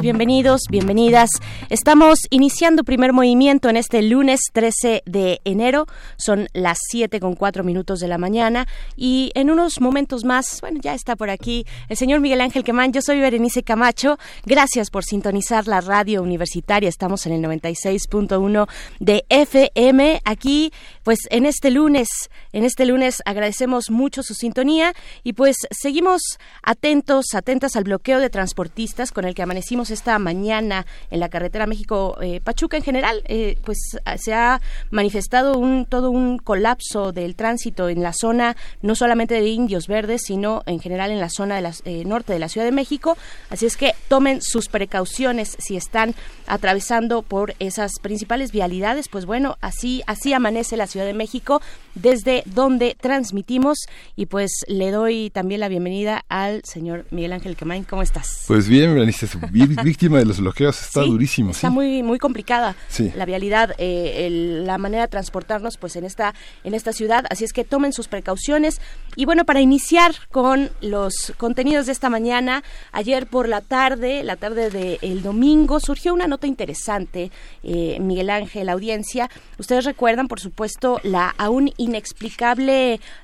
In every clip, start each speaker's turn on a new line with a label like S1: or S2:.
S1: Bienvenidos, bienvenidas. Estamos iniciando primer movimiento en este lunes 13 de enero. Son las 7 con 4 minutos de la mañana y en unos momentos más, bueno, ya está por aquí el señor Miguel Ángel Quemán. Yo soy Berenice Camacho. Gracias por sintonizar la radio universitaria. Estamos en el 96.1 de FM. Aquí, pues en este lunes, en este lunes agradecemos mucho su sintonía y pues seguimos atentos, atentas al bloqueo de transportistas con el que amanecimos esta mañana en la carretera México-Pachuca en general, eh, pues se ha manifestado un todo un colapso del tránsito en la zona, no solamente de Indios Verdes, sino en general en la zona de la, eh, norte de la Ciudad de México. Así es que tomen sus precauciones si están atravesando por esas principales vialidades. Pues bueno, así, así amanece la Ciudad de México desde donde transmitimos y pues le doy también la bienvenida al señor Miguel Ángel Quemain. ¿Cómo estás?
S2: Pues bien, Berenice, víctima de los bloqueos, está durísimo.
S1: Está muy muy complicada la vialidad, eh, la manera de transportarnos pues en esta en esta ciudad, así es que tomen sus precauciones. Y bueno, para iniciar con los contenidos de esta mañana, ayer por la tarde, la tarde del domingo, surgió una nota interesante, eh, Miguel Ángel, audiencia. Ustedes recuerdan, por supuesto, la aún inexplicable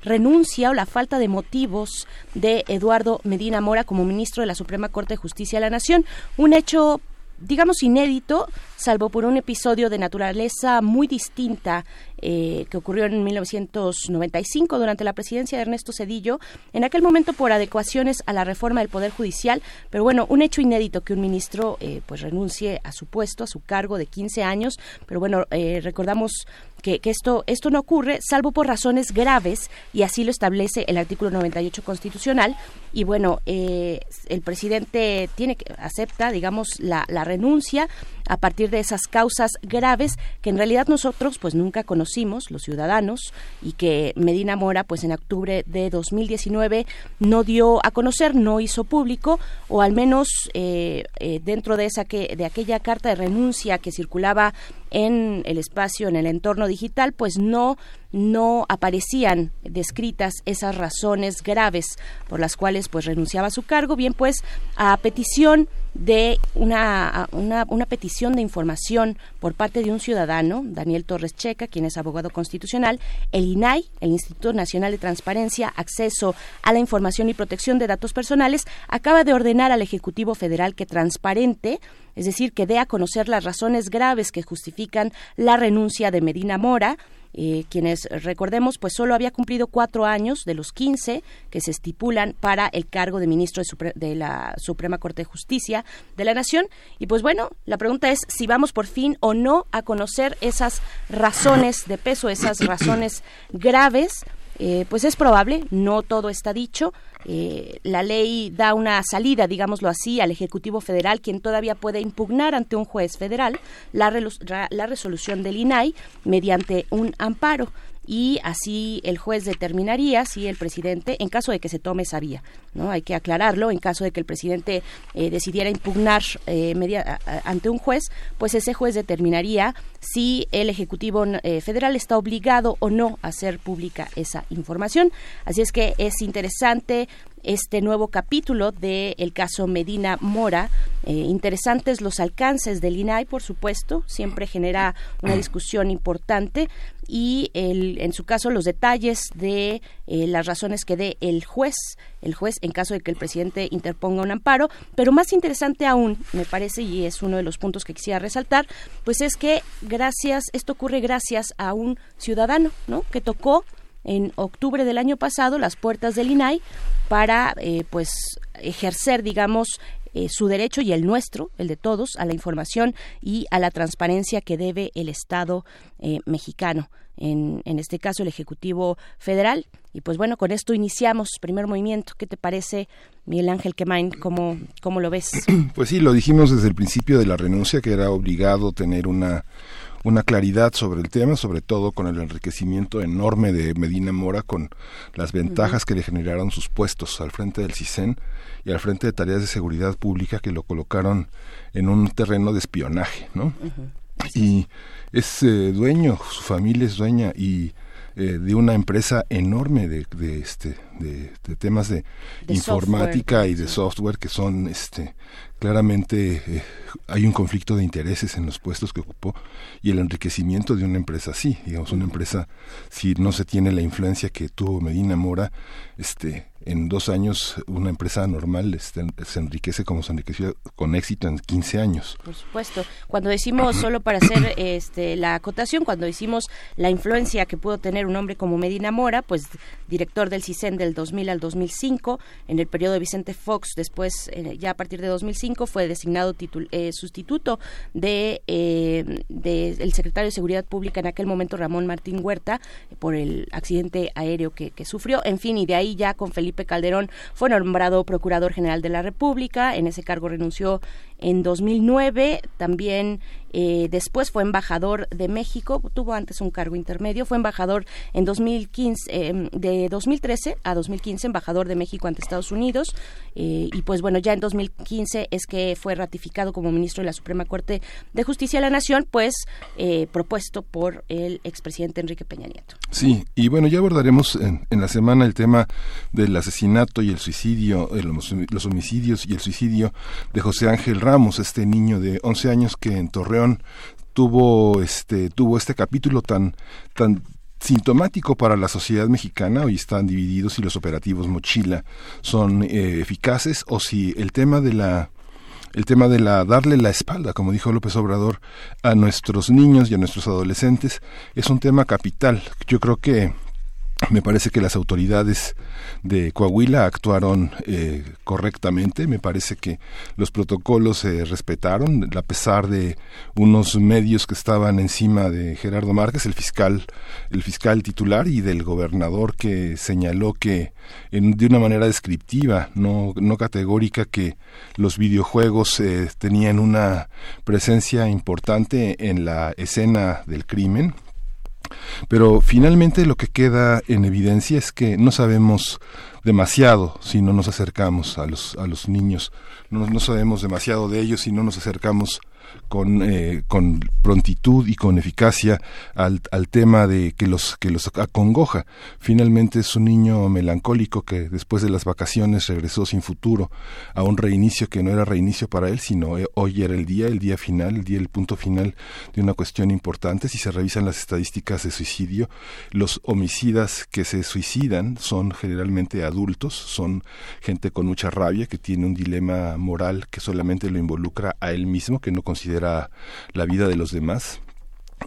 S1: renuncia o la falta de motivos de Eduardo Medina Mora como ministro de la Suprema Corte de Justicia de la Nación. Un hecho digamos inédito, salvo por un episodio de naturaleza muy distinta eh, que ocurrió en 1995 durante la presidencia de Ernesto Cedillo, en aquel momento por adecuaciones a la reforma del Poder Judicial, pero bueno, un hecho inédito que un ministro eh, pues renuncie a su puesto, a su cargo de 15 años, pero bueno, eh, recordamos que, esto, esto no ocurre salvo por razones graves y así lo establece el artículo 98 constitucional y bueno, el presidente tiene que acepta, digamos, la, la renuncia a partir de esas causas graves que en realidad nosotros pues nunca conocimos, los ciudadanos, y que Medina Mora pues en octubre de 2019 no dio a conocer, no hizo público, o al menos eh, eh, dentro de, esa que, de aquella carta de renuncia que circulaba en el espacio, en el entorno digital, pues no no aparecían descritas esas razones graves por las cuales pues renunciaba a su cargo, bien pues a petición de una, una, una, petición de información por parte de un ciudadano, Daniel Torres Checa, quien es abogado constitucional, el INAI, el Instituto Nacional de Transparencia, Acceso a la Información y Protección de Datos Personales, acaba de ordenar al Ejecutivo Federal que transparente, es decir, que dé a conocer las razones graves que justifican la renuncia de Medina Mora, eh, quienes recordemos pues solo había cumplido cuatro años de los quince que se estipulan para el cargo de ministro de, la Suprema Corte de Justicia de la Nación. Y pues bueno la pregunta es si vamos por fin o no a conocer esas razones de peso esas razones graves eh, pues es probable, no todo está dicho. Eh, la ley da una salida, digámoslo así, al Ejecutivo Federal, quien todavía puede impugnar ante un juez federal la, la resolución del INAI mediante un amparo y así el juez determinaría si el presidente, en caso de que se tome esa vía, ¿no? Hay que aclararlo, en caso de que el presidente eh, decidiera impugnar eh, ante un juez, pues ese juez determinaría si el Ejecutivo eh, Federal está obligado o no a hacer pública esa información. Así es que es interesante este nuevo capítulo del el caso Medina Mora. Interesantes los alcances del INAI, por supuesto, siempre genera una discusión importante y el, en su caso los detalles de eh, las razones que dé el juez, el juez en caso de que el presidente interponga un amparo, pero más interesante aún, me parece, y es uno de los puntos que quisiera resaltar, pues es que gracias, esto ocurre gracias a un ciudadano, ¿no? Que tocó en octubre del año pasado las puertas del INAI para eh, pues ejercer digamos eh, su derecho y el nuestro, el de todos, a la información y a la transparencia que debe el Estado eh, mexicano. En, en, este caso el Ejecutivo Federal. Y pues bueno, con esto iniciamos primer movimiento. ¿Qué te parece, Miguel Ángel Quemain? ¿Cómo, ¿Cómo lo ves?
S2: Pues sí, lo dijimos desde el principio de la renuncia, que era obligado tener una una claridad sobre el tema, sobre todo con el enriquecimiento enorme de Medina Mora, con las ventajas que le generaron sus puestos al frente del CISEN y al frente de tareas de seguridad pública que lo colocaron en un terreno de espionaje, ¿no? Y es eh, dueño, su familia es dueña y eh, de una empresa enorme de, de este de, temas de, informática y de software que son este claramente eh, hay un conflicto de intereses en los puestos que ocupó y el enriquecimiento de una empresa sí, digamos una empresa si no se tiene la influencia que tuvo Medina Mora, este en dos años una empresa normal este, se enriquece como se enriqueció con éxito en 15 años.
S1: Por supuesto. Cuando decimos, solo para hacer este, la acotación, cuando decimos la influencia que pudo tener un hombre como Medina Mora, pues director del CISEN del 2000 al 2005, en el periodo de Vicente Fox, después, eh, ya a partir de 2005, fue designado eh, sustituto de, eh, de, el secretario de Seguridad Pública en aquel momento, Ramón Martín Huerta, por el accidente aéreo que, que sufrió. En fin, y de ahí ya con Felipe Calderón fue nombrado Procurador General de la República. En ese cargo renunció en 2009. También eh, después fue embajador de México, tuvo antes un cargo intermedio, fue embajador en 2015, em, de 2013 a 2015, embajador de México ante Estados Unidos, eh, y pues bueno, ya en 2015 es que fue ratificado como ministro de la Suprema Corte de Justicia de la Nación, pues eh, propuesto por el expresidente Enrique Peña Nieto.
S2: Sí, y bueno, ya abordaremos en, la semana el tema del asesinato y el suicidio, los homicidios y el suicidio de José Ángel Ramos, este niño de 11 años que en Torreón tuvo este tuvo este capítulo tan tan sintomático para la sociedad mexicana, hoy están divididos si los operativos mochila son eh, eficaces o si el tema de la el tema de la darle la espalda, como dijo López Obrador, a nuestros niños y a nuestros adolescentes es un tema capital. Yo creo que me parece que las autoridades de Coahuila actuaron eh, correctamente. Me parece que los protocolos se respetaron, a pesar de unos medios que estaban encima de Gerardo Márquez, el fiscal, el fiscal titular, y del gobernador que señaló que de una manera descriptiva, no, no categórica, que los videojuegos eh, tenían una presencia importante en la escena del crimen pero finalmente lo que queda en evidencia es que no sabemos demasiado si no nos acercamos a los, a los niños, no, no sabemos demasiado de ellos si no nos acercamos con, eh, con prontitud y con eficacia al, al, tema de que los, que los acongoja. Finalmente es un niño melancólico que después de las vacaciones regresó sin futuro a un reinicio que no era reinicio para él, sino eh, hoy era el día, el día final, el día, el punto final de una cuestión importante. Si se revisan las estadísticas de suicidio, los homicidas que se suicidan son generalmente adultos, son gente con mucha rabia que tiene un dilema moral que solamente lo involucra a él mismo, que no considera la vida de los demás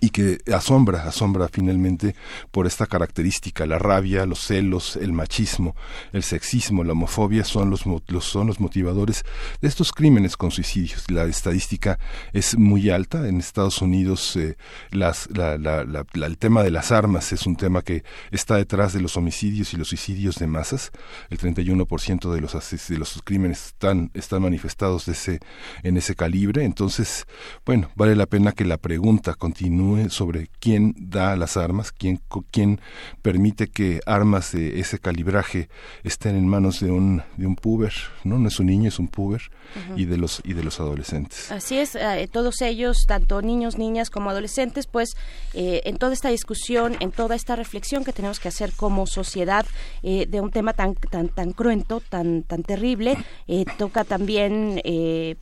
S2: y que asombra, asombra finalmente por esta característica, la rabia, los celos, el machismo, el sexismo, la homofobia son los, son los motivadores de estos crímenes con suicidios. La estadística es muy alta. En Estados Unidos eh, las, el tema de las armas es un tema que está detrás de los homicidios y los suicidios de masas. El 31% de los, de los crímenes están, están manifestados de ese, en ese calibre. Entonces, bueno, vale la pena que la pregunta continúe sobre quién da las armas, quién, quién permite que armas de ese calibraje estén en manos de un, de un puber, ¿no? No es un niño, es un puber, y de los y de los adolescentes.
S1: Así es, eh, todos ellos, tanto niños, niñas como adolescentes, pues eh, en toda esta discusión, en toda esta reflexión que tenemos que hacer como sociedad eh, de un tema tan tan tan cruento, tan tan terrible, toca también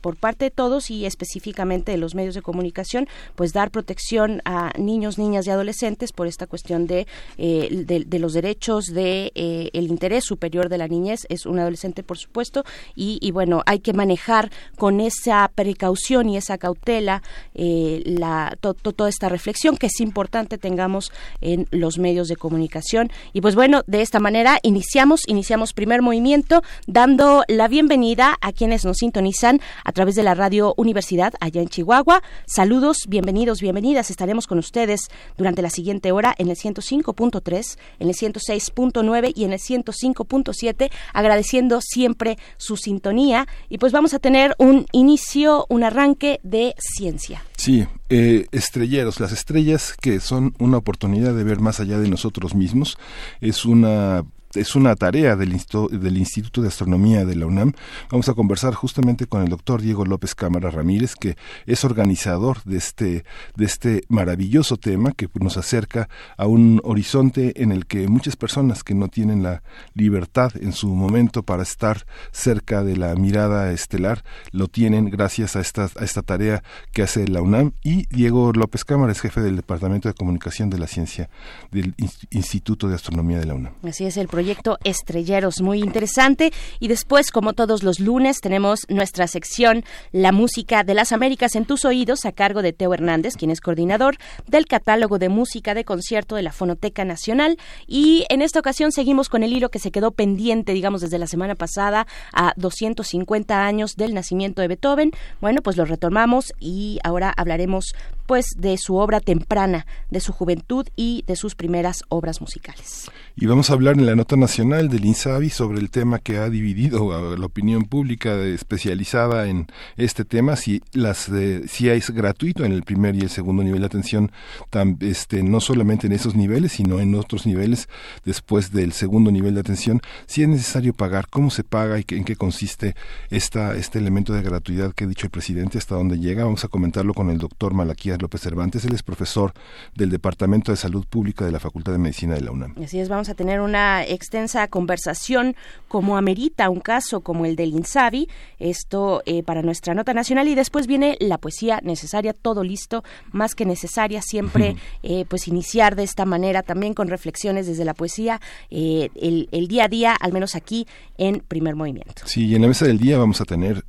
S1: por parte de todos y específicamente de los medios de comunicación, pues dar protección a niños, niñas y adolescentes por esta cuestión de, eh, de, los derechos, de eh, el interés superior de la niñez. Es un adolescente, por supuesto, y, bueno, hay que manejar con esa precaución y esa cautela la, toda esta reflexión que es importante tengamos en los medios de comunicación. Y pues bueno, de esta manera iniciamos, iniciamos primer movimiento dando la bienvenida a quienes nos sintonizan a través de la radio Universidad allá en Chihuahua. Saludos, bienvenidos, bienvenidas. Estaremos con ustedes durante la siguiente hora en el 105.3, en el 106.9 y en el 105.7, agradeciendo siempre su sintonía. Y pues vamos a tener un inicio, un arranque de ciencia.
S2: Sí, eh, estrelleros, las estrellas que son una oportunidad de ver más allá de nosotros mismos, es una es una tarea del, del, Instituto de Astronomía de la UNAM. Vamos a conversar justamente con el doctor Diego López Cámara Ramírez, que es organizador de este, de este maravilloso tema que nos acerca a un horizonte en el que muchas personas que no tienen la libertad en su momento para estar cerca de la mirada estelar lo tienen gracias a esta, a esta tarea que hace la UNAM. Y Diego López Cámara es jefe del Departamento de Comunicación de la Ciencia del Instituto de Astronomía de la UNAM.
S1: Así es, el proyecto Estrelleros, muy interesante. Y después, como todos los lunes, tenemos nuestra sección La Música de las Américas en tus oídos, a cargo de Teo Hernández, quien es coordinador del catálogo de música de concierto de la Fonoteca Nacional. Y en esta ocasión seguimos con el hilo que se quedó pendiente, digamos, desde la semana pasada a 250 años del nacimiento de Beethoven. Bueno, pues lo retomamos y ahora hablaremos pues de su obra temprana, de su juventud y de sus primeras obras musicales.
S2: Y vamos a hablar en la nota nacional del INSABI sobre el tema que ha dividido a la opinión pública especializada en este tema, si las si es gratuito en el primer y el segundo nivel de atención, este, no solamente en esos niveles, sino en otros niveles después del segundo nivel de atención, si es necesario pagar, cómo se paga y en qué consiste esta, este elemento de gratuidad que ha dicho el presidente, hasta dónde llega. Vamos a comentarlo con el doctor López Cervantes, él es profesor del Departamento de Salud Pública de la Facultad de Medicina de la UNAM.
S1: Así es, vamos a tener una extensa conversación como amerita un caso como el del INSABI, esto eh, para nuestra nota nacional y después viene la poesía necesaria, todo listo, más que necesaria, siempre eh, pues iniciar de esta manera también con reflexiones desde la poesía, eh, el, el, día a día, al menos aquí en primer movimiento.
S2: Sí, y en la mesa del día vamos a tener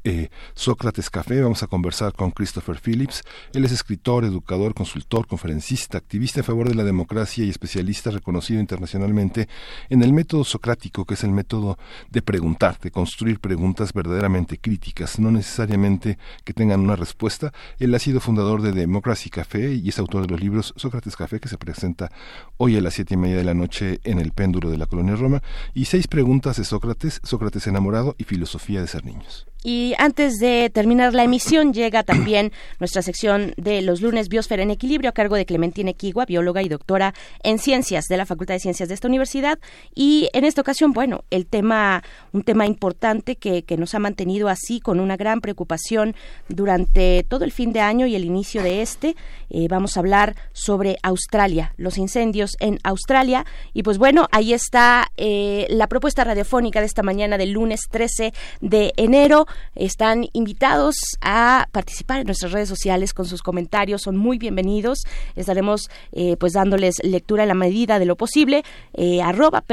S2: Sócrates Café, vamos a conversar con Christopher Phillips, él es escritor, educador, consultor, conferencista, activista a favor de la democracia y especialista reconocido internacionalmente en el método socrático, que es el método de preguntar, de construir preguntas verdaderamente críticas, no necesariamente que tengan una respuesta. Él ha sido fundador de Democracy Café y es autor de los libros Sócrates Café, que se presenta hoy a las siete y media de la noche en el péndulo de la colonia Roma, y seis preguntas de Sócrates, Sócrates enamorado y filosofía de ser niños.
S1: Y antes de terminar la emisión, llega también nuestra sección de los lunes Biosfera en Equilibrio a cargo de Clementina Equigua, bióloga y doctora en ciencias de la Facultad de Ciencias de esta universidad. Y en esta ocasión, bueno, el tema, un tema importante que, que nos ha mantenido así con una gran preocupación durante todo el fin de año y el inicio de este. Eh, vamos a hablar sobre Australia, los incendios en Australia. Y pues bueno, ahí está eh, la propuesta radiofónica de esta mañana del lunes 13 de enero están invitados a participar en nuestras redes sociales con sus comentarios, son muy bienvenidos. Estaremos eh, pues dándoles lectura en la medida de lo posible. Eh, arroba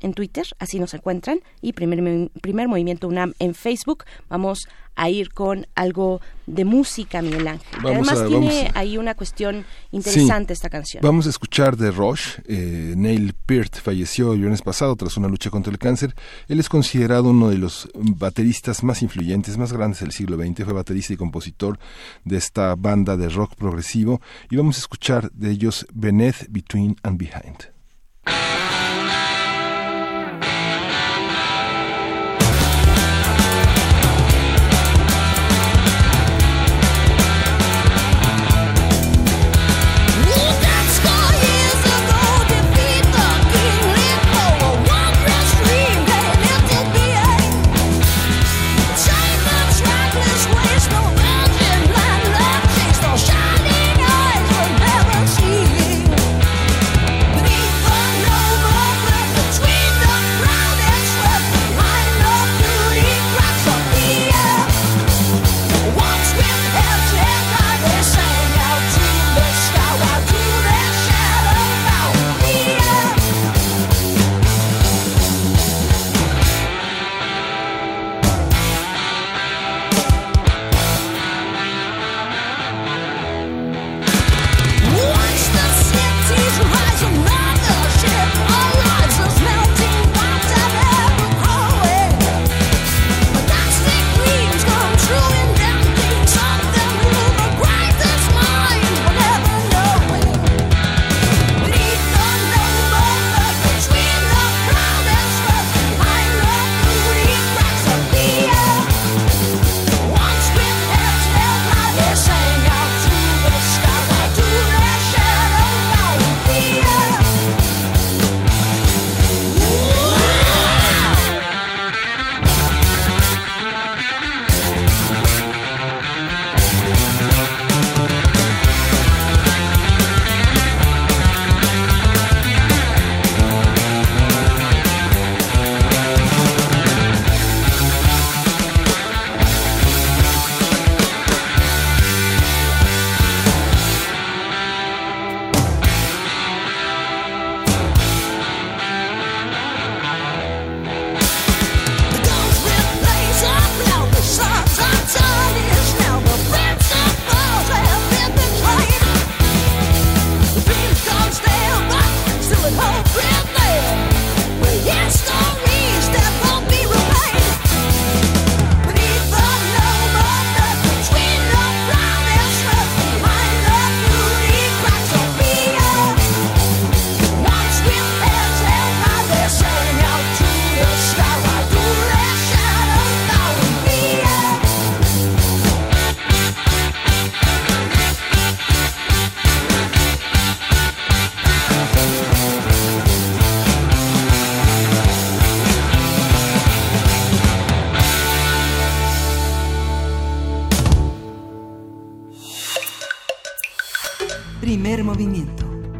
S1: en Twitter, así nos encuentran, y primer, primer Movimiento UNAM en Facebook. Vamos a ir con algo de música, Miguel Ángel. Además tiene ahí una cuestión interesante esta canción.
S2: Vamos a escuchar de Roche. Eh, Neil Peart falleció el viernes pasado tras una lucha contra el cáncer. Él es considerado uno de los bateristas más influyentes, más grandes del siglo XX. Fue baterista y compositor de esta banda de rock progresivo. Y vamos a escuchar de ellos Beneath, Between and Behind.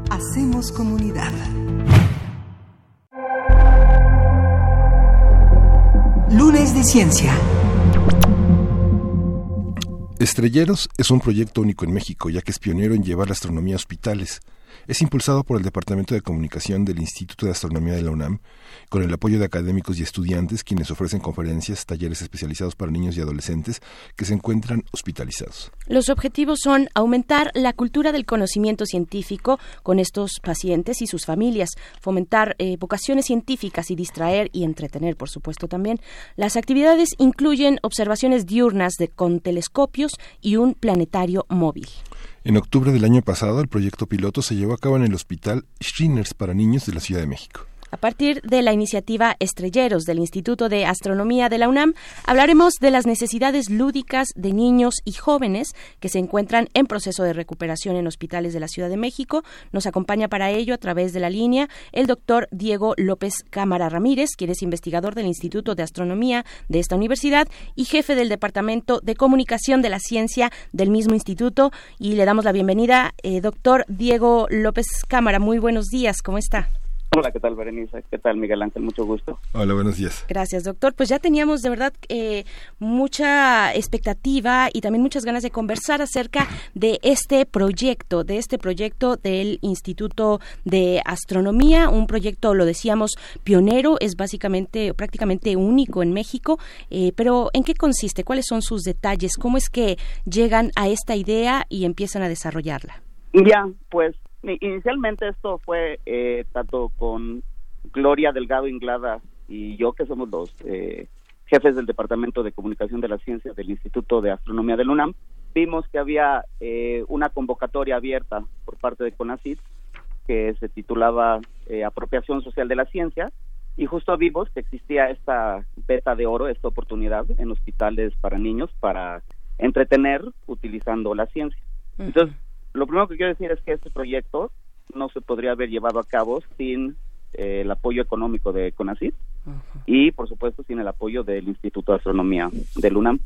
S3: Hacemos comunidad. Lunes de Ciencia.
S2: Estrelleros es un proyecto único en México, ya que es pionero en llevar la astronomía a hospitales. Es impulsado por el Departamento de Comunicación del Instituto de Astronomía de la UNAM, con el apoyo de académicos y estudiantes quienes ofrecen conferencias, talleres especializados para niños y adolescentes que se encuentran hospitalizados.
S1: Los objetivos son aumentar la cultura del conocimiento científico con estos pacientes y sus familias, fomentar eh, vocaciones científicas y distraer y entretener, por supuesto, también. Las actividades incluyen observaciones diurnas de, con telescopios y un planetario móvil.
S2: En octubre del año pasado, el proyecto piloto se llevó a cabo en el Hospital Schrinners para Niños de la Ciudad de México.
S1: A partir de la iniciativa Estrelleros del Instituto de Astronomía de la UNAM, hablaremos de las necesidades lúdicas de niños y jóvenes que se encuentran en proceso de recuperación en hospitales de la Ciudad de México. Nos acompaña para ello a través de la línea el doctor Diego López Cámara Ramírez, quien es investigador del Instituto de Astronomía de esta universidad y jefe del Departamento de Comunicación de la Ciencia del mismo instituto. Y le damos la bienvenida, eh, doctor Diego López Cámara. Muy buenos días, ¿cómo está?
S4: Hola, ¿qué tal, Berenice? ¿Qué tal, Miguel Ángel? Mucho gusto.
S2: Hola, buenos días.
S1: Gracias, doctor. Pues ya teníamos de verdad eh, mucha expectativa y también muchas ganas de conversar acerca de este proyecto, de este proyecto del Instituto de Astronomía, un proyecto, lo decíamos, pionero, es básicamente, prácticamente único en México, eh, pero ¿en qué consiste? ¿Cuáles son sus detalles? ¿Cómo es que llegan a esta idea y empiezan a desarrollarla?
S4: Ya, pues Inicialmente esto fue eh, tanto con Gloria Delgado Inglada y yo, que somos los eh, jefes del Departamento de Comunicación de la Ciencia del Instituto de Astronomía del UNAM, vimos que había eh, una convocatoria abierta por parte de CONACYT que se titulaba Apropiación Social de la Ciencia y justo vimos que existía esta beta de oro, esta oportunidad en hospitales para niños para entretener utilizando la ciencia. Entonces, lo primero que quiero decir es que este proyecto no se podría haber llevado a cabo sin eh, el apoyo económico de CONACYT y, por supuesto, sin el apoyo del Instituto de Astronomía del UNAM.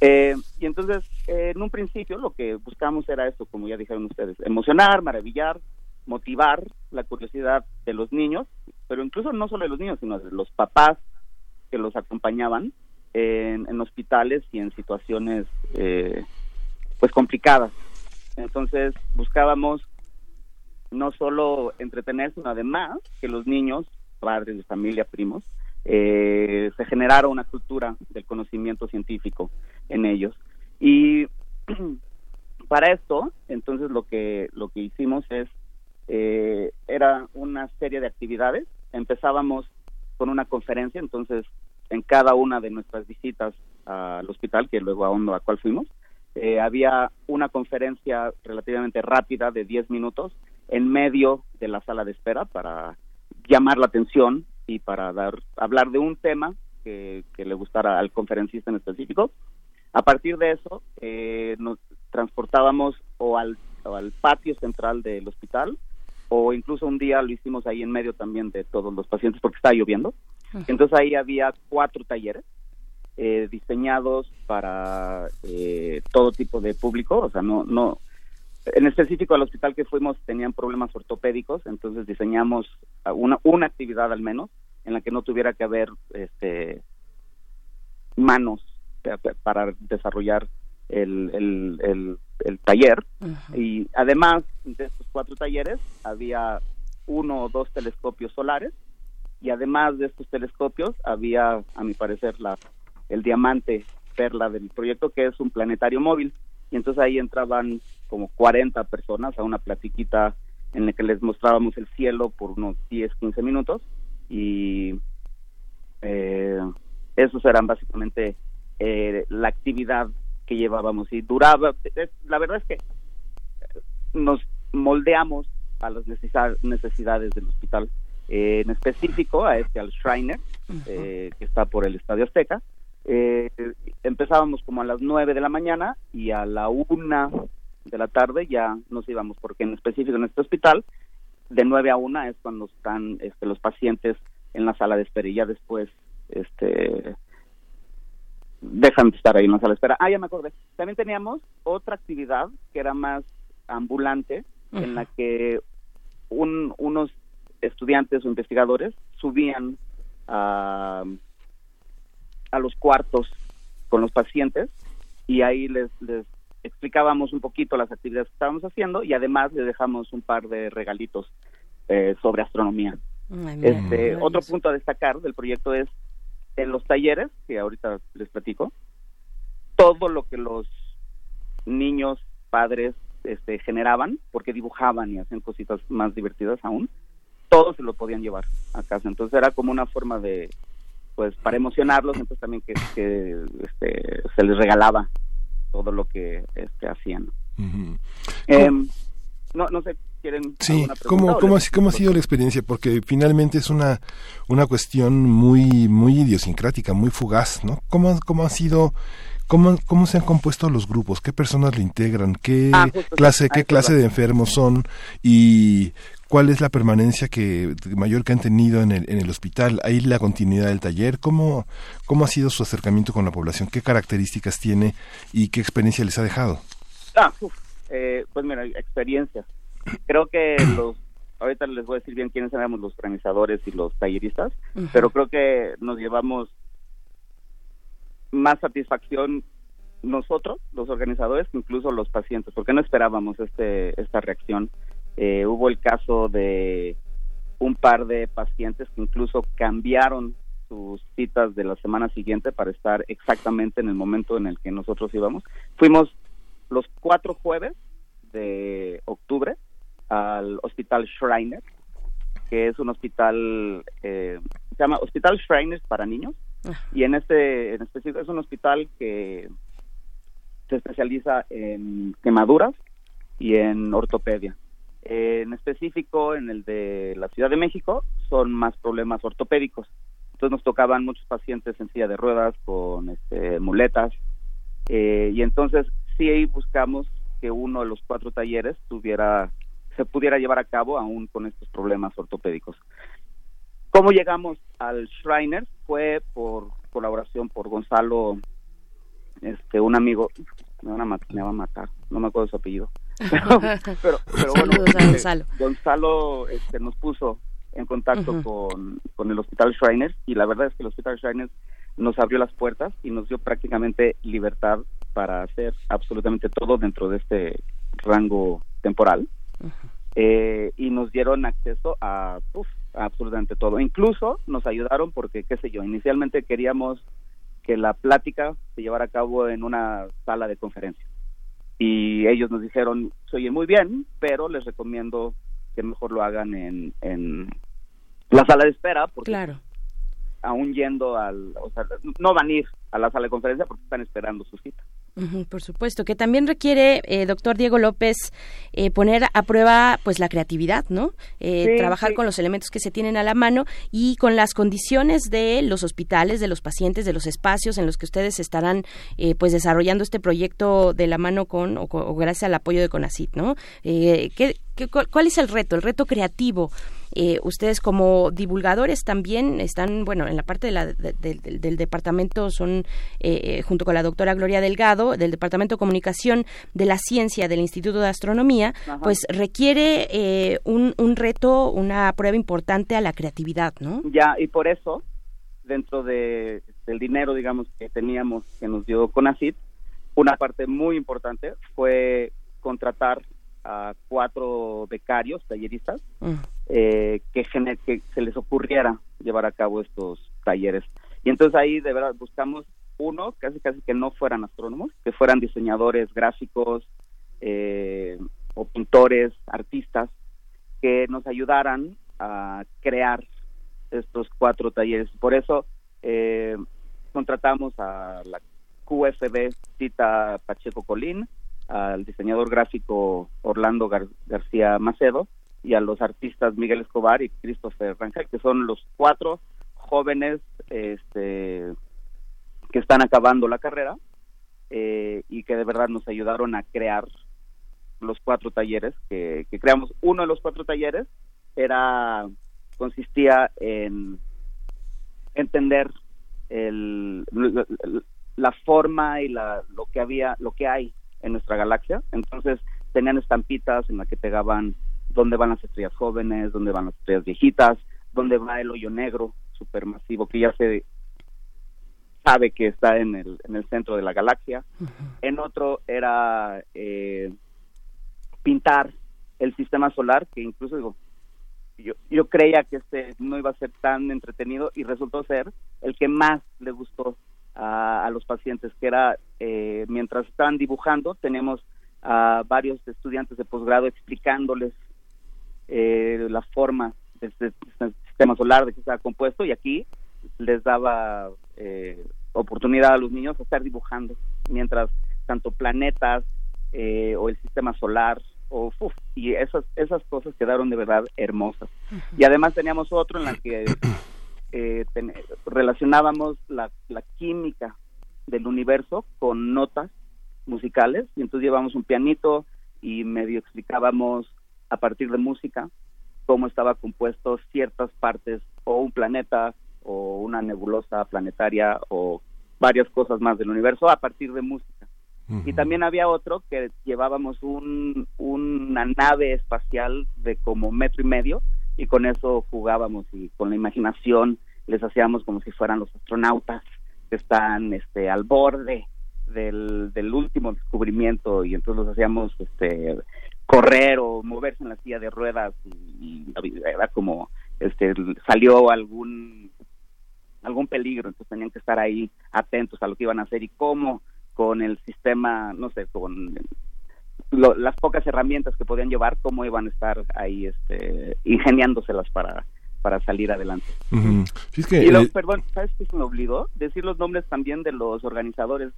S4: Eh, y entonces, eh, en un principio, lo que buscamos era esto, como ya dijeron ustedes, emocionar, maravillar, motivar la curiosidad de los niños, pero incluso no solo de los niños, sino de los papás que los acompañaban en, en hospitales y en situaciones pues complicadas entonces buscábamos no solo entretener, sino además que los niños, padres de familia, primos, eh, se generara una cultura del conocimiento científico en ellos. Y para esto, entonces lo que lo que hicimos es eh, era una serie de actividades. Empezábamos con una conferencia, entonces en cada una de nuestras visitas al hospital, que luego a a cuál fuimos, eh, había una conferencia relativamente rápida de 10 minutos en medio de la sala de espera para llamar la atención y para dar hablar de un tema que, le gustara al conferencista en específico. A partir de eso, eh, nos transportábamos o al, al patio central del hospital o incluso un día lo hicimos ahí en medio también de todos los pacientes porque estaba lloviendo. Entonces ahí había cuatro talleres eh, diseñados para eh, todo tipo de público, o sea, no, no, en específico al hospital que fuimos tenían problemas ortopédicos, entonces diseñamos una, una actividad al menos en la que no tuviera que haber este, manos para desarrollar el, el, el, taller. Y además de estos cuatro talleres había uno o dos telescopios solares y además de estos telescopios había, a mi parecer, la el diamante perla del proyecto, que es un planetario móvil. Y entonces ahí entraban como 40 personas a una platiquita en la que les mostrábamos el cielo por unos 10, 15 minutos. Y eh, esos eran básicamente eh, la actividad que llevábamos. Y duraba, la verdad es que nos moldeamos a las necesidades del hospital. Eh, en específico a este, al Shriner, que está por el Estadio Azteca, eh, empezábamos como a las nueve de la mañana y a la una de la tarde ya nos íbamos, porque en específico en este hospital, de nueve a una es cuando están este, los pacientes en la sala de espera y ya después este, dejan de estar ahí en la sala de espera. Ah, ya me acordé. También teníamos otra actividad que era más ambulante, en la que unos estudiantes o investigadores subían a, a los cuartos con los pacientes y ahí les, les explicábamos un poquito las actividades que estábamos haciendo y además le dejamos un par de regalitos eh, sobre astronomía. este, otro punto a destacar del proyecto es en los talleres, que ahorita les platico, todo lo que los niños, padres, este, generaban, porque dibujaban y hacían cositas más divertidas aún, todos se lo podían llevar a casa. Entonces era como una forma de, pues, para emocionarlos, entonces también que, este, se les regalaba todo lo que este, hacían. Em, no, no sé, ¿quieren
S2: Sí, ¿cómo, cómo, ha, sido la experiencia? Porque finalmente es una, una cuestión muy, muy idiosincrática, muy fugaz, ¿no? ¿Cómo, cómo ha sido ¿Cómo, ¿Cómo se han compuesto los grupos? ¿Qué personas lo integran? ¿Qué ah, clase, qué clase de enfermos son? ¿Y cuál es la permanencia que mayor que han tenido en el, en el hospital? ¿Hay la continuidad del taller? ¿Cómo, ¿Cómo ha sido su acercamiento con la población? ¿Qué características tiene y qué experiencia les ha dejado?
S4: Ah, eh, pues mira, experiencias. Creo que los ahorita les voy a decir bien quiénes éramos los organizadores y los talleristas, pero creo que nos llevamos más satisfacción nosotros, los organizadores, que incluso los pacientes, porque no esperábamos este esta reacción. Eh, hubo el caso de un par de pacientes que incluso cambiaron sus citas de la semana siguiente para estar exactamente en el momento en el que nosotros íbamos. Fuimos los cuatro jueves de octubre al Hospital Schreiner, que es un hospital, eh, se llama Hospital Schreiner para niños, y en este en específico es un hospital que se especializa en quemaduras y en ortopedia. En específico, en el de la Ciudad de México, son más problemas ortopédicos. Entonces nos tocaban muchos pacientes en silla de ruedas, con este, muletas, eh, y entonces sí ahí buscamos que uno de los cuatro talleres tuviera se pudiera llevar a cabo aún con estos problemas ortopédicos. ¿Cómo llegamos al Schreiner? Fue por colaboración por Gonzalo, este, un amigo, me, van a me va a matar, no me acuerdo su apellido. Pero, bueno, este, Gonzalo. Gonzalo este, nos puso en contacto con, con el Hospital Schreiner y la verdad es que el Hospital Schreiner nos abrió las puertas y nos dio prácticamente libertad para hacer absolutamente todo dentro de este rango temporal. Eh, y nos dieron acceso a absolutamente todo. Incluso nos ayudaron porque, qué sé yo, inicialmente queríamos que la plática se llevara a cabo en una sala de conferencia. Y ellos nos dijeron, se oye muy bien, pero les recomiendo que mejor lo hagan en, en la sala de espera, porque claro. aún yendo al, o sea, no van a ir a la sala de conferencia porque están esperando su cita
S1: por supuesto, que también requiere, eh, doctor Diego López, eh, poner a prueba pues la creatividad, ¿no? Eh, trabajar con los elementos que se tienen a la mano y con las condiciones de los hospitales, de los pacientes, de los espacios en los que ustedes estarán pues desarrollando este proyecto de la mano con o, gracias al apoyo de CONACIT, ¿no? ¿qué, cuál es el reto, el reto creativo? Eh, ustedes como divulgadores también están, bueno, en la parte de la, del departamento son, eh, eh, junto con la doctora Gloria Delgado, del Departamento de Comunicación de la Ciencia del Instituto de Astronomía, pues requiere un, un reto, una prueba importante a la creatividad, ¿no?
S4: Ya, y por eso, dentro de, del dinero, digamos, que teníamos, que nos dio CONACIT, una parte muy importante fue contratar a cuatro becarios, talleristas, mm. Eh, que, que se les ocurriera llevar a cabo estos talleres. Y entonces ahí de verdad buscamos uno, casi casi que no fueran astrónomos, que fueran diseñadores gráficos eh, o pintores, artistas, que nos ayudaran a crear estos cuatro talleres. Por eso eh, contratamos a la QFB Cita Pacheco Colín, al diseñador gráfico Orlando García Macedo y a los artistas Miguel Escobar y Christopher Rangel, que son los cuatro jóvenes este, que están acabando la carrera eh, y que de verdad nos ayudaron a crear los cuatro talleres que, que creamos. Uno de los cuatro talleres era consistía en entender el, la forma y la, lo que había lo que hay en nuestra galaxia. Entonces tenían estampitas en las que pegaban dónde van las estrellas jóvenes, dónde van las estrellas viejitas, dónde va el hoyo negro supermasivo que ya se sabe que está en el, en el centro de la galaxia. En otro era eh, pintar el sistema solar, que incluso digo, yo, yo creía que este no iba a ser tan entretenido y resultó ser el que más le gustó a, los pacientes, que era eh, mientras estaban dibujando, tenemos a varios estudiantes de posgrado explicándoles eh, la forma del sistema solar, de que estaba compuesto, y aquí les daba eh, oportunidad a los niños a estar dibujando, mientras tanto planetas eh, o el sistema solar o y esas esas cosas quedaron de verdad hermosas. Y además teníamos otro en la que eh, relacionábamos la, la química del universo con notas musicales y entonces llevamos un pianito y medio explicábamos a partir de música cómo estaba compuesto ciertas partes o un planeta o una nebulosa planetaria o varias cosas más del universo a partir de música. Y también había otro que llevábamos un, una nave espacial de como metro y medio y con eso jugábamos y con la imaginación les hacíamos como si fueran los astronautas que están este al borde del, del último descubrimiento y entonces los hacíamos este correr o moverse en la silla de ruedas y, era como este salió algún algún peligro entonces tenían que estar ahí atentos a lo que iban a hacer y cómo con el sistema no sé con las pocas herramientas que podían llevar cómo iban a estar ahí este ingeniándoselas para para salir adelante. y eh, perdón, ¿sabes qué se me olvidó? Decir los nombres también de los organizadores.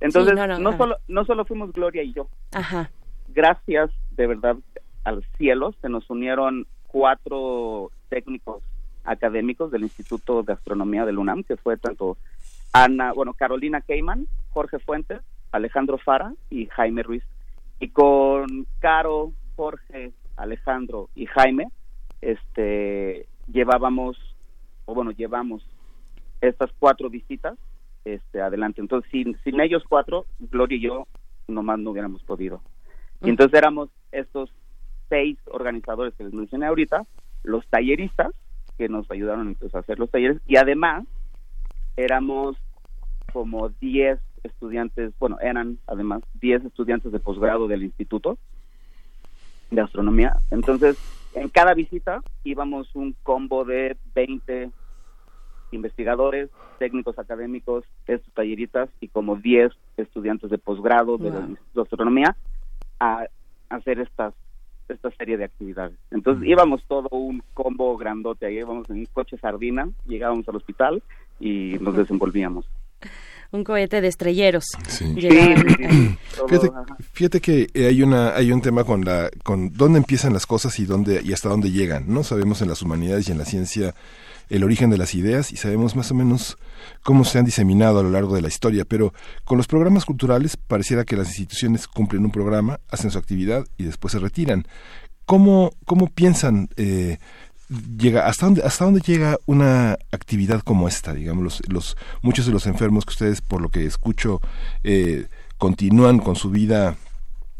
S4: Entonces, no, solo no solo fuimos Gloria y yo.
S1: Ajá
S4: gracias de verdad al cielo, se nos unieron cuatro técnicos académicos del Instituto de Astronomía del UNAM, que fue tanto Ana, bueno, Carolina Keyman, Jorge Fuentes, Alejandro Fara y Jaime Ruiz. Y con Caro, Jorge, Alejandro y Jaime, este, llevábamos, o bueno, llevamos estas cuatro visitas este, adelante. Entonces, sin, sin ellos cuatro, Gloria y yo nomás no hubiéramos podido. Y entonces éramos estos seis organizadores que les mencioné ahorita, los talleristas, que nos ayudaron entonces a hacer los talleres, y además éramos como diez estudiantes, bueno, eran además diez estudiantes de posgrado del instituto de astronomía. Entonces, en cada visita íbamos un combo de 20 investigadores, técnicos académicos, estos talleristas y como 10 estudiantes de posgrado de, de astronomía a hacer estas esta serie de actividades. Entonces íbamos todo un combo grandote, ahí íbamos en un coche sardina, llegábamos al hospital y nos desenvolvíamos.
S1: un cohete de estrelleros.
S2: fíjate, que hay una hay un tema con la con dónde empiezan las cosas y dónde y hasta dónde llegan, ¿no? Sabemos en las humanidades y en la ciencia el origen de las ideas y sabemos más o menos cómo se han diseminado a lo largo de la historia, pero con los programas culturales pareciera que las instituciones cumplen un programa, hacen su actividad y después se retiran. ¿Cómo, cómo piensan eh, llega hasta dónde hasta dónde llega una actividad como esta digamos los, los muchos de los enfermos que ustedes por lo que escucho eh, continúan con su vida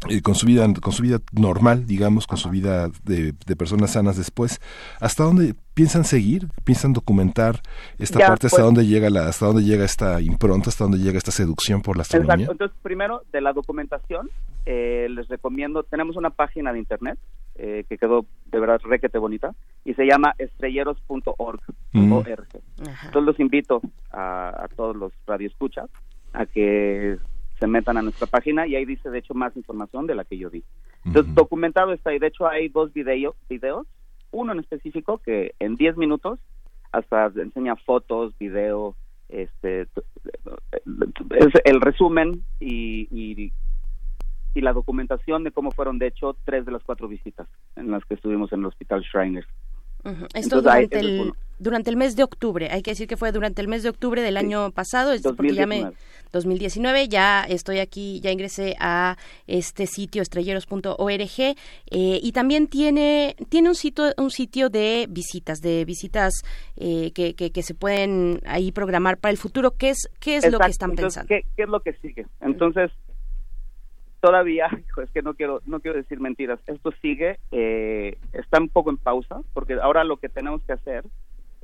S2: eh, con su vida con su vida normal digamos con su vida de, personas sanas después hasta dónde piensan seguir piensan documentar esta parte hasta pues. dónde llega la hasta dónde llega esta impronta hasta dónde llega esta seducción por la astronomía
S4: Exacto. entonces primero de la documentación eh, les recomiendo tenemos una página de internet eh, que quedó de verdad requete bonita y se llama estrelleros.org mm. entonces los invito a, a todos los radioescuchas a que se metan a nuestra página y ahí dice de hecho más información de la que yo di. Entonces, documentado está y de hecho hay dos video, videos, uno en específico que en 10 minutos hasta enseña fotos, video, este es el resumen y, y, y, la documentación de cómo fueron de hecho tres de las cuatro visitas en las que estuvimos en el Hospital Shriners.
S1: Esto durante, el, durante el mes de octubre, hay que decir que fue durante el mes de octubre del año pasado, es porque ya me 2019, ya estoy aquí, ya ingresé a este sitio estrelleros.org eh, y también tiene tiene un sitio un sitio de visitas, de visitas eh, que, que, se pueden ahí programar para el futuro. ¿Qué es qué es lo que están pensando?
S4: ¿qué, es lo que sigue? Entonces todavía, es que no quiero, no quiero decir mentiras, esto sigue, eh, está un poco en pausa, porque ahora lo que tenemos que hacer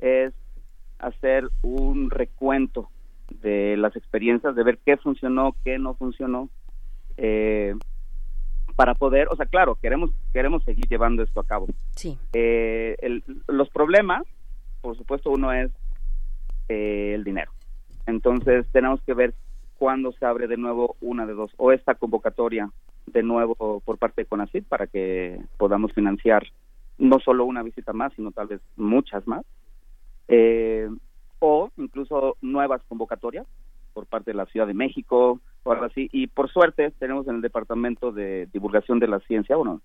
S4: es hacer un recuento de las experiencias, de ver qué funcionó, qué no funcionó, eh, para poder, o sea, claro, queremos queremos seguir llevando esto a cabo.
S1: Sí.
S4: Eh, los problemas, por supuesto, uno es el dinero. Entonces tenemos que ver cuándo se abre de nuevo una de dos, o esta convocatoria de nuevo por parte de CONACYT para que podamos financiar no solo una visita más, sino tal vez muchas más, eh, o incluso nuevas convocatorias por parte de la Ciudad de México o algo así. Y por suerte tenemos en el Departamento de Divulgación de la Ciencia, bueno,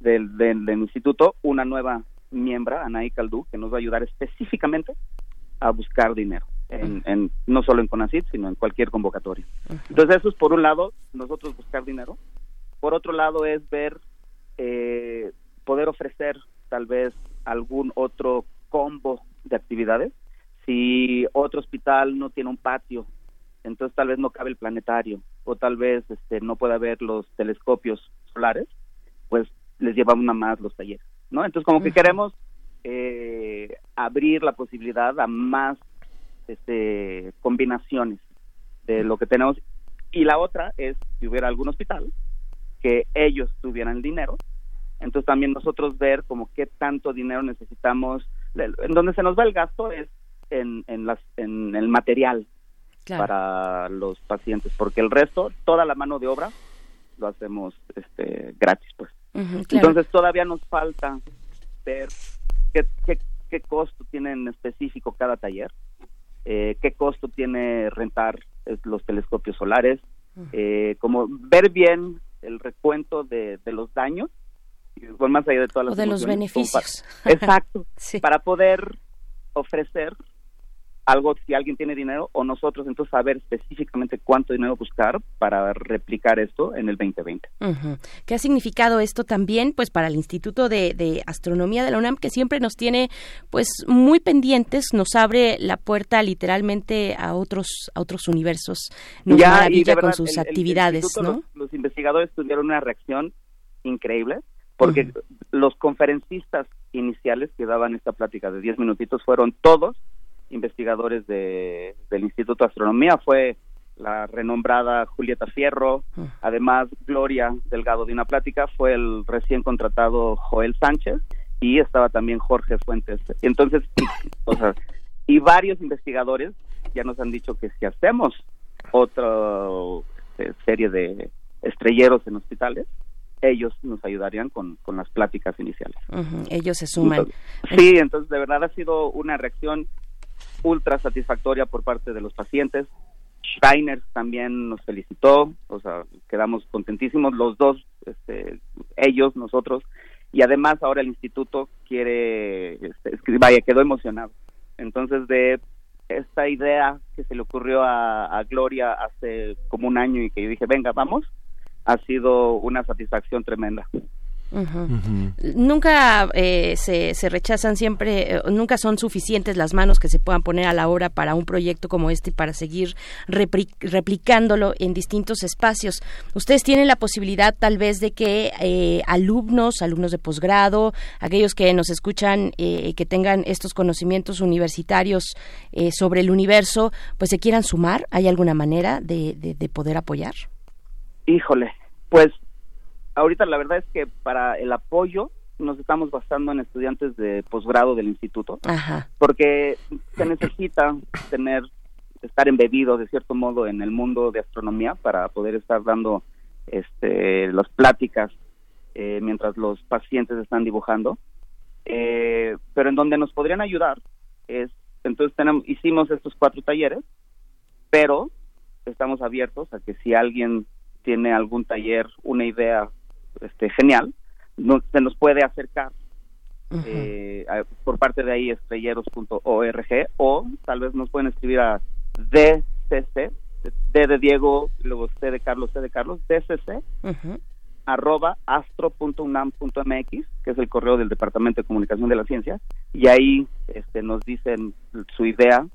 S4: del, del, instituto, una nueva miembra, Anaí Caldú, que nos va a ayudar específicamente a buscar dinero en, no solo en CONACYT, sino en cualquier convocatoria. Entonces eso es por un lado, nosotros buscar dinero. Por otro lado es ver, eh, poder ofrecer tal vez algún otro combo de actividades. Si otro hospital no tiene un patio, entonces tal vez no cabe el planetario o tal vez este, no pueda haber los telescopios solares, pues les llevamos una más los talleres, ¿no? Entonces como que queremos eh, abrir la posibilidad a más este, combinaciones de lo que tenemos. Y la otra es si hubiera algún hospital que ellos tuvieran el dinero, entonces también nosotros ver como qué tanto dinero necesitamos, en donde se nos va el gasto es en, en, las, en el material para los pacientes, porque el resto, toda la mano de obra, lo hacemos este, gratis, pues. Entonces todavía nos falta ver qué, qué, qué costo tiene en específico cada taller eh, qué costo tiene rentar eh, los telescopios solares, eh, como ver bien el recuento de, los daños, más allá de todas las...
S1: O de los beneficios.
S4: exacto, para poder ofrecer algo si alguien tiene dinero o nosotros entonces saber específicamente cuánto dinero buscar para replicar esto en el 2020.
S1: ¿Qué ha significado esto también pues para el Instituto de, Astronomía de la UNAM que siempre nos tiene pues muy pendientes, nos abre la puerta literalmente a otros a otros universos, nos maravilla con sus actividades, ¿no?
S4: Los, investigadores tuvieron una reacción increíble porque los conferencistas iniciales que daban esta plática de 10 minutitos fueron todos investigadores de, del Instituto de Astronomía fue la renombrada Julieta Fierro, ah. además Gloria Delgado de una plática, fue el recién contratado Joel Sánchez y estaba también Jorge Fuentes. Entonces, o sea, y varios investigadores ya nos han dicho que si hacemos otra eh, serie de estrelleros en hospitales, ellos nos ayudarían con, con las pláticas iniciales.
S1: Ellos se suman.
S4: sí, entonces de verdad ha sido una reacción ultra satisfactoria por parte de los pacientes. Schreiner también nos felicitó, o sea, quedamos contentísimos los dos, este, ellos, nosotros, y además ahora el instituto quiere, este, vaya, quedó emocionado. Entonces, de esta idea que se le ocurrió a, Gloria hace como un año y que yo dije, venga, vamos, ha sido una satisfacción tremenda.
S1: Nunca eh, se, se, rechazan siempre, eh, nunca son suficientes las manos que se puedan poner a la obra para un proyecto como este para seguir replicándolo en distintos espacios. Ustedes tienen la posibilidad tal vez de que eh, alumnos, alumnos de posgrado, aquellos que nos escuchan, que tengan estos conocimientos universitarios sobre el universo, pues se quieran sumar. ¿Hay alguna manera de, de poder apoyar?
S4: Híjole, pues ahorita la verdad es que para el apoyo nos estamos basando en estudiantes de posgrado del instituto, porque se necesita tener, estar embebido de cierto modo en el mundo de astronomía para poder estar dando este, las pláticas eh, mientras los pacientes están dibujando. Eh, pero en donde nos podrían ayudar es, entonces tenemos, hicimos estos cuatro talleres, pero estamos abiertos a que si alguien tiene algún taller, una idea este, genial, se nos puede acercar eh, por parte de ahí estrelleros.org o tal vez nos pueden escribir a DCC, D de Diego, luego C de Carlos, C de Carlos, DCC, arroba astro.unam.mx, que es el correo del Departamento de Comunicación de la Ciencia, y ahí este, nos dicen su idea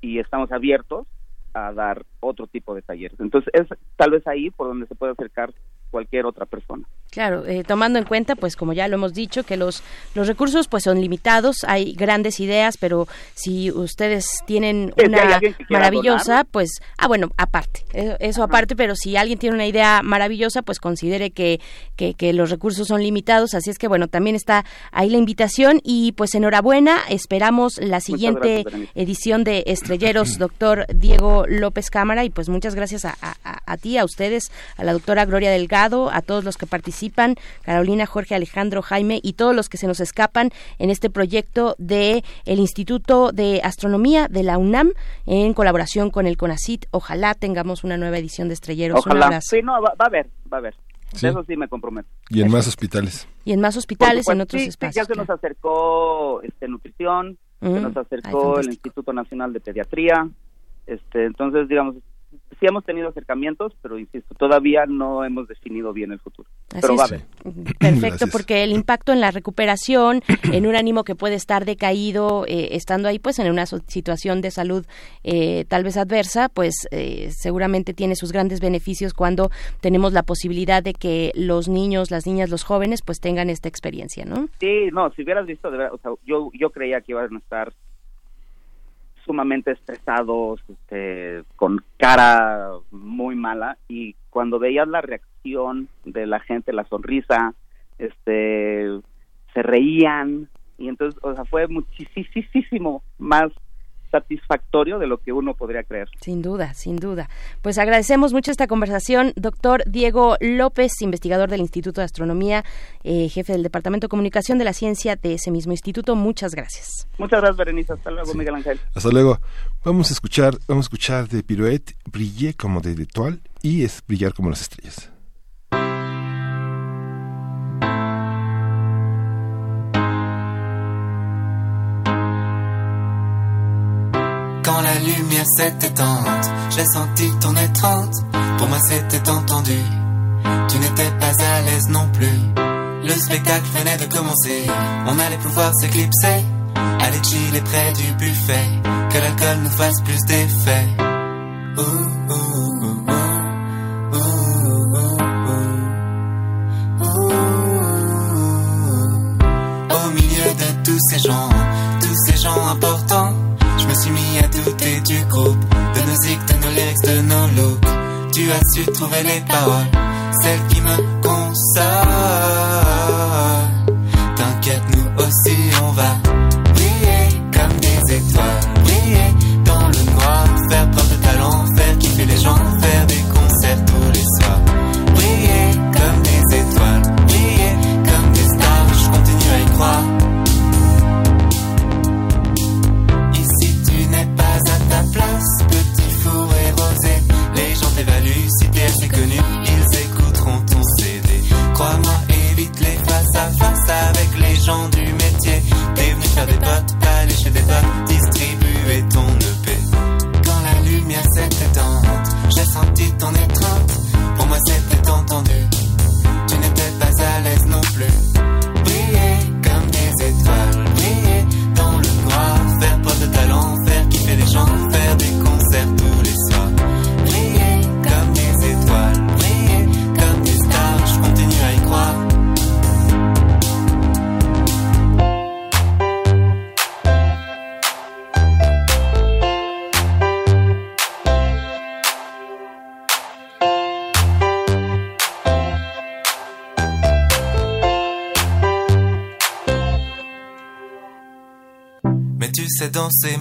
S4: y estamos abiertos a dar otro tipo de talleres. Entonces es tal vez ahí por donde se puede acercar cualquier otra persona.
S1: Claro, eh, tomando en cuenta, pues como ya lo hemos dicho, que los, los recursos pues son limitados, hay grandes ideas, pero si ustedes tienen una maravillosa, pues, ah, bueno, aparte, eh, eso, aparte, pero si alguien tiene una idea maravillosa, pues considere que, que, que, los recursos son limitados, así es que bueno, también está ahí la invitación y pues enhorabuena, esperamos la siguiente edición de Estrelleros, doctor Diego López Cámara, y pues muchas gracias a, a, a ti, a ustedes, a la doctora Gloria Delgado, a todos los que participan Carolina, Jorge, Alejandro, Jaime y todos los que se nos escapan en este proyecto de el Instituto de Astronomía de la UNAM en colaboración con el CONACIT. Ojalá tengamos una nueva edición de Estrelleros.
S4: Ojalá. Sí, no, va, a haber, va a haber. Eso sí me comprometo.
S2: Y en más hospitales.
S1: Y en más hospitales, en otros espacios.
S4: ya se nos acercó este, nutrición, se nos acercó el Instituto Nacional de Pediatría. Este, entonces, digamos, sí hemos tenido acercamientos, pero insisto, todavía no hemos definido bien el futuro. pero va a haber.
S1: Perfecto, porque el impacto en la recuperación, en un ánimo que puede estar decaído, eh, estando ahí pues en una situación de salud eh, tal vez adversa, pues eh, seguramente tiene sus grandes beneficios cuando tenemos la posibilidad de que los niños, las niñas, los jóvenes pues tengan esta experiencia, ¿no?
S4: Sí, no, si hubieras visto, o sea, yo, yo creía que iban a estar sumamente estresados, este, con cara muy mala y cuando veías la reacción de la gente, la sonrisa, este, se reían y entonces, o sea, fue muchísimo más satisfactorio de lo que uno podría creer.
S1: Sin duda, sin duda. Pues agradecemos mucho esta conversación, doctor Diego López, investigador del Instituto de Astronomía, eh, jefe del Departamento de Comunicación de la Ciencia de ese mismo instituto. Muchas gracias.
S4: Muchas gracias, Berenice. Hasta luego, Miguel Ángel.
S2: Hasta luego. Vamos a escuchar, vamos a escuchar de Pirouette, Briller como de L'Etoile y es brillar como las estrellas.
S5: Quand la lumière s'est éteinte, j'ai senti ton étreinte. Pour moi c'était entendu. Tu n'étais pas à l'aise non plus. Le spectacle venait de commencer. On allait pouvoir s'éclipser. Aller chiller près du buffet. Que l'alcool nous fasse plus d'effet. Au as su trouver les paroles, celles qui me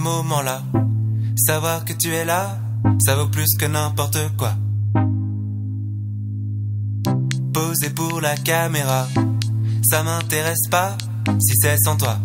S5: moments-là, savoir que tu es là, ça vaut plus que n'importe quoi. Poser pour la caméra, ça m'intéresse pas si c'est sans toi.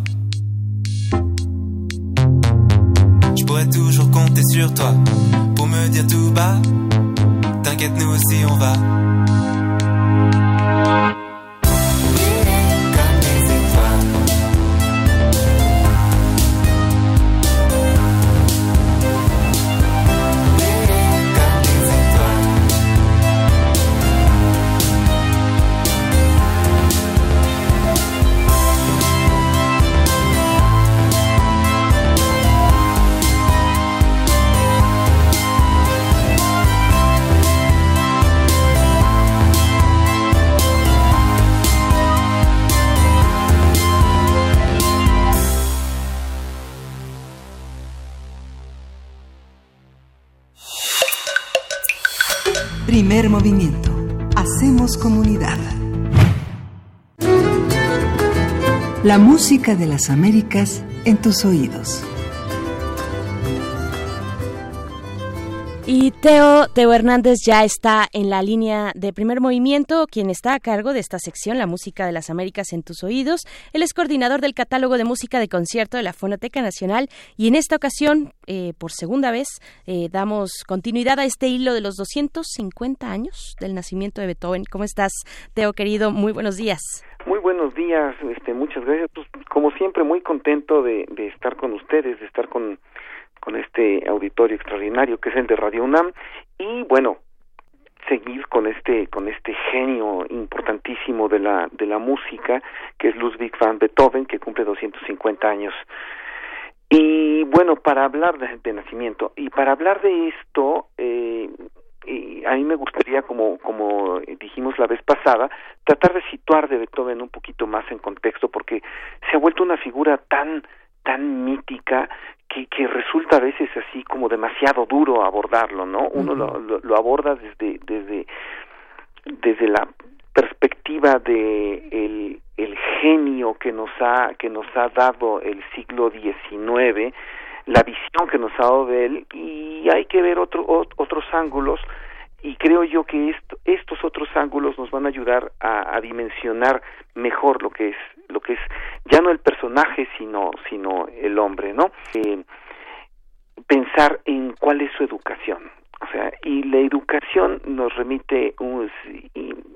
S3: Música de las Américas en tus oídos.
S1: Y Teo, Teo Hernández ya está en la línea de primer movimiento, quien está a cargo de esta sección, La Música de las Américas en tus oídos. Él es coordinador del catálogo de música de concierto de la Fonoteca Nacional y en esta ocasión, eh, por segunda vez, eh, damos continuidad a este hilo de los 250 años del nacimiento de Beethoven. ¿Cómo estás, Teo, querido? Muy buenos días.
S6: Muy buenos días, este, muchas gracias. Pues, como siempre, muy contento de, de estar con ustedes, de estar con con este auditorio extraordinario que es el de Radio UNAM y bueno seguir con este con este genio importantísimo de la de la música que es Ludwig van Beethoven que cumple 250 años y bueno para hablar de, nacimiento y para hablar de esto eh, a mí me gustaría como como dijimos la vez pasada tratar de situar de Beethoven un poquito más en contexto porque se ha vuelto una figura tan tan mítica que, que resulta a veces así como demasiado duro abordarlo, ¿no? Uno lo, lo, aborda desde, desde, desde la perspectiva de el, el genio que nos ha que nos ha dado el siglo XIX la visión que nos ha dado de él y hay que ver otro, otros ángulos y creo yo que estos otros ángulos nos van a ayudar a, a, dimensionar mejor lo que es lo que es ya no el personaje sino sino el hombre no eh, pensar en cuál es su educación. O sea y la educación nos remite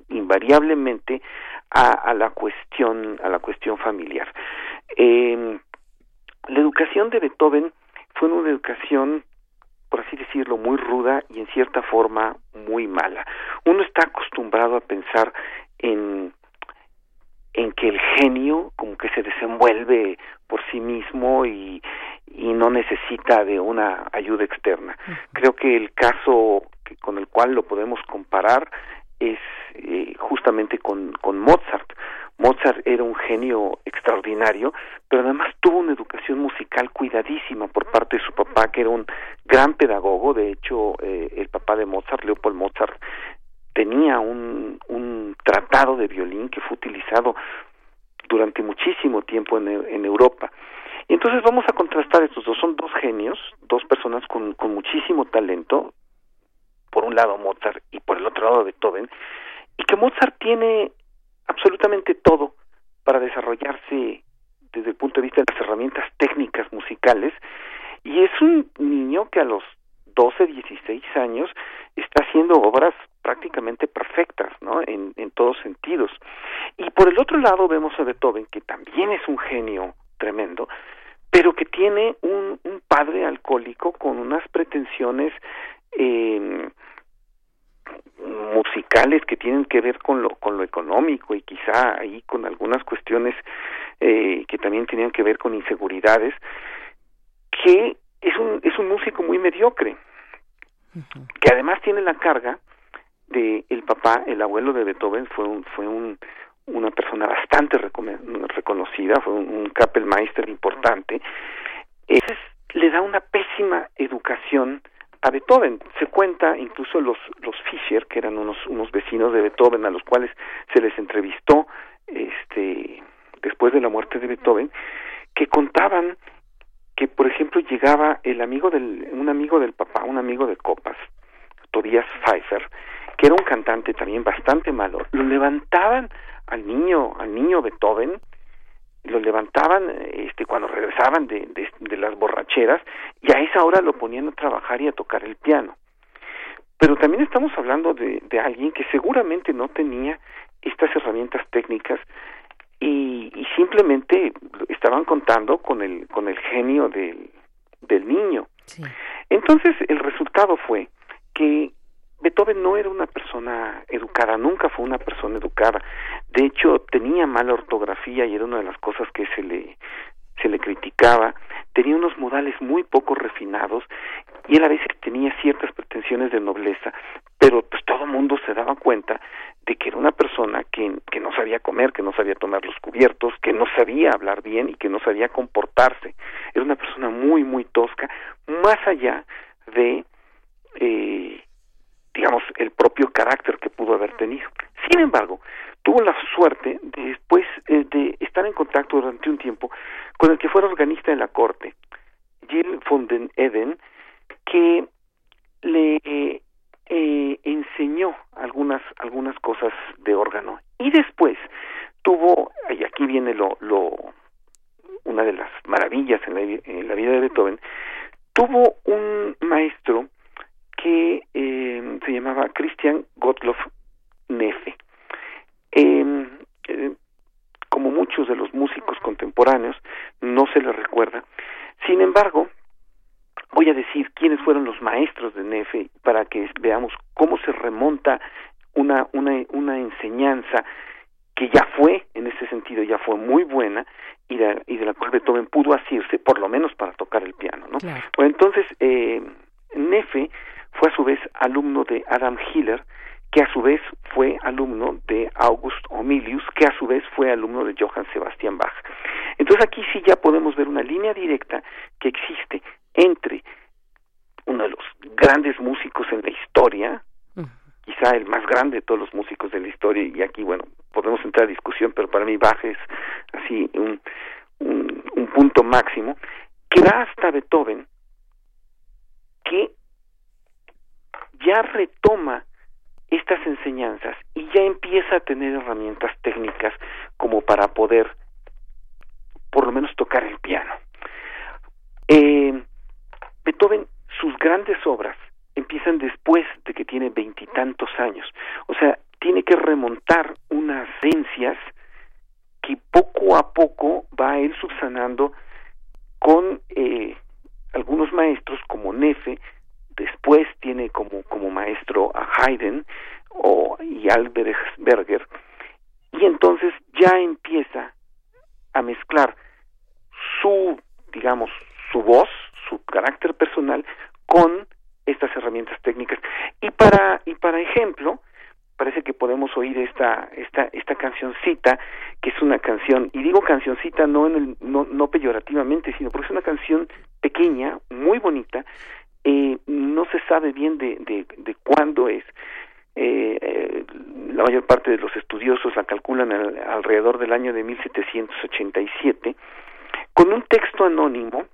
S6: invariablemente a, a, la cuestión a la cuestión familiar. Eh, la educación de Beethoven fue una educación por así decirlo, muy ruda y en cierta forma muy mala. Uno está acostumbrado a pensar en en que el genio como que se desenvuelve por sí mismo y, y no necesita de una ayuda externa. Creo que el caso que, con el cual lo podemos comparar es eh, justamente con, con Mozart. Mozart era un genio extraordinario, pero además tuvo una educación musical cuidadísima por parte de su papá, que era un gran pedagogo. De hecho, eh, el papá de Mozart, Leopold Mozart, tenía un, un tratado de violín que fue utilizado durante muchísimo tiempo en, en Europa. Y entonces vamos a contrastar estos dos. Son dos genios, dos personas con, con muchísimo talento, por un lado Mozart y por el otro lado Beethoven, y que Mozart tiene absolutamente todo para desarrollarse desde el punto de vista de las herramientas técnicas musicales, y es un niño que a los 12, 16 años está haciendo obras prácticamente perfectas, ¿no? En, en todos sentidos. Y por el otro lado vemos a Beethoven, que también es un genio tremendo, pero que tiene un, un padre alcohólico con unas pretensiones eh, musicales que tienen que ver con lo con lo económico y quizá ahí con algunas cuestiones eh, que también tenían que ver con inseguridades que es un es un músico muy mediocre que además tiene la carga de el papá el abuelo de Beethoven fue un fue un una persona bastante reconocida fue un, un Kapellmeister importante. Entonces, le da una pésima educación a Beethoven. Se cuenta incluso los, los Fischer, que eran unos, unos vecinos de Beethoven a los cuales se les entrevistó este, después de la muerte de Beethoven, que contaban que, por ejemplo, llegaba el amigo del, un amigo del papá, un amigo de copas, Tobias Pfeiffer, que era un cantante también bastante malo, lo levantaban al niño, al niño Beethoven, lo levantaban este cuando regresaban de, de, las borracheras y a esa hora lo ponían a trabajar y a tocar el piano. Pero también estamos hablando de, de alguien que seguramente no tenía estas herramientas técnicas y, y simplemente estaban contando con el con el genio del, del niño. Entonces el resultado fue que Beethoven no era una persona educada, nunca fue una persona educada. De hecho, tenía mala ortografía y era una de las cosas que se le se le criticaba, tenía unos modales muy poco refinados y él a veces tenía ciertas pretensiones de nobleza, pero pues todo el mundo se daba cuenta de que era una persona que, que no sabía comer, que no sabía tomar los cubiertos, que no sabía hablar bien y que no sabía comportarse. Era una persona muy, muy tosca, más allá de eh, digamos, el propio carácter que pudo haber tenido. Sin embargo, tuvo la suerte de después eh, de estar en contacto durante un tiempo con el que fuera organista de la corte, Gilles von den Eden, que le eh, enseñó algunas algunas cosas de órgano y después tuvo y aquí viene lo, lo una de las maravillas en la, en la vida de Beethoven tuvo un maestro que eh, se llamaba Christian Gottlob Neffe. Em, eh, como muchos de los músicos contemporáneos, no se le recuerda. Sin embargo, voy a decir quiénes fueron los maestros de Nefe para que veamos cómo se remonta una, una, una enseñanza que ya fue, en ese sentido, ya fue muy buena y de, y de la cual Beethoven pudo asirse, por lo menos para tocar el piano, ¿no? entonces, eh, Nefe fue a su vez alumno de Adam Hiller, que a su vez fue alumno de August Omilius, que a su vez fue alumno de Johann Sebastian Bach. Entonces aquí sí ya podemos ver una línea directa que existe entre uno de los grandes músicos en la historia, quizá el más grande de todos los músicos de la historia, y aquí, bueno, podemos entrar a discusión, pero para mí Bach es así un, un, un punto máximo, que va hasta Beethoven, que ya retoma estas enseñanzas y ya empieza a tener herramientas técnicas como para poder por lo menos tocar el piano. Eh, Beethoven, sus grandes obras empiezan después de que tiene veintitantos años, o sea, tiene que remontar unas herencias que poco a poco va a ir subsanando con eh, algunos maestros como Nefe, después tiene como, como maestro a Haydn o, y Albert Berger, y entonces ya empieza a mezclar su, digamos, su voz, su carácter personal con estas herramientas técnicas. Y para, y para ejemplo, parece que podemos oír esta, esta, esta cancioncita, que es una canción, y digo cancioncita no, en el, no, no peyorativamente, sino porque es una canción pequeña, muy bonita, eh, no se sabe bien de, de, de cuándo es. Eh, eh, la mayor parte de los estudiosos la calculan alrededor del año de 1787, con un texto anónimo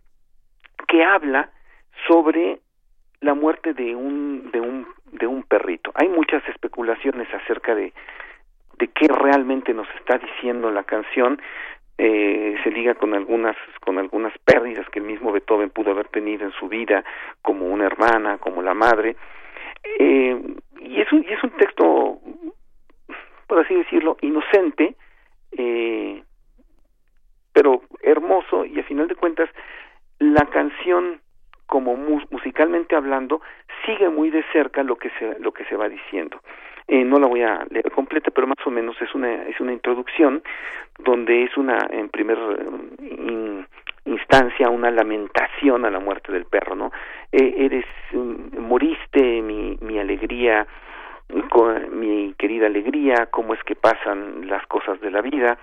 S6: que habla sobre la muerte de un de un de un perrito. Hay muchas especulaciones acerca de de qué realmente nos está diciendo la canción eh, se liga con algunas con algunas pérdidas que el mismo Beethoven pudo haber tenido en su vida como una hermana como la madre. Eh, y es un y es un texto por así decirlo inocente eh, pero hermoso y a final de cuentas la canción como musicalmente hablando sigue muy de cerca lo que se lo que se va diciendo eh, no la voy a leer completa, pero más o menos es una es una introducción donde es una en primer eh, instancia una lamentación a la muerte del perro, ¿no? Eh, eres mm, moriste mi mi alegría mi querida alegría, cómo es que pasan las cosas de la vida,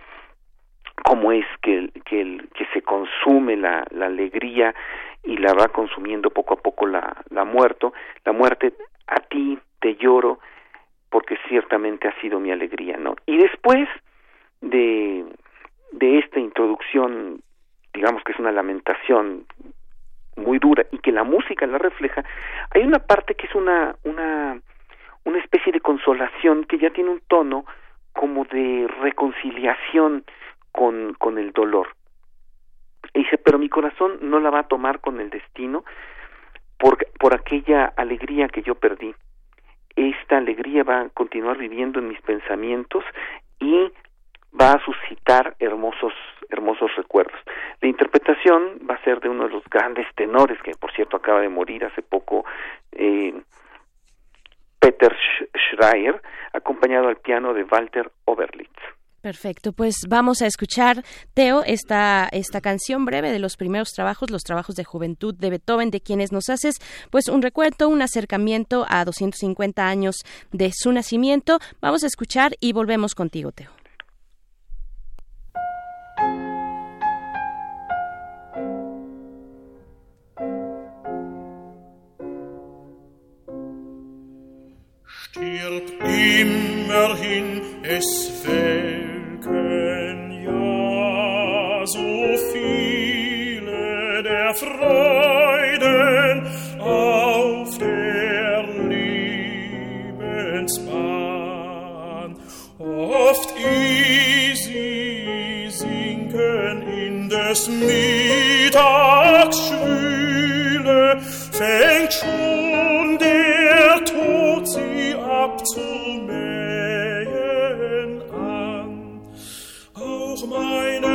S6: cómo es que, que, que se consume la, la alegría y la va consumiendo poco a poco la, la muerto, la muerte a ti te lloro porque ciertamente ha sido mi alegría, ¿no? Y después de, de esta introducción, digamos que es una lamentación muy dura y que la música la refleja, hay una parte que es una, una, una especie de consolación que ya tiene un tono como de reconciliación con, con el dolor. Y dice, pero mi corazón no la va a tomar con el destino por, por aquella alegría que yo perdí esta alegría va a continuar viviendo en mis pensamientos y va a suscitar hermosos hermosos recuerdos. La interpretación va a ser de uno de los grandes tenores que por cierto acaba de morir hace poco eh, Peter Schreier, acompañado al piano de Walter Oberlitz.
S1: Perfecto, pues vamos a escuchar, Teo, esta, esta canción breve de los primeros trabajos, los trabajos de juventud de Beethoven, de quienes nos haces pues un recuento, un acercamiento a 250 años de su nacimiento. Vamos a escuchar y volvemos contigo, Teo.
S7: Immerhin, es. Fängt schon der Tod sie abzumähen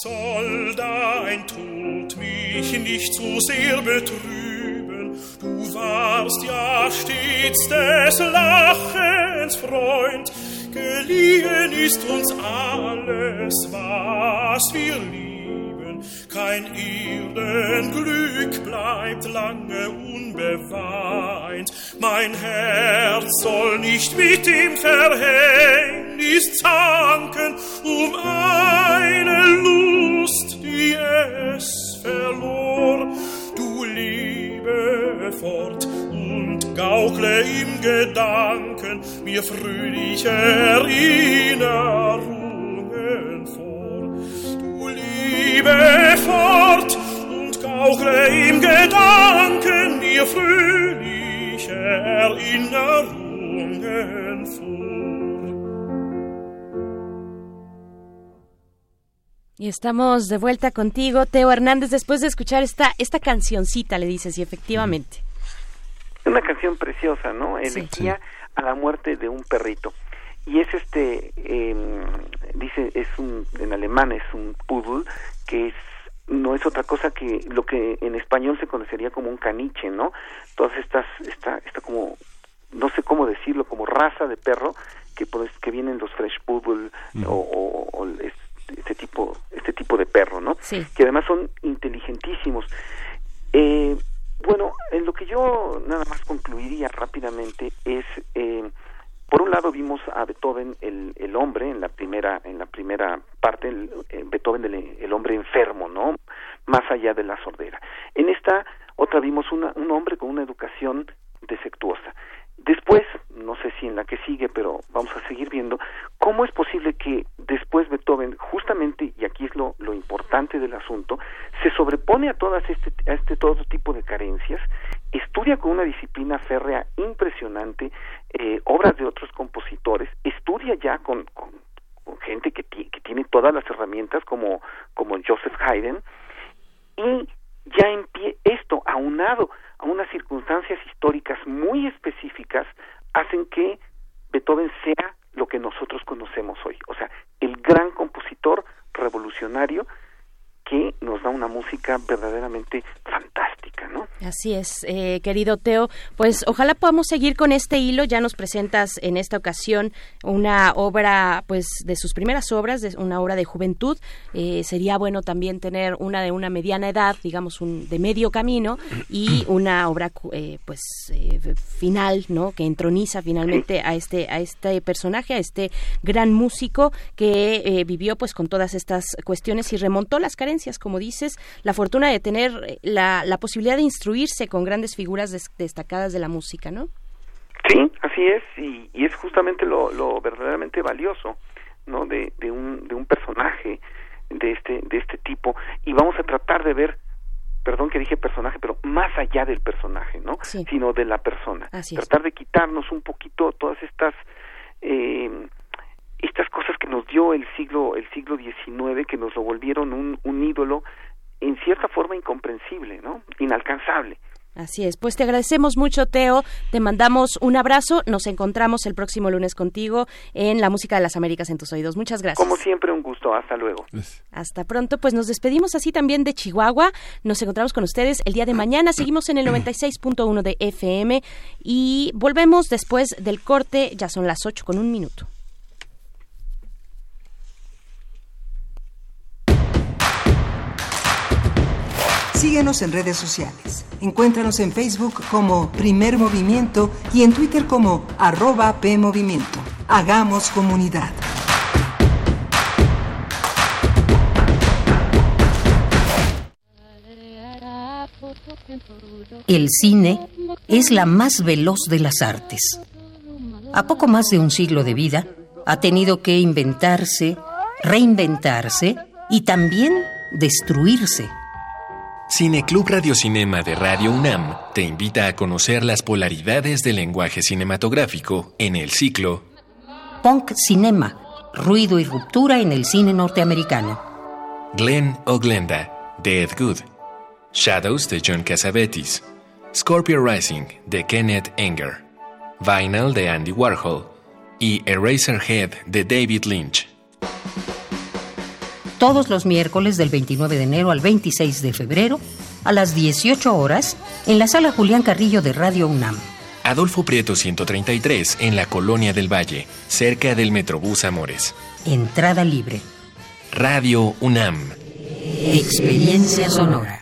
S7: soll dein Tod mich nicht zu sehr betrüben, du warst ja stets des Lachens Freund, geliehen ist uns alles, was wir lieben, kein Erdenglück bleibt lange unbeweint, mein Herz soll nicht mit dem Verhängnis zanken, um eine Lust, die es verlor, du liebe fort und gaukle im Gedanken mir fröhliche Erinnerungen vor. Liebe fort und gaukle im Gedanken mir fröhliche Erinnerungen vor.
S1: Y estamos de vuelta contigo, Teo Hernández, después de escuchar esta, esta cancioncita, le dices, y efectivamente.
S6: Una canción preciosa, ¿no? Elegía a la muerte de un perrito. Y es este, eh, dice, es un, en alemán es un poodle, que es no es otra cosa que lo que en español se conocería como un caniche, ¿no? Todas estas, esta, esta como, no sé cómo decirlo, como raza de perro que pues, que vienen los fresh poodle o, o, o este tipo, este tipo de perro, ¿no?
S1: Sí.
S6: Que además son inteligentísimos. Eh, bueno, en lo que yo nada más concluiría rápidamente es eh, por un lado vimos a Beethoven el, el hombre en la primera en la primera parte el Beethoven el, el, hombre enfermo no más allá de la sordera. En esta otra vimos una, un hombre con una educación defectuosa. Después no sé si en la que sigue pero vamos a seguir viendo cómo es posible que después Beethoven justamente y aquí es lo, lo importante del asunto se sobrepone a todas este a este todo tipo de carencias estudia con una disciplina férrea impresionante eh, obras de otros compositores, estudia ya con, con, con gente que, tiene todas las herramientas como, como Joseph Haydn y ya en pie esto aunado a unas circunstancias históricas muy específicas hacen que Beethoven sea lo que nosotros conocemos hoy, o sea, el gran compositor revolucionario que nos da una música verdaderamente fantástica, ¿no?
S1: Así es, eh, querido Teo. Pues ojalá podamos seguir con este hilo. Ya nos presentas en esta ocasión una obra, pues, de sus primeras obras, de una obra de juventud. Eh, sería bueno también tener una de una mediana edad, digamos, un de medio camino y una obra, eh, pues, final, ¿no? Que entroniza finalmente a este a este personaje, a este gran músico que vivió, pues, con todas estas cuestiones y remontó las carencias como dices, la fortuna de tener la, la posibilidad de instruirse con grandes figuras des, destacadas de la música, ¿no?
S6: Sí, así es, y, y es justamente lo, lo, verdaderamente valioso, ¿no? De, de, un, de un personaje de este, de este tipo, y vamos a tratar de ver perdón que dije personaje, pero más allá del personaje, ¿no?
S1: Sí.
S6: Sino de la persona.
S1: Así
S6: Tratar
S1: es.
S6: de quitarnos un poquito todas estas eh, estas cosas que nos dio el siglo el siglo XIX que nos lo volvieron un, un ídolo en cierta forma incomprensible no inalcanzable
S1: Así es, pues te agradecemos mucho, Teo. Te mandamos un abrazo. Nos encontramos el próximo lunes contigo en La Música de las Américas en tus oídos. Muchas gracias.
S6: Como siempre, un gusto. Hasta luego.
S1: Hasta pronto. Pues nos despedimos así también de Chihuahua. Nos encontramos con ustedes el día de mañana. Seguimos en el 96.1 de FM y volvemos después del corte. Ya son las 8 con un minuto.
S3: Síguenos en redes sociales. Encuéntranos en Facebook como Primer Movimiento y en Twitter como arroba PMovimiento. Hagamos comunidad.
S8: El cine es la más veloz de las artes. A poco más de un siglo de vida, ha tenido que inventarse, reinventarse y también destruirse
S9: Cineclub Radiocinema de Radio UNAM te invita a conocer las polaridades del lenguaje cinematográfico en el ciclo
S8: Punk Cinema, ruido y ruptura en el cine norteamericano.
S9: Glenn o Glenda, de Ed Good. Shadows de John Cassavetes. Scorpio Rising de Kenneth Enger. Vinyl de Andy Warhol. Y Eraserhead de David Lynch
S8: todos los miércoles del 29 de enero al 26 de febrero a las 18 horas en la sala Julián Carrillo de Radio UNAM.
S9: Adolfo Prieto 133 en la Colonia del Valle, cerca del Metrobús Amores.
S8: Entrada libre.
S9: Radio UNAM.
S8: Experiencia sonora.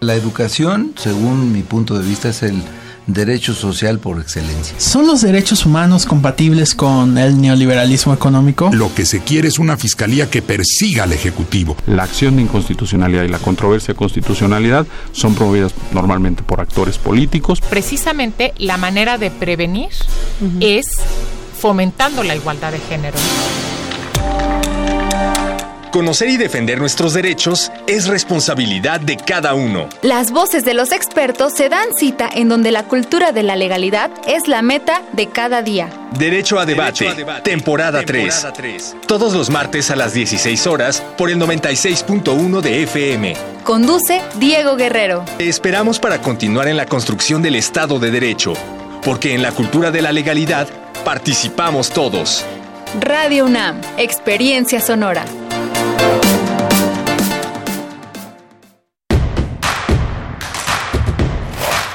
S10: La educación, según mi punto de vista, es el derecho social por excelencia.
S11: ¿Son los derechos humanos compatibles con el neoliberalismo económico?
S12: Lo que se quiere es una fiscalía que persiga al Ejecutivo.
S13: La acción de inconstitucionalidad y la controversia de constitucionalidad son promovidas normalmente por actores políticos.
S14: Precisamente la manera de prevenir es fomentando la igualdad de género.
S9: Conocer y defender nuestros derechos es responsabilidad de cada uno.
S15: Las voces de los expertos se dan cita en donde la cultura de la legalidad es la meta de cada día.
S9: Derecho a debate, temporada, 3. Todos los martes a las 16 horas por el 96.1 de FM.
S15: Conduce Diego Guerrero.
S9: Te esperamos para continuar en la construcción del Estado de Derecho, porque en la cultura de la legalidad participamos todos.
S15: Radio UNAM, Experiencia Sonora.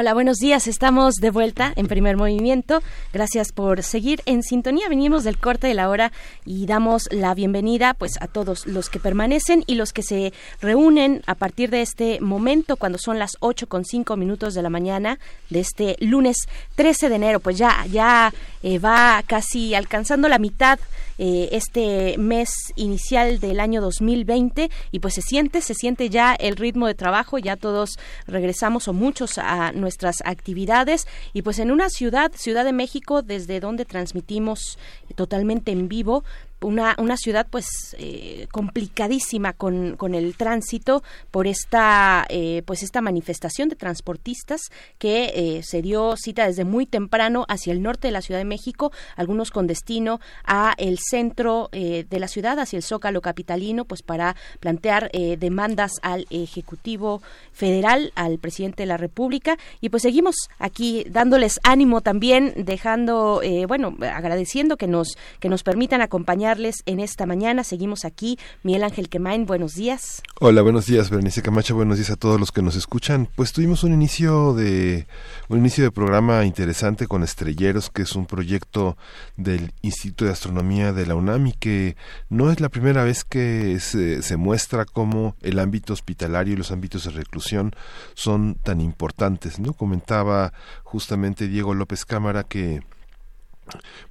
S1: Hola, buenos días. Estamos de vuelta en primer movimiento. Gracias por seguir en sintonía. Venimos del corte de la hora y damos la bienvenida pues a todos los que permanecen y los que se reúnen a partir de este momento cuando son las ocho con cinco minutos de la mañana de este lunes 13 de enero. Pues ya, ya eh, va casi alcanzando la mitad eh, este mes inicial del año 2020 y pues se siente, se siente ya el ritmo de trabajo, ya todos regresamos o muchos a nuestras actividades. Y pues en una ciudad, Ciudad de México, desde donde transmitimos totalmente en vivo, una, una ciudad pues eh, complicadísima con, con, el tránsito por esta eh, pues esta manifestación de transportistas que eh, se dio cita desde muy temprano hacia el norte de la Ciudad de México, algunos con destino a el centro de la ciudad, hacia el Zócalo capitalino, pues para plantear demandas al Ejecutivo Federal, al presidente de la República. Y pues seguimos aquí dándoles ánimo también, dejando bueno, agradeciendo que nos que nos permitan acompañar en esta mañana. Seguimos aquí. Miguel Ángel Quemain, buenos días.
S2: Hola, buenos días, Berenice Camacho. Buenos días a todos los que nos escuchan. Pues tuvimos un inicio de un inicio de programa interesante con Estrelleros, que es un proyecto del Instituto de Astronomía de la UNAM y que no es la primera vez que se, se muestra cómo el ámbito hospitalario y los ámbitos de reclusión son tan importantes. ¿no? Comentaba justamente Diego López Cámara que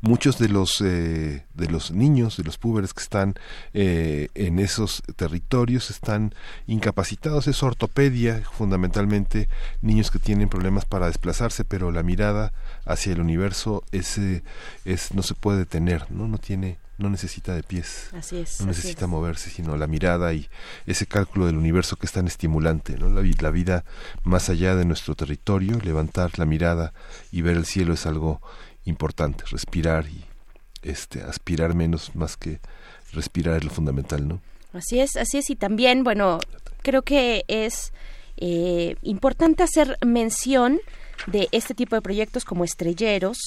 S2: muchos de los eh, de los niños de los púberes que están eh, en esos territorios están incapacitados. Es ortopedia fundamentalmente niños que tienen problemas para desplazarse pero la mirada hacia el universo es, es no se puede detener no no tiene no necesita de pies,
S1: así es,
S2: no necesita moverse, sino la mirada y ese cálculo del universo que es tan estimulante, ¿no? La, la vida más allá de nuestro territorio, levantar la mirada y ver el cielo es algo importante, respirar y este aspirar menos más que respirar es lo fundamental, ¿no?
S1: Así es, así es y también, bueno, creo que es eh, importante hacer mención de este tipo de proyectos como estrelleros,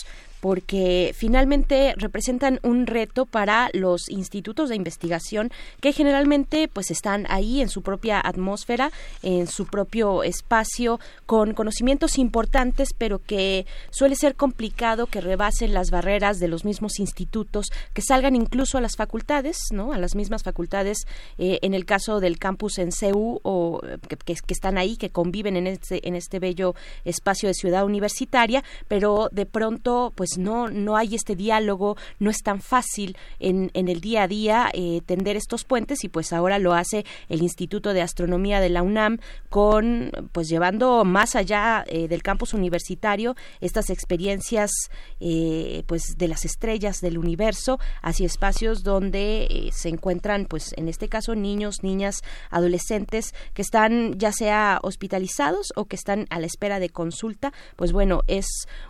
S1: porque finalmente representan un reto para los institutos de investigación que generalmente pues están ahí en su propia atmósfera, en su propio espacio, con conocimientos importantes, pero que suele ser complicado que rebasen las barreras de los mismos institutos, que salgan incluso a las facultades, ¿no? A las mismas facultades, eh, en el caso del campus en CEU o que, que, están ahí, que conviven en este, en este bello espacio de ciudad universitaria, pero de pronto pues pues no, no hay este diálogo, no es tan fácil en, en el día a día eh, tender estos puentes y pues ahora lo hace el Instituto de Astronomía de la UNAM con pues llevando más allá eh, del campus universitario estas experiencias eh, pues de las estrellas del universo hacia espacios donde se encuentran pues en este caso niños, niñas, adolescentes que están ya sea hospitalizados o que están a la espera de consulta, pues bueno, es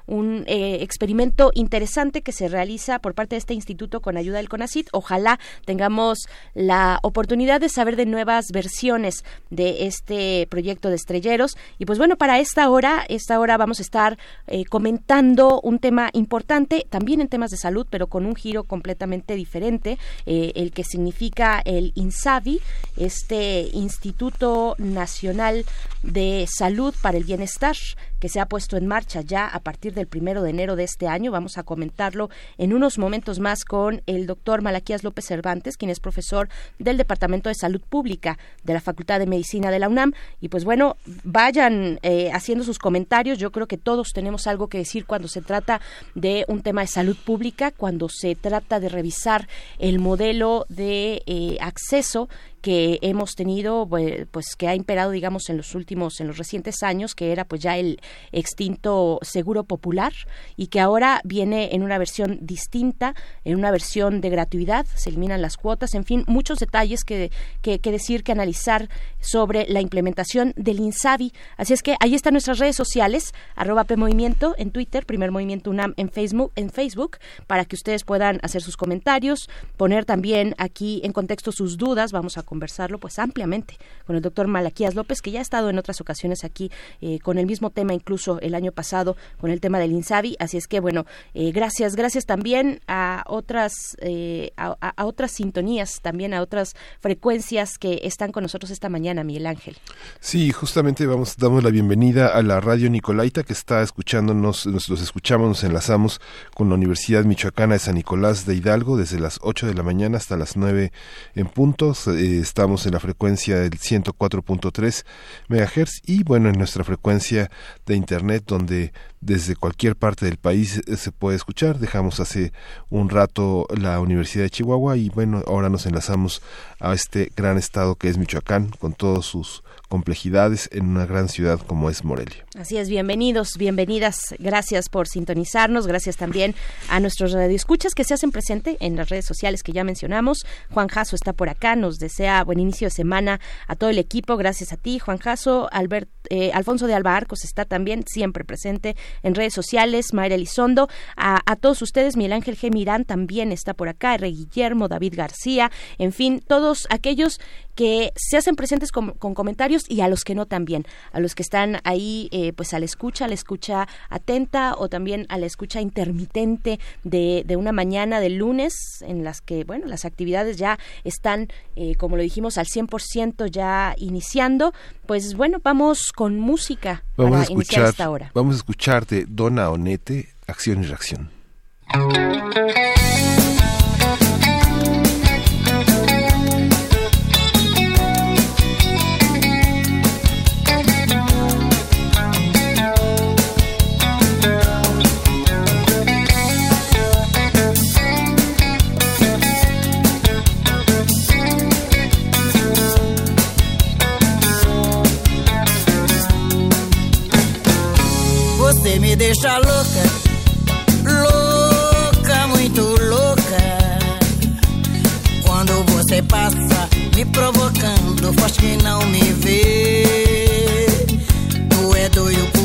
S1: un experimento interesante que se realiza por parte de este instituto con ayuda del CONACIT. Ojalá tengamos la oportunidad de saber de nuevas versiones de este proyecto de estrelleros. Y pues bueno, para esta hora, esta hora vamos a estar eh, comentando un tema importante, también en temas de salud, pero con un giro completamente diferente, eh, el que significa el INSABI, este Instituto Nacional de Salud para el Bienestar, que se ha puesto en marcha ya a partir del primero de enero de este año. Vamos a comentarlo en unos momentos más con el doctor Malaquías López Cervantes, quien es profesor del Departamento de Salud Pública de la Facultad de Medicina de la UNAM. Y pues bueno, vayan eh, haciendo sus comentarios. Yo creo que todos tenemos algo que decir cuando se trata de un tema de salud pública, cuando se trata de revisar el modelo de eh, acceso que hemos tenido, pues que ha imperado, digamos, en los últimos, en los recientes años, que era pues ya el extinto Seguro Popular y que ahora viene en una versión distinta, en una versión de gratuidad, se eliminan las cuotas, en fin, muchos detalles que, que, que decir, que analizar sobre la implementación del INSABI. Así es que ahí están nuestras redes sociales, arroba PMovimiento en Twitter, Primer Movimiento UNAM en Facebook, en Facebook, para que ustedes puedan hacer sus comentarios, poner también aquí en contexto sus dudas, vamos a conversarlo pues ampliamente con el doctor Malaquías López, que ya ha estado en otras ocasiones aquí eh, con el mismo tema, incluso el año pasado, con el tema del INSABI. Así es que, bueno, eh, gracias, gracias también a otras, eh, a, otras sintonías, también a otras frecuencias que están con nosotros esta mañana, Miguel Ángel.
S2: Sí, justamente vamos, damos la bienvenida a la radio Nicolaita que está escuchándonos, nos escuchamos, nos enlazamos con la Universidad Michoacana de San Nicolás de Hidalgo desde las 8 de la mañana hasta las 9 en puntos estamos en la frecuencia del 104.3 MHz y bueno, en nuestra frecuencia de internet donde desde cualquier parte del país eh, se puede escuchar. Dejamos hace un rato la Universidad de Chihuahua y bueno, ahora nos enlazamos a este gran estado que es Michoacán con todos sus complejidades en una gran ciudad como es Morelia.
S1: Así es, bienvenidos, bienvenidas. Gracias por sintonizarnos. Gracias también a nuestros radioescuchas que se hacen presente en las redes sociales que ya mencionamos. Juan Jaso está por acá, nos desea buen inicio de semana a todo el equipo. Gracias a ti, Juan Jaso. Albert, eh, Alfonso de Alba Arcos está también siempre presente en redes sociales. Mayra Elizondo. A, todos ustedes, Miguel Ángel G. Mirán también está por acá. R. Guillermo, David García. En fin, todos aquellos que se hacen presentes con, comentarios y a los que no también, a los que están ahí eh, pues a la escucha, a la escucha atenta o también a la escucha intermitente de, de una mañana de lunes en las que, bueno, las actividades ya están, eh, como lo dijimos, al 100% ya iniciando. Pues bueno, vamos con música
S2: vamos
S1: para
S2: a escuchar,
S1: iniciar esta hora.
S2: Vamos a escuchar de Dona Onete, Acción y Reacción.
S16: Deixa louca, louca, muito louca. Quando você passa me provocando, faz que não me vê. Tu é doido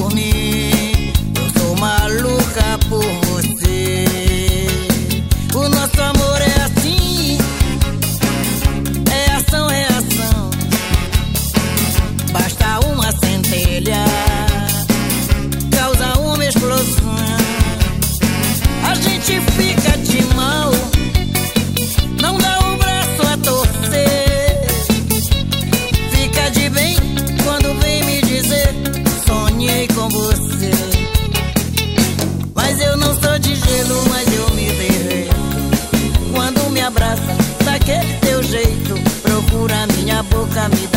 S16: daquele teu jeito, procura minha boca, me dá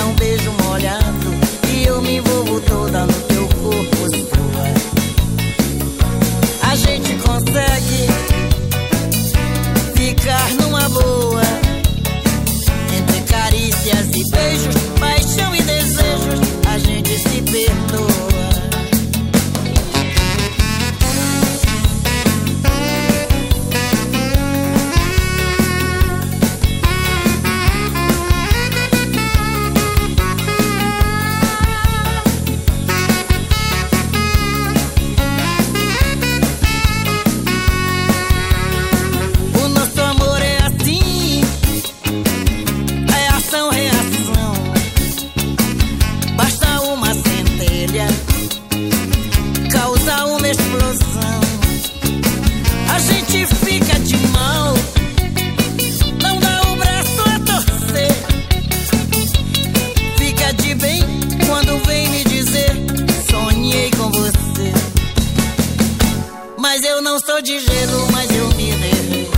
S16: De gelo, mas eu me derreto.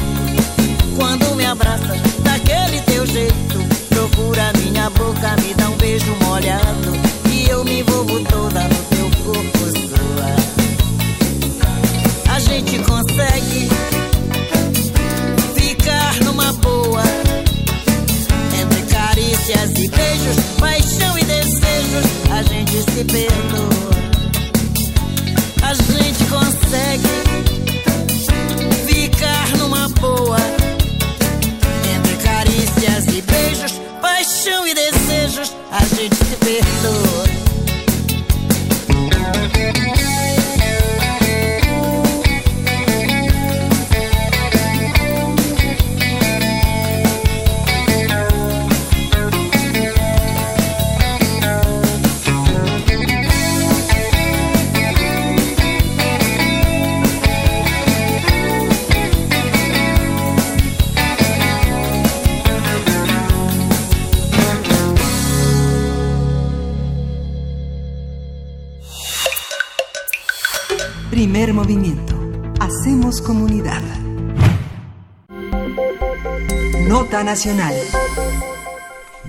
S16: Quando me abraça daquele teu jeito, procura minha boca, me dá um beijo molhado.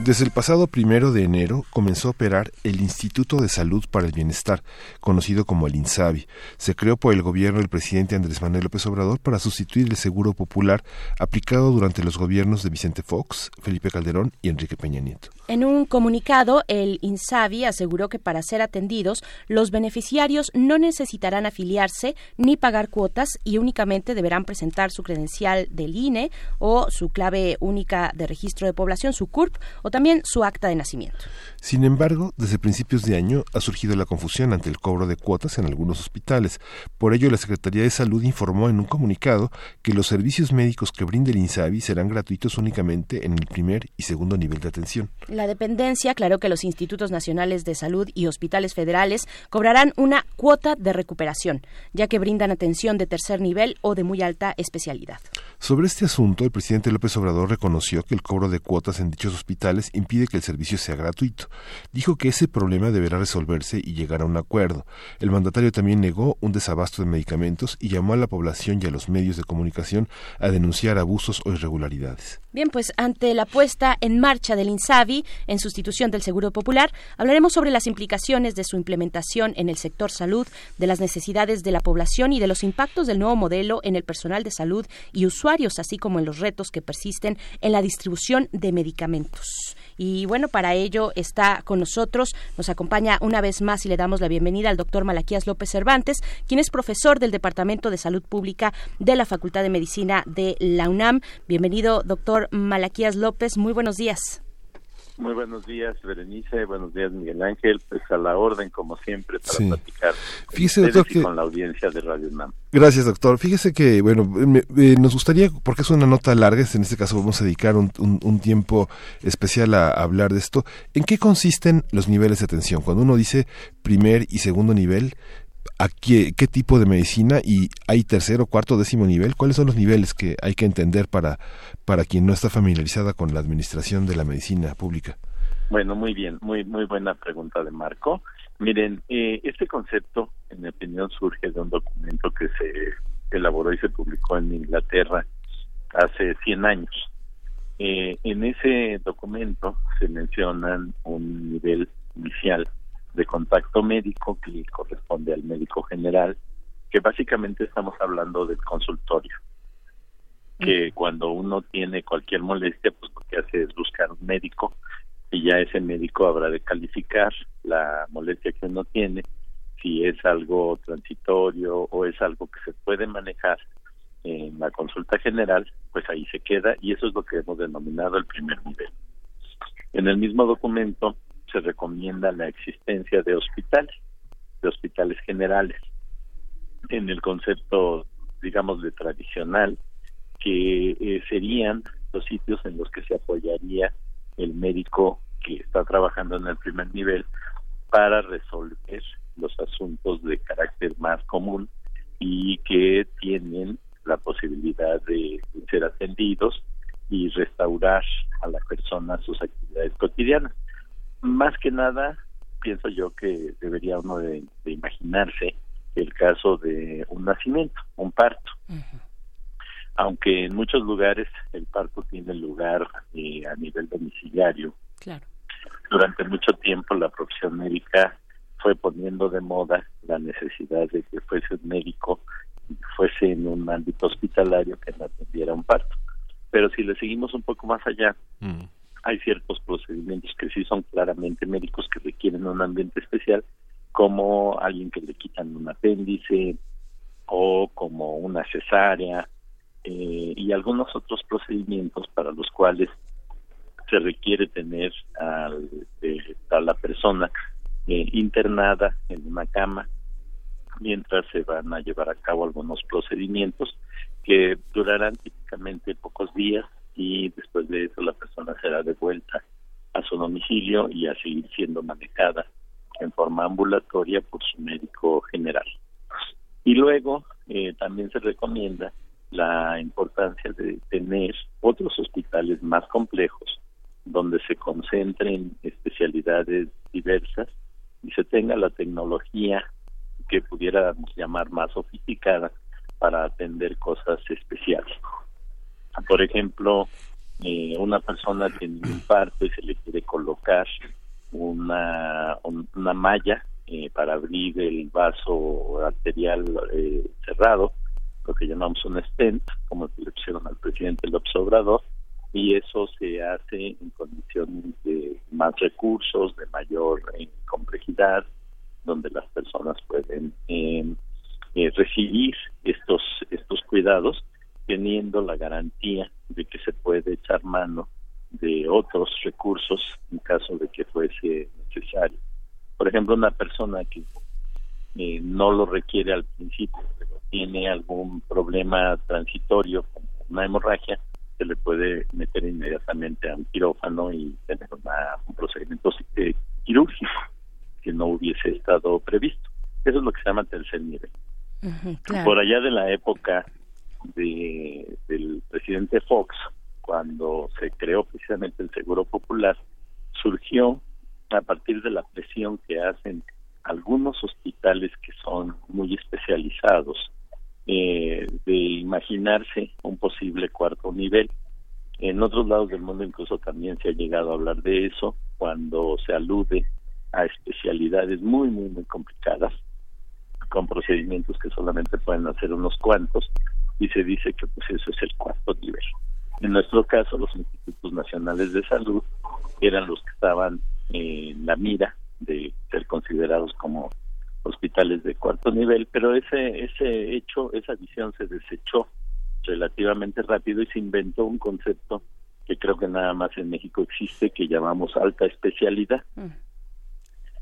S2: Desde el pasado primero de enero comenzó a operar el Instituto de Salud para el Bienestar, conocido como el INSABI. Se creó por el gobierno del presidente Andrés Manuel López Obrador para sustituir el seguro popular aplicado durante los gobiernos de Vicente Fox, Felipe Calderón y Enrique Peña Nieto.
S1: En un comunicado, el INSABI aseguró que para ser atendidos, los beneficiarios no necesitarán afiliarse ni pagar cuotas y únicamente deberán presentar su credencial del INE o su clave única de registro de población, su CURP, o también su acta de nacimiento.
S2: Sin embargo, desde principios de año ha surgido la confusión ante el cobro de cuotas en algunos hospitales. Por ello, la Secretaría de Salud informó en un comunicado que los servicios médicos que brinde el INSABI serán gratuitos únicamente en el primer y segundo nivel de atención.
S1: Dependencia aclaró que los institutos nacionales de salud y hospitales federales cobrarán una cuota de recuperación, ya que brindan atención de tercer nivel o de muy alta especialidad.
S2: Sobre este asunto, el presidente López Obrador reconoció que el cobro de cuotas en dichos hospitales impide que el servicio sea gratuito. Dijo que ese problema deberá resolverse y llegar a un acuerdo. El mandatario también negó un desabasto de medicamentos y llamó a la población y a los medios de comunicación a denunciar abusos o irregularidades.
S1: Bien, pues ante la puesta en marcha del INSABI en sustitución del Seguro Popular, hablaremos sobre las implicaciones de su implementación en el sector salud, de las necesidades de la población y de los impactos del nuevo modelo en el personal de salud y usuarios así como en los retos que persisten en la distribución de medicamentos. Y bueno, para ello está con nosotros, nos acompaña una vez más y le damos la bienvenida al doctor Malaquías López Cervantes, quien es profesor del Departamento de Salud Pública de la Facultad de Medicina de la UNAM. Bienvenido, doctor Malaquías López. Muy buenos días.
S17: Muy buenos días, Berenice. Buenos días, Miguel Ángel. Pues a la orden, como siempre, para platicar
S2: Fíjese, doctor, que...
S17: con la audiencia de Radio UNAM.
S2: Gracias, doctor. Fíjese que, bueno, nos gustaría, porque es una nota larga, en este caso vamos a dedicar un, un, tiempo especial a, hablar de esto. ¿En qué consisten los niveles de atención? Cuando uno dice primer y segundo nivel, ¿a qué, tipo de medicina y hay tercero, cuarto, décimo nivel? ¿Cuáles son los niveles que hay que entender para, para quien no está familiarizada con la administración de la medicina pública?
S17: Bueno, muy bien, muy muy buena pregunta de Marco. Miren, eh, este concepto, en mi opinión, surge de un documento que se elaboró y se publicó en Inglaterra hace 100 años. Eh, en ese documento se mencionan un nivel inicial de contacto médico que corresponde al médico general, que básicamente estamos hablando del consultorio que cuando uno tiene cualquier molestia, pues lo que hace es buscar un médico y ya ese médico habrá de calificar la molestia que uno tiene, si es algo transitorio o es algo que se puede manejar en la consulta general, pues ahí se queda y eso es lo que hemos denominado el primer nivel. En el mismo documento se recomienda la existencia de hospitales, de hospitales generales. En el concepto, digamos, de tradicional, que eh, serían los sitios en los que se apoyaría el médico que está trabajando en el primer nivel para resolver los asuntos de carácter más común y que tienen la posibilidad de ser atendidos y restaurar a la persona sus actividades cotidianas. Más que nada, pienso yo que debería uno de, imaginarse el caso de un nacimiento, un parto aunque en muchos lugares el parto tiene lugar eh, a nivel domiciliario. Durante mucho tiempo la profesión médica fue poniendo de moda la necesidad de que fuese un médico y fuese en un ámbito hospitalario que no atendiera un parto. Pero si le seguimos un poco más allá, mm. Hay ciertos procedimientos que sí son claramente médicos que requieren un ambiente especial, como alguien que le quitan un apéndice o como una cesárea eh, y algunos otros procedimientos para los cuales se requiere tener al, eh, a la persona eh, internada en una cama mientras se van a llevar a cabo algunos procedimientos que durarán típicamente pocos días y después de eso la persona será devuelta a su domicilio y a seguir siendo manejada en forma ambulatoria por su médico general. Y luego también se recomienda la importancia de tener otros hospitales más complejos donde se concentren especialidades diversas y se tenga la tecnología que pudiéramos llamar más sofisticada para atender cosas especiales. Por ejemplo, eh, una persona tiene un infarto y se le quiere colocar una, una malla eh, para abrir el vaso arterial eh, cerrado, lo que llamamos un stent, como le pusieron al presidente López Obrador, y eso se hace en condiciones de más recursos, de mayor eh, complejidad, donde las personas pueden eh, recibir estos estos cuidados teniendo la garantía de que se puede echar mano de otros recursos en caso de que fuese necesario. Por ejemplo, una persona que eh, no lo requiere al principio, pero tiene algún problema transitorio, como una hemorragia, se le puede meter inmediatamente a un quirófano y tener un procedimiento eh, quirúrgico que no hubiese estado previsto. Eso es lo que se llama tercer nivel. Por allá de la época de, del presidente Fox, cuando se creó precisamente el Seguro Popular, surgió a partir de la presión que hacen algunos hospitales que son muy especializados eh, de imaginarse un posible cuarto nivel. En otros lados del mundo incluso también se ha llegado a hablar de eso cuando se alude a especialidades muy, muy, muy complicadas, con procedimientos que solamente pueden hacer unos cuantos, y se dice que pues eso es el cuarto nivel. En nuestro caso, los institutos nacionales de salud eran los que estaban en la mira de ser considerados como hospitales de cuarto nivel, pero ese ese hecho, esa visión se desechó relativamente rápido y se inventó un concepto que creo que nada más en México existe que llamamos alta especialidad. Mm.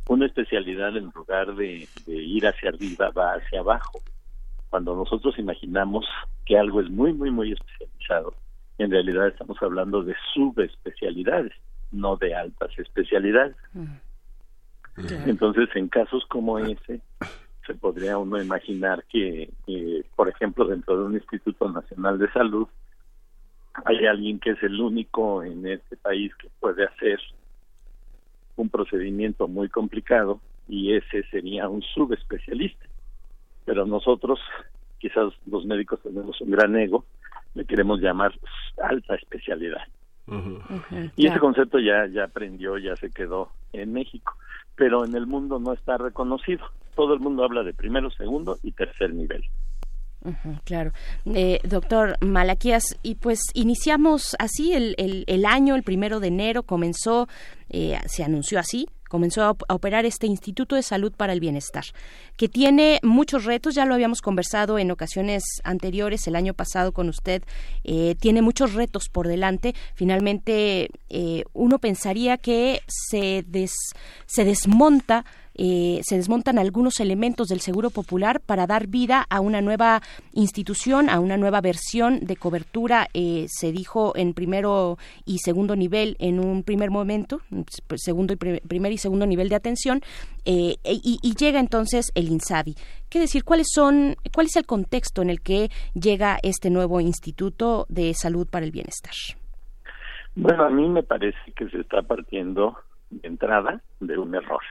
S17: Una especialidad en lugar de ir hacia arriba va hacia abajo cuando nosotros imaginamos que algo es muy, muy, muy especializado, en realidad estamos hablando de subespecialidades, no de altas especialidades. Mm. Entonces, en casos como ese, se podría uno imaginar que, por ejemplo, dentro de un Instituto Nacional de Salud, hay alguien que es el único en este país que puede hacer un procedimiento muy complicado y ese sería un subespecialista pero nosotros, quizás los médicos tenemos un gran ego, le queremos llamar alta especialidad. y ese concepto ya ya aprendió, ya se quedó en México, pero en el mundo no está reconocido. Todo el mundo habla de primero, segundo y tercer nivel.
S1: claro. Eh, doctor Malaquías, y pues iniciamos así el, el, el, año, el primero de enero comenzó, eh, se anunció así, comenzó a, operar este Instituto de Salud para el Bienestar, que tiene muchos retos, ya lo habíamos conversado en ocasiones anteriores, el año pasado con usted, eh, tiene muchos retos por delante. Finalmente, eh, uno pensaría que se, se desmonta eh, se desmontan algunos elementos del Seguro Popular para dar vida a una nueva institución, a una nueva versión de cobertura, eh, se dijo en primero y segundo nivel en un primer momento, pues, segundo y primer y segundo nivel de atención, eh, y, y, llega entonces el INSABI. ¿Qué decir? ¿Cuáles son, cuál es el contexto en el que llega este nuevo Instituto de Salud para el Bienestar?
S17: Bueno, a mí me parece que se está partiendo de entrada de un error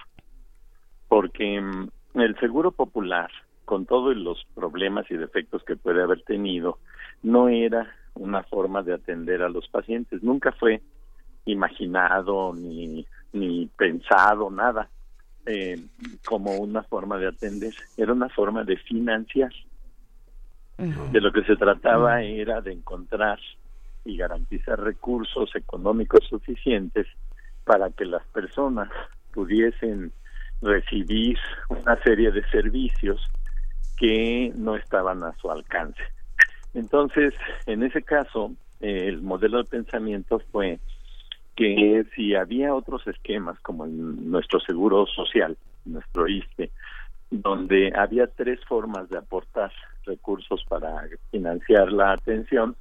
S17: porque mm, el seguro popular, con todos los problemas y defectos que puede haber tenido, no era una forma de atender a los pacientes, nunca fue imaginado ni, ni pensado nada eh, como una forma de atender, era una forma de financiar. De lo que se trataba era de encontrar y garantizar recursos económicos suficientes para que las personas pudiesen recibir una serie de servicios que no estaban a su alcance. Entonces, en ese caso, eh, el modelo de pensamiento fue que si había otros esquemas como en nuestro seguro social, nuestro ISTE, donde había tres formas de aportar recursos para financiar la atención,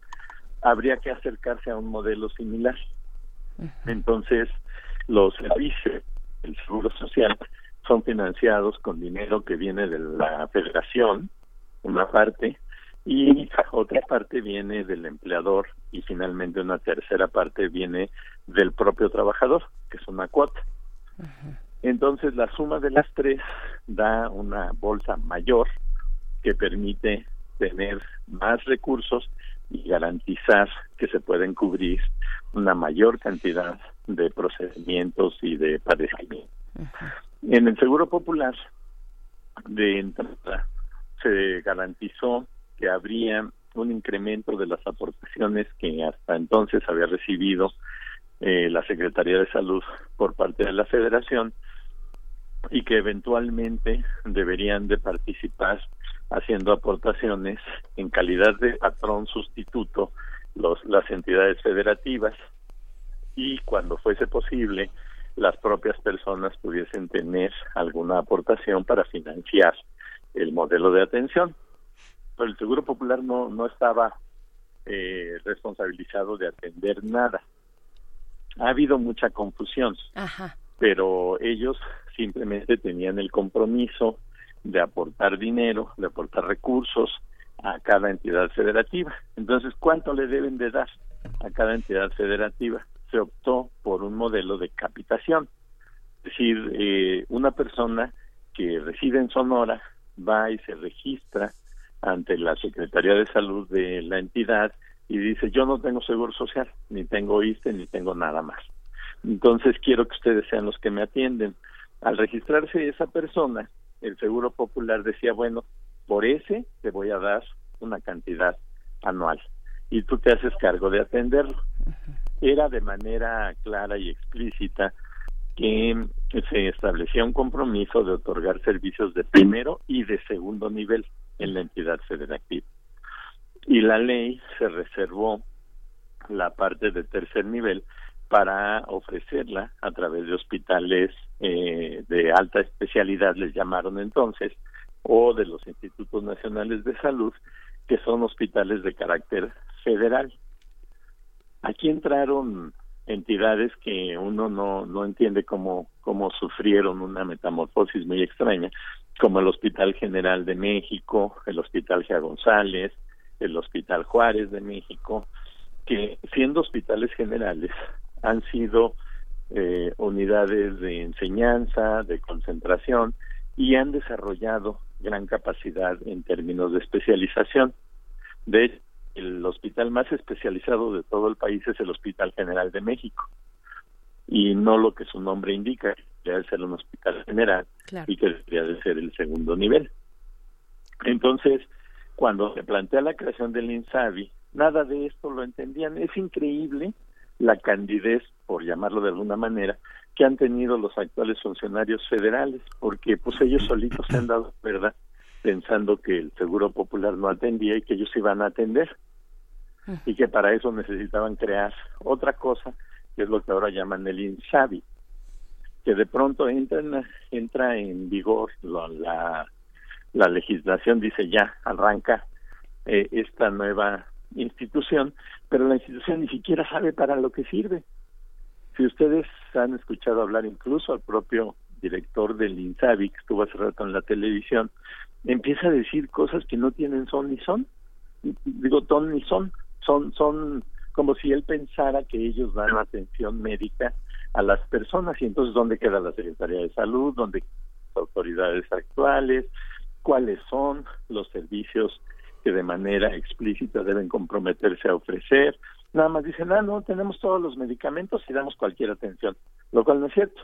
S17: habría que acercarse a un modelo similar. Entonces, los servicios del seguro social son financiados con dinero que viene de la federación, una parte, y otra parte viene del empleador y finalmente una tercera parte viene del propio trabajador, que es una cuota. Entonces la suma de las tres da una bolsa mayor que permite tener más recursos y garantizar que se pueden cubrir una mayor cantidad de procedimientos y de padecimientos. En el Seguro Popular, de entrada, se garantizó que habría un incremento de las aportaciones que hasta entonces había recibido eh, la Secretaría de Salud por parte de la Federación y que eventualmente deberían de participar haciendo aportaciones en calidad de patrón sustituto los, las entidades federativas. Y cuando fuese posible las propias personas pudiesen tener alguna aportación para financiar el modelo de atención. Pero el Seguro Popular no, no estaba eh, responsabilizado de atender nada. Ha habido mucha confusión, pero ellos simplemente tenían el compromiso de aportar dinero, de aportar recursos a cada entidad federativa. Entonces, ¿cuánto le deben de dar a cada entidad federativa? Se optó por un modelo de capitación. Es decir, eh, una persona que reside en Sonora va y se registra ante la Secretaría de Salud de la entidad y dice, yo no tengo seguro social, ni tengo ISTE, ni tengo nada más. Entonces quiero que ustedes sean los que me atienden. Al registrarse esa persona, el Seguro Popular decía, bueno, por ese te voy a dar una cantidad anual y tú te haces cargo de atenderlo. Era de manera clara y explícita que se establecía un compromiso de otorgar servicios de primero y de segundo nivel en la entidad federativa. Y la ley se reservó la parte de tercer nivel para ofrecerla a través de hospitales eh, de alta especialidad, les llamaron entonces, o de los institutos nacionales de salud, que son hospitales de carácter federal. Aquí entraron entidades que uno no, no entiende cómo, cómo sufrieron una metamorfosis muy extraña, como el Hospital General de México, el Hospital Gia González, el Hospital Juárez de México, que siendo hospitales generales han sido eh, unidades de enseñanza, de concentración y han desarrollado gran capacidad en términos de especialización. De el hospital más especializado de todo el país es el Hospital General de México y no lo que su nombre indica, que debe ser un hospital general y que debería de ser el segundo nivel. Entonces, cuando se plantea la creación del INSABI, nada de esto lo entendían. Es increíble la candidez, por llamarlo de alguna manera, que han tenido los actuales funcionarios federales, porque pues ellos solitos se han dado verdad pensando que el Seguro Popular no atendía y que ellos iban a atender y que para eso necesitaban crear otra cosa, que es lo que ahora llaman el INSABI, que de pronto entra en, entra en vigor la, la legislación, dice ya, arranca eh, esta nueva institución, pero la institución ni siquiera sabe para lo que sirve. Si ustedes han escuchado hablar incluso al propio director del INSABI, que estuvo hace rato en la televisión, empieza a decir cosas que no tienen son ni son. Digo, ton ni son. Son, son como si él pensara que ellos dan atención médica a las personas y entonces dónde queda la Secretaría de Salud, dónde las autoridades actuales, cuáles son los servicios que de manera explícita deben comprometerse a ofrecer. Nada más dicen, ah, no, tenemos todos los medicamentos y damos cualquier atención, lo cual no es cierto.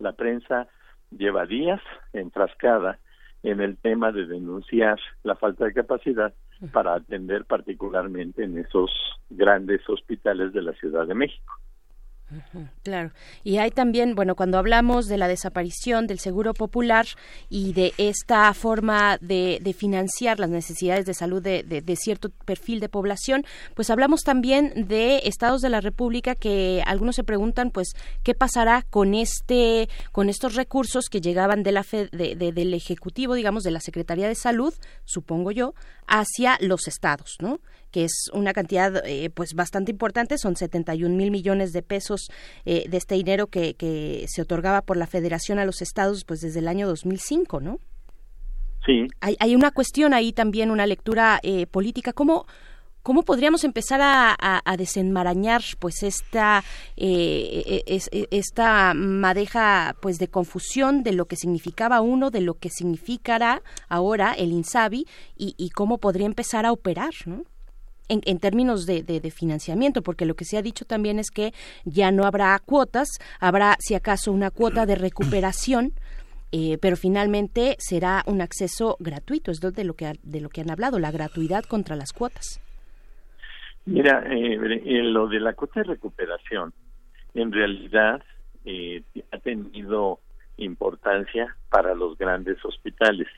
S17: La prensa lleva días enfrascada en el tema de denunciar la falta de capacidad para atender particularmente en esos grandes hospitales de la Ciudad de México.
S1: Claro. Y hay también, bueno, cuando hablamos de la desaparición del seguro popular y de esta forma de, financiar las necesidades de salud de, cierto perfil de población, pues hablamos también de estados de la República que algunos se preguntan, pues, ¿qué pasará con este, con estos recursos que llegaban de la del Ejecutivo, digamos, de la Secretaría de Salud, supongo yo, hacia los estados, ¿no? Que es una cantidad eh, pues bastante importante, son 71 mil millones de pesos eh, de este dinero que, que se otorgaba por la Federación a los estados pues desde el año 2005, ¿no?
S17: Sí.
S1: Hay, hay una cuestión ahí también, una lectura eh, política. ¿Cómo, ¿Cómo podríamos empezar a, a, desenmarañar pues esta esta madeja pues de confusión de lo que significaba uno, de lo que significará ahora el INSABI y, y cómo podría empezar a operar, ¿no? En, en términos de, de, financiamiento, porque lo que se ha dicho también es que ya no habrá cuotas, habrá si acaso una cuota de recuperación. Eh, pero finalmente será un acceso gratuito, es de lo que de lo que han hablado, la gratuidad contra las cuotas.
S17: Mira, eh, lo de la cuota de recuperación, en realidad eh, ha tenido importancia para los grandes hospitales.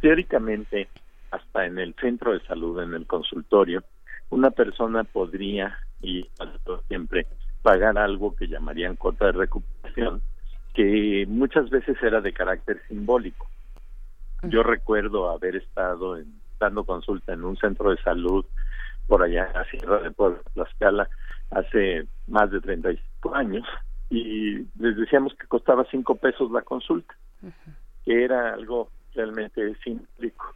S17: Teóricamente, hasta en el centro de salud, en el consultorio, una persona podría, y siempre, pagar algo que llamarían cuota de recuperación, que muchas veces era de carácter simbólico. Yo recuerdo haber estado dando consulta en un centro de salud por allá en Sierra de Puebla, Tlaxcala, hace más de 35 años, y les decíamos que costaba cinco pesos la consulta, que era algo realmente simbólico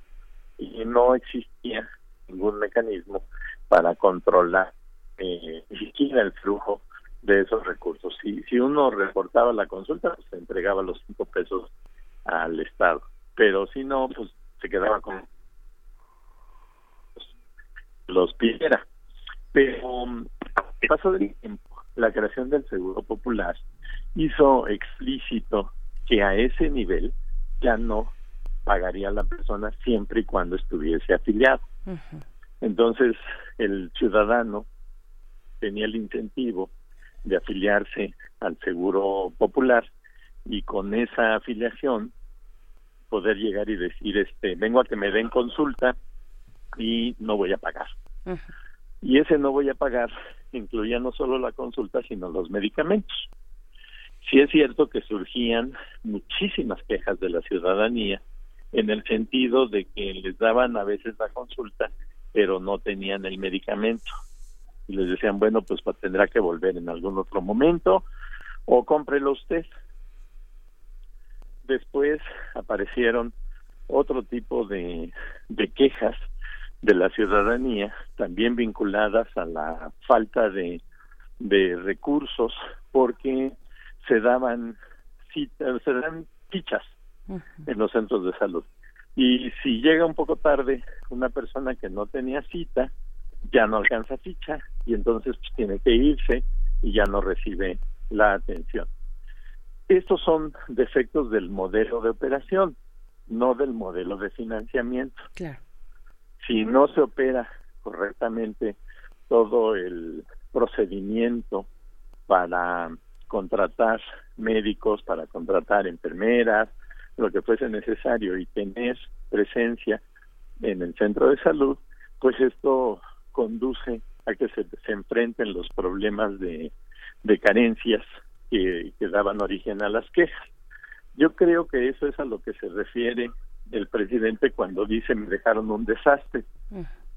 S17: y no existía ningún mecanismo para controlar eh, el flujo de esos recursos. Si, si uno reportaba la consulta, pues se entregaba los cinco pesos al Estado, pero si no, pues se quedaba con los pidiera. Pero el paso del tiempo, la creación del Seguro Popular hizo explícito que a ese nivel ya no pagaría la persona siempre y cuando estuviese afiliado. Entonces, el ciudadano tenía el incentivo de afiliarse al Seguro Popular y con esa afiliación poder llegar y decir, este, vengo a que me den consulta y no voy a pagar. Y ese no voy a pagar incluía no solo la consulta, sino los medicamentos. Sí es cierto que surgían muchísimas quejas de la ciudadanía en el sentido de que les daban a veces la consulta, pero no tenían el medicamento. Y les decían, bueno, pues tendrá que volver en algún otro momento o cómprelo usted. Después aparecieron otro tipo de, de quejas de la ciudadanía, también vinculadas a la falta de, de recursos, porque se daban citas, se dan fichas en los centros de salud. Y si llega un poco tarde una persona que no tenía cita, ya no alcanza ficha y entonces pues, tiene que irse y ya no recibe la atención. Estos son defectos del modelo de operación, no del modelo de financiamiento.
S1: Claro
S17: si no se opera correctamente todo el procedimiento para contratar médicos, para contratar enfermeras, lo que fuese necesario y tener presencia en el centro de salud, pues esto conduce a que se, se enfrenten los problemas de, de carencias que, que daban origen a las quejas. Yo creo que eso es a lo que se refiere el presidente cuando dice me dejaron un desastre.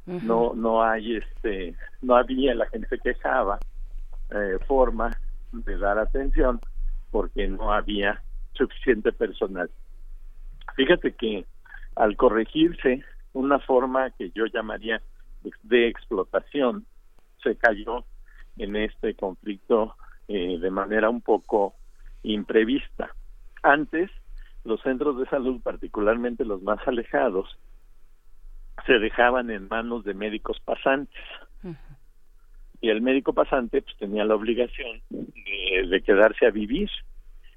S17: No no hay este no había la gente quejaba eh, forma de dar atención porque no había suficiente personal. Fíjate que al corregirse una forma que yo llamaría de explotación se cayó en este conflicto eh, de manera un poco imprevista. Antes los centros de salud, particularmente los más alejados, se dejaban en manos de médicos pasantes. Y el médico pasante pues tenía la obligación de, quedarse a vivir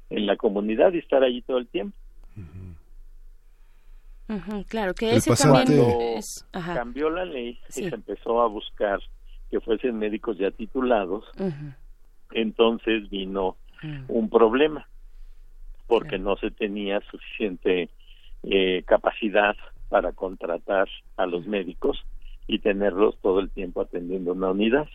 S17: en la comunidad y estar allí todo el tiempo.
S1: Claro, que ese también es...
S17: cambió la ley y se empezó a buscar que fuesen médicos ya titulados, entonces vino mm. un problema porque no se tenía suficiente eh, capacidad para contratar a los médicos y tenerlos todo el tiempo atendiendo una unidad.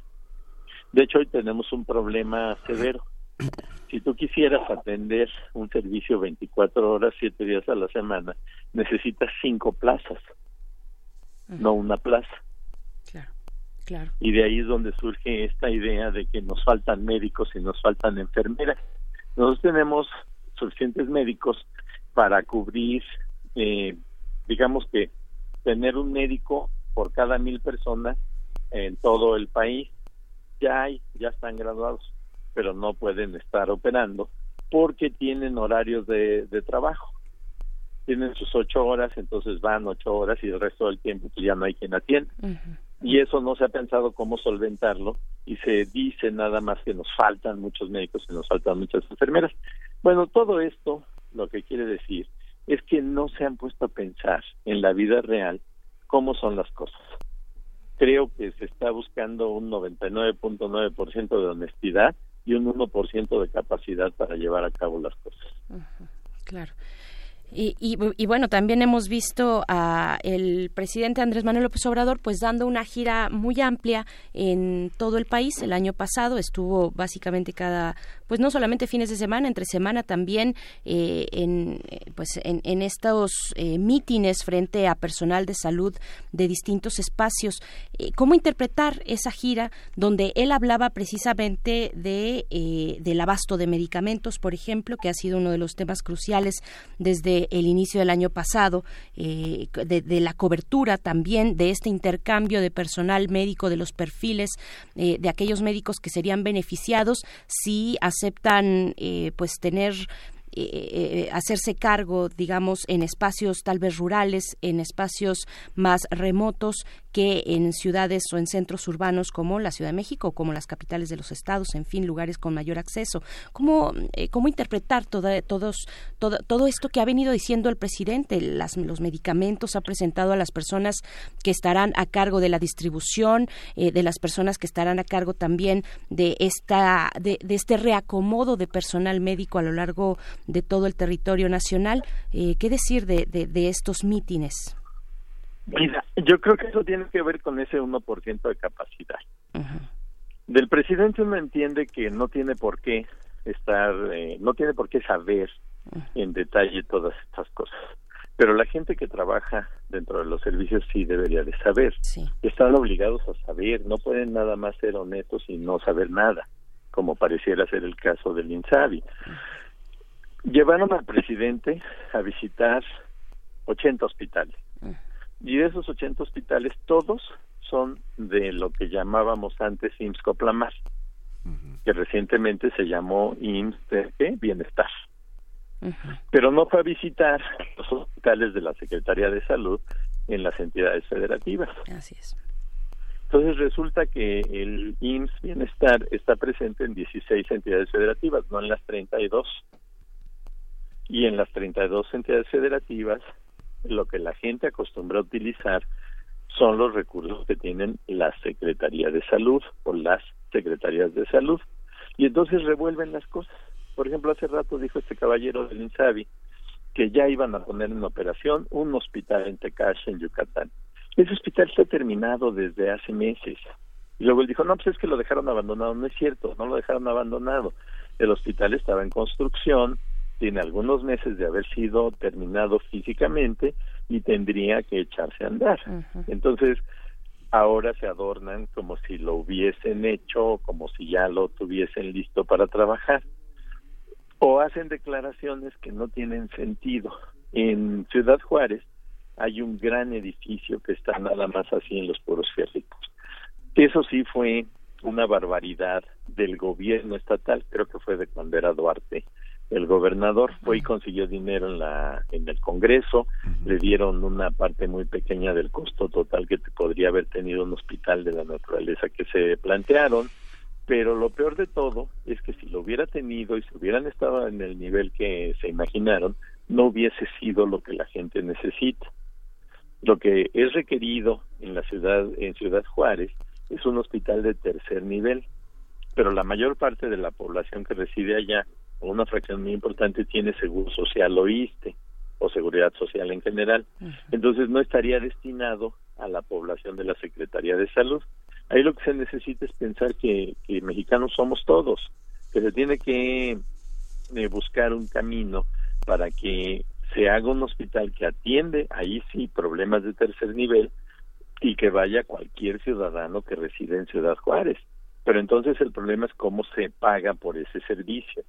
S17: De hecho, hoy tenemos un problema severo. Si tú quisieras atender un servicio 24 horas, 7 días a la semana, necesitas cinco plazas, no una plaza.
S1: Claro, claro.
S17: Y de ahí es donde surge esta idea de que nos faltan médicos y nos faltan enfermeras. Nosotros tenemos suficientes médicos para cubrir, eh, digamos que tener un médico por cada mil personas en todo el país. Ya hay, ya están graduados, pero no pueden estar operando porque tienen horarios de, de trabajo. Tienen sus ocho horas, entonces van ocho horas y el resto del tiempo pues ya no hay quien atienda. y eso no se ha pensado cómo solventarlo y se dice nada más que nos faltan muchos médicos y nos faltan muchas enfermeras. Bueno, todo esto lo que quiere decir es que no se han puesto a pensar en la vida real cómo son las cosas. Creo que se está buscando un 99.9% de honestidad y un 1% de capacidad para llevar a cabo las cosas.
S1: Claro. Y, y, bueno, también hemos visto a el presidente Andrés Manuel López Obrador pues dando una gira muy amplia en todo el país. El año pasado estuvo básicamente cada, pues no solamente fines de semana, entre semana también eh, en, pues en, estos eh, mítines frente a personal de salud de distintos espacios. Eh, ¿Cómo interpretar esa gira donde él hablaba precisamente de, eh, del abasto de medicamentos, por ejemplo, que ha sido uno de los temas cruciales desde el inicio del año pasado, eh, de, la cobertura también de este intercambio de personal médico, de los perfiles eh, de aquellos médicos que serían beneficiados si aceptan eh, pues tener hacerse cargo, digamos, en espacios tal vez rurales, en espacios más remotos que en ciudades o en centros urbanos como la Ciudad de México, como las capitales de los estados, en fin, lugares con mayor acceso. ¿Cómo, eh, cómo interpretar toda, todo, todo esto que ha venido diciendo el presidente? Las, los medicamentos ha presentado a las personas que estarán a cargo de la distribución, eh, de las personas que estarán a cargo también de, esta, de, este reacomodo de personal médico a lo largo de todo el territorio nacional. Eh, ¿Qué decir de, de estos mítines?
S17: Mira, yo creo que eso tiene que ver con ese 1% de capacidad. Del presidente uno entiende que no tiene por qué estar, eh, no tiene por qué saber en detalle todas estas cosas. Pero la gente que trabaja dentro de los servicios sí debería de saber. Están obligados a saber, no pueden nada más ser honestos y no saber nada, como pareciera ser el caso del INSABI. Llevaron al presidente a visitar 80 hospitales y de esos 80 hospitales, todos son de lo que llamábamos antes IMSS Coplamar, que recientemente se llamó IMSS. Bienestar. Pero no fue a visitar los hospitales de la Secretaría de Salud en las entidades federativas.
S1: Así es.
S17: Entonces resulta que el IMSS Bienestar está presente en 16 entidades federativas, no en las 32. Y en las 32 entidades federativas lo que la gente acostumbra a utilizar son los recursos que tienen la Secretaría de Salud o las Secretarías de Salud. Y entonces revuelven las cosas. Por ejemplo, hace rato dijo este caballero del INSABI que ya iban a poner en operación un hospital en Tecash, en Yucatán. Ese hospital está terminado desde hace meses. Y luego él dijo, no, pues es que lo dejaron abandonado. No es cierto, no lo dejaron abandonado. El hospital estaba en construcción, tiene algunos meses de haber sido terminado físicamente y tendría que echarse a andar. Entonces, ahora se adornan como si lo hubiesen hecho, como si ya lo tuviesen listo para trabajar. O hacen declaraciones que no tienen sentido. En Ciudad Juárez hay un gran edificio que está nada más así en los puros férricos. Eso sí fue una barbaridad del gobierno estatal, creo que fue de cuando era Duarte el gobernador fue y consiguió dinero en la en el Congreso, le dieron una parte muy pequeña del costo total que podría haber tenido un hospital de la naturaleza que se plantearon, pero lo peor de todo es que si lo hubiera tenido y si hubieran estado en el nivel que se imaginaron, no hubiese sido lo que la gente necesita. Lo que es requerido en la ciudad en Ciudad Juárez es un hospital de tercer nivel, pero la mayor parte de la población que reside allá una fracción muy importante tiene seguro social o ISTE o seguridad social en general. Entonces no estaría destinado a la población de la Secretaría de Salud. Ahí lo que se necesita es pensar que, mexicanos somos todos, que se tiene que eh, buscar un camino para que se haga un hospital que atiende, ahí sí, problemas de tercer nivel y que vaya cualquier ciudadano que reside en Ciudad Juárez. Pero entonces el problema es cómo se paga por ese servicio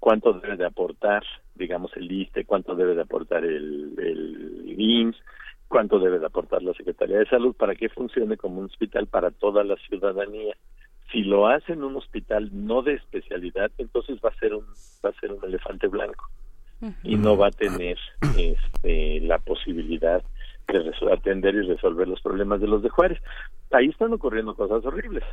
S17: cuánto debe de aportar, digamos, el ISTE, cuánto debe de aportar el, el IMSS, cuánto debe de aportar la Secretaría de Salud para que funcione como un hospital para toda la ciudadanía. Si lo hacen un hospital no de especialidad, entonces va a ser un va a ser un elefante blanco y no va a tener este, la posibilidad de atender y resolver los problemas de los de Juárez. Ahí están ocurriendo cosas horribles.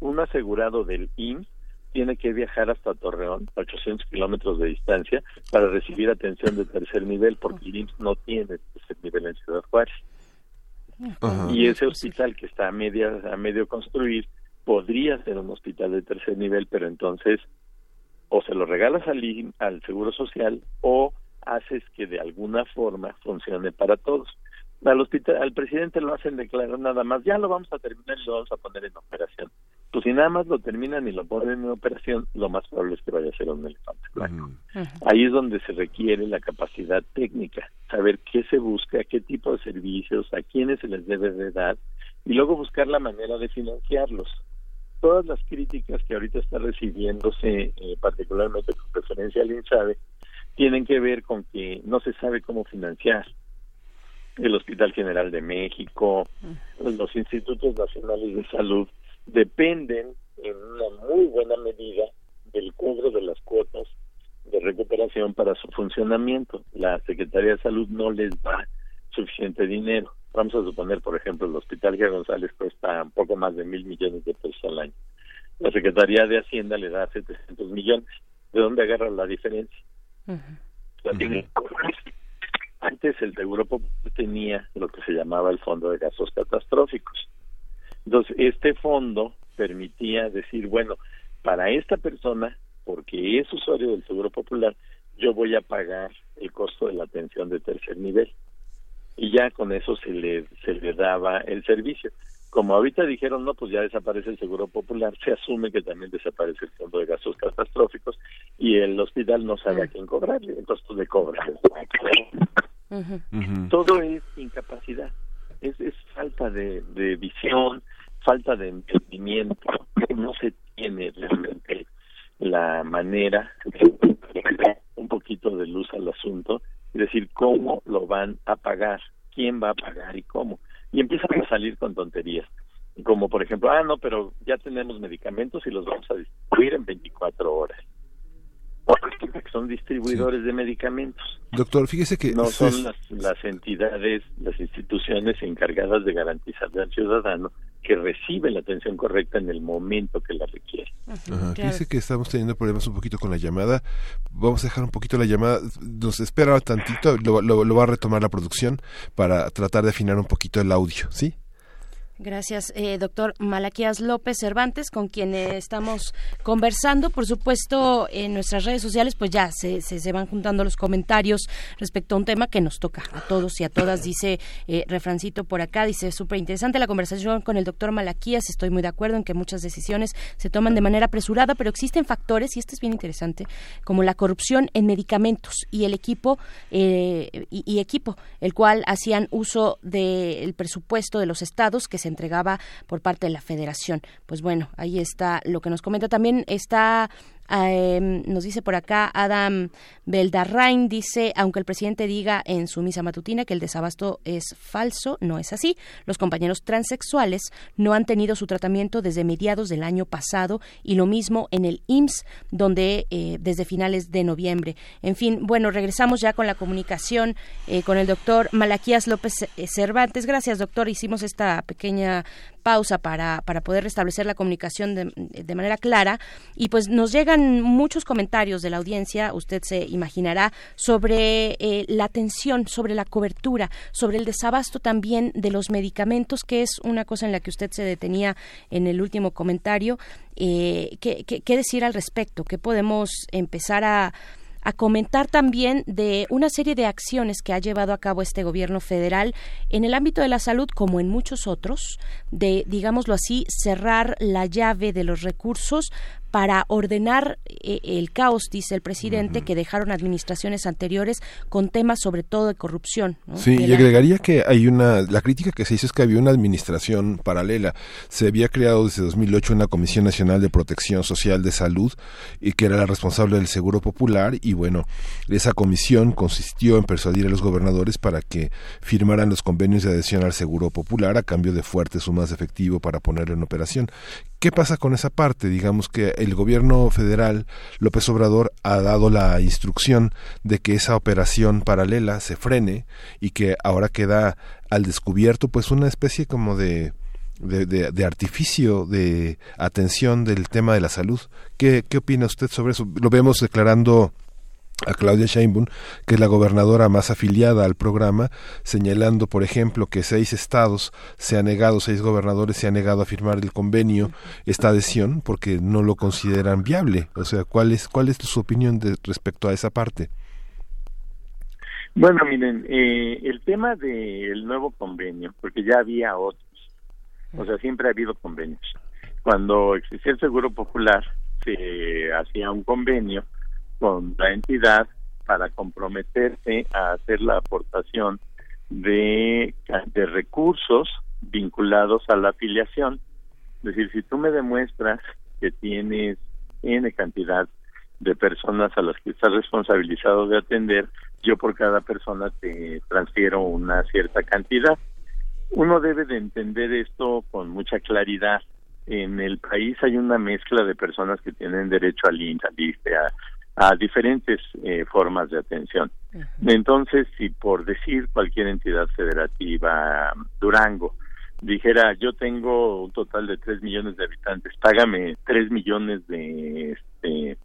S17: Un asegurado del IMSS tiene que viajar hasta Torreón, 800 kilómetros de distancia, para recibir atención de tercer nivel, porque el IMSS no tiene tercer nivel en Ciudad Juárez. Y ese hospital que está a, media, a medio construir podría ser un hospital de tercer nivel, pero entonces o se lo regalas al, al Seguro Social o haces que de alguna forma funcione para todos. Al hospital, al presidente lo hacen declarar nada más, ya lo vamos a terminar y lo vamos a poner en operación. Pues si nada más lo terminan y lo ponen en operación, lo más probable es que vaya a ser un elefante blanco. Ahí es donde se requiere la capacidad técnica, saber qué se busca, qué tipo de servicios, a quiénes se les debe de dar y luego buscar la manera de financiarlos todas las críticas que ahorita está recibiéndose, eh, particularmente con referencia al INSABE, tienen que ver con que no se sabe cómo financiar el Hospital General de México, los institutos nacionales de salud dependen en una muy buena medida del cobro de las cuotas de recuperación para su funcionamiento. La Secretaría de Salud no les da suficiente dinero. Vamos a suponer, por ejemplo, el Hospital G. González cuesta un poco más de mil millones de pesos al año. La Secretaría de Hacienda le da 700 millones. ¿De dónde agarra la diferencia? Antes el Seguro tenía lo que se llamaba el Fondo de Gastos Catastróficos. Entonces, este fondo permitía decir, bueno, para esta persona, porque es usuario del Seguro Popular, yo voy a pagar el costo de la atención de tercer nivel y ya con eso se le, se le daba el servicio. Como ahorita dijeron, no, pues ya desaparece el Seguro Popular, se asume que también desaparece el Fondo de Gastos Catastróficos y el hospital no sabe a quién cobrarle, entonces pues le cobra. Todo es incapacidad, es, es falta de, de visión, falta de entendimiento, no se tiene realmente la manera de un poquito de luz al asunto es decir, cómo lo van a pagar, quién va a pagar y cómo. Y empiezan a salir con tonterías, como por ejemplo, ah, no, pero ya tenemos medicamentos y los vamos a distribuir en 24 horas. Que son distribuidores de medicamentos.
S2: Doctor, fíjese que...
S17: No son las, las entidades, las instituciones encargadas de garantizarle al ciudadano que recibe la atención correcta en el momento que la requiere.
S2: Ajá, Fíjese que estamos teniendo problemas un poquito con la llamada. Vamos a dejar un poquito la llamada. Nos espera tantito, lo, lo, lo va a retomar la producción para tratar de afinar un poquito el audio, ¿sí?
S1: Gracias, eh, doctor Malaquías López Cervantes, con quien eh, estamos conversando. Por supuesto, en nuestras redes sociales, pues ya se, se, van juntando los comentarios respecto a un tema que nos toca a todos y a todas. Dice eh, Refrancito por acá, dice, súper interesante la conversación con el doctor Malaquías. Estoy muy de acuerdo en que muchas decisiones se toman de manera apresurada, pero existen factores, y esto es bien interesante, como la corrupción en medicamentos y el equipo, y, y, equipo, el cual hacían uso del presupuesto de los estados que se entregaba por parte de la federación. Pues bueno, ahí está lo que nos comenta. También está Em, nos dice por acá Adam Beldarrain, dice, aunque el presidente diga en su misa matutina que el desabasto es falso, no es así. Los compañeros transexuales no han tenido su tratamiento desde mediados del año pasado y lo mismo en el IMSS, donde eh, desde finales de noviembre. En fin, bueno, regresamos ya con la comunicación eh, con el doctor Malaquías López eh, Cervantes. Gracias, doctor. Hicimos esta pequeña pausa para, para poder restablecer la comunicación de, de manera clara y pues nos llegan muchos comentarios de la audiencia, usted se imaginará, sobre eh, la atención, sobre la cobertura, sobre el desabasto también de los medicamentos, que es una cosa en la que usted se detenía en el último comentario. Eh, ¿qué, qué decir al respecto? ¿Qué podemos empezar a a comentar también de una serie de acciones que ha llevado a cabo este gobierno federal en el ámbito de la salud, como en muchos otros, de, digámoslo así, cerrar la llave de los recursos para ordenar eh, el caos, dice el presidente, que dejaron administraciones anteriores con temas sobre todo de corrupción.
S2: Sí, y agregaría que hay una, la crítica que se hizo es que había una administración paralela. Se había creado desde 2008 una Comisión Nacional de Protección Social de Salud y que era la responsable del Seguro Popular y bueno, esa comisión consistió en persuadir a los gobernadores para que firmaran los convenios de adhesión al Seguro Popular a cambio de fuertes sumas de efectivo para ponerlo en operación. ¿Qué pasa con esa parte? Digamos que el gobierno federal, López Obrador, ha dado la instrucción de que esa operación paralela se frene y que ahora queda al descubierto pues una especie como de de, de, artificio de atención del tema de la salud. ¿Qué, ¿Qué opina usted sobre eso? Lo vemos declarando a Claudia Sheinbaum, que es la gobernadora más afiliada al programa, señalando, por ejemplo, que seis estados se han negado, seis gobernadores se han negado a firmar el convenio, esta adhesión, porque no lo consideran viable. O sea, ¿cuál es, cuál es su opinión de, respecto a esa parte?
S17: Bueno, miren, eh, el tema del nuevo convenio, porque ya había otros, o sea, siempre ha habido convenios. Cuando existía el Seguro Popular, se hacía un convenio con la entidad para comprometerse a hacer la aportación de, de recursos vinculados a la afiliación. Es decir, si tú me demuestras que tienes N cantidad de personas a las que estás responsabilizado de atender, yo por cada persona te transfiero una cierta cantidad. Uno debe de entender esto con mucha claridad. En el país hay una mezcla de personas que tienen derecho al ISTE, a diferentes eh, formas de atención. Entonces, si por decir cualquier entidad federativa, Durango, dijera yo tengo un total de tres millones de habitantes, págame tres millones de este,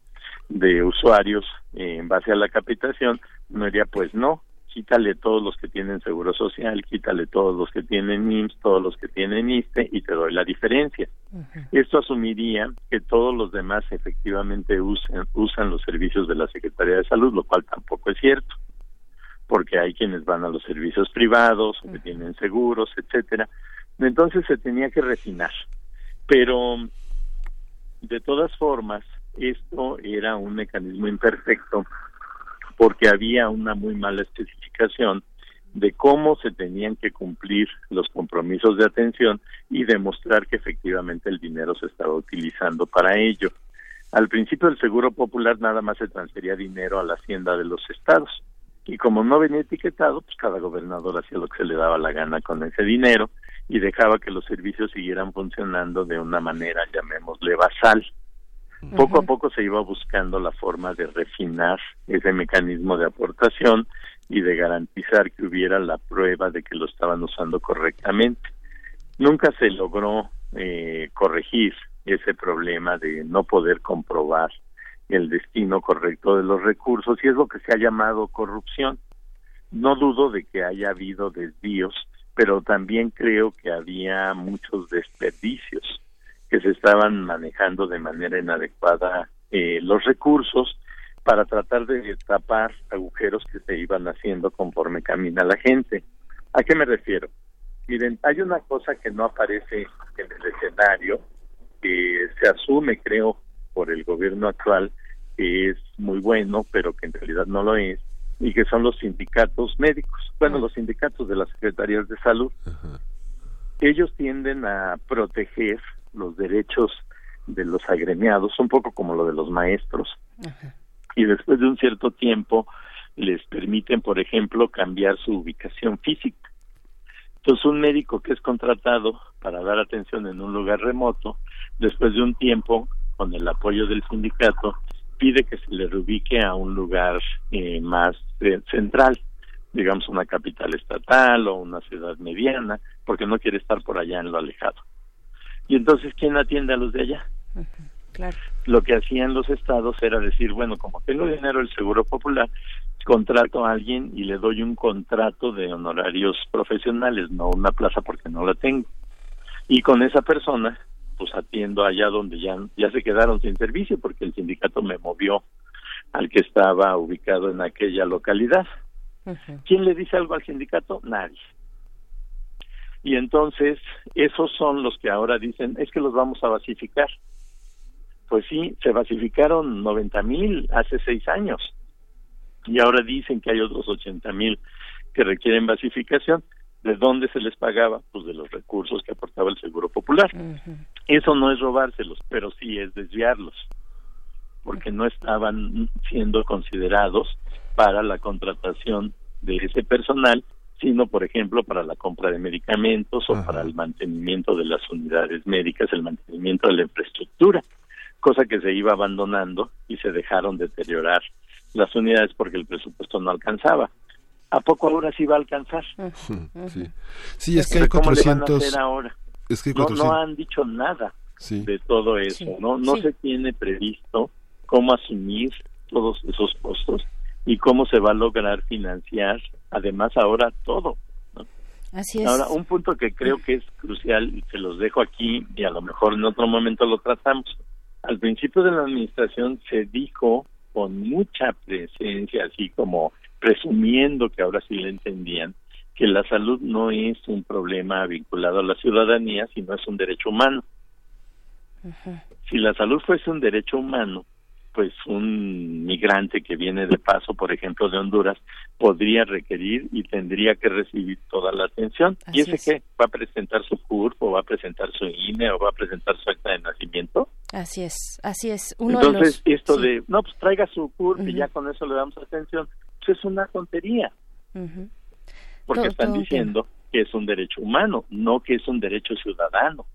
S17: de usuarios en base a la capitación, no diría pues no, quítale todos los que tienen seguro social, quítale todos los que tienen IMSS, todos los que tienen ISTE y te doy la diferencia. Esto asumiría que todos los demás efectivamente usan, usan los servicios de la Secretaría de Salud, lo cual tampoco es cierto, porque hay quienes van a los servicios privados o que tienen seguros, etcétera. Entonces se tenía que refinar. Pero de todas formas, esto era un mecanismo imperfecto porque había una muy mala especificación de cómo se tenían que cumplir los compromisos de atención y demostrar que efectivamente el dinero se estaba utilizando para ello. Al principio del Seguro Popular nada más se transfería dinero a la hacienda de los estados y como no venía etiquetado, pues cada gobernador hacía lo que se le daba la gana con ese dinero y dejaba que los servicios siguieran funcionando de una manera, llamémosle basal. Poco a poco se iba buscando la forma de refinar ese mecanismo de aportación y de garantizar que hubiera la prueba de que lo estaban usando correctamente. Nunca se logró eh, corregir ese problema de no poder comprobar el destino correcto de los recursos y es lo que se ha llamado corrupción. No dudo de que haya habido desvíos, pero también creo que había muchos desperdicios que se estaban manejando de manera inadecuada eh, los recursos para tratar de tapar agujeros que se iban haciendo conforme camina la gente. ¿A qué me refiero? Miren, hay una cosa que no aparece en el escenario, que se asume, creo, por el gobierno actual, que es muy bueno, pero que en realidad no lo es, y que son los sindicatos médicos, bueno, los sindicatos de las secretarías de salud. Ellos tienden a proteger los derechos de los agremiados, un poco como lo de los maestros, y después de un cierto tiempo les permiten, por ejemplo, cambiar su ubicación física. Entonces, un médico que es contratado para dar atención en un lugar remoto, después de un tiempo, con el apoyo del sindicato, pide que se le reubique a un lugar eh, más eh, central, digamos una capital estatal o una ciudad mediana, porque no quiere estar por allá en lo alejado. Y entonces, ¿quién atiende a los de allá?
S1: Claro.
S17: Lo que hacían los estados era decir, bueno, como tengo dinero del Seguro Popular, contrato a alguien y le doy un contrato de honorarios profesionales, no una plaza porque no la tengo. Y con esa persona, pues atiendo allá donde ya, ya se quedaron sin servicio porque el sindicato me movió al que estaba ubicado en aquella localidad. ¿Quién le dice algo al sindicato? Nadie y entonces esos son los que ahora dicen es que los vamos a basificar. Pues sí, se basificaron 90 mil hace seis años y ahora dicen que hay otros 80 mil que requieren basificación. ¿De dónde se les pagaba? Pues de los recursos que aportaba el Seguro Popular. Eso no es robárselos, pero sí es desviarlos, porque no estaban siendo considerados para la contratación de ese personal sino por ejemplo para la compra de medicamentos o para el mantenimiento de las unidades médicas, el mantenimiento de la infraestructura. cosa que se iba abandonando y se dejaron deteriorar las unidades porque el presupuesto no alcanzaba. ¿A poco ahora sí va a alcanzar?
S2: Sí, sí es que hay 400...
S17: ahora?
S2: Es que
S17: no, no han dicho nada de todo eso, ¿no? No se tiene previsto cómo asumir todos esos costos y cómo se va a lograr financiar, además ahora todo.
S1: Así es.
S17: Ahora, un punto que creo que es crucial y se los dejo aquí y a lo mejor en otro momento lo tratamos. Al principio de la administración se dijo con mucha presencia, así como presumiendo que ahora sí le entendían, que la salud no es un problema vinculado a la ciudadanía, sino es un derecho humano. Si la salud fuese un derecho humano, pues un migrante que viene de paso, por ejemplo, de Honduras, podría requerir y tendría que recibir toda la atención. ¿Y ese qué? ¿Va a presentar su CURP o va a presentar su INE o va a presentar su acta de nacimiento?
S1: Así es, así es.
S17: Entonces, esto de, no, pues traiga su CURP y ya con eso le damos atención, pues es una tontería. Porque están diciendo que es un derecho humano, no que es un derecho ciudadano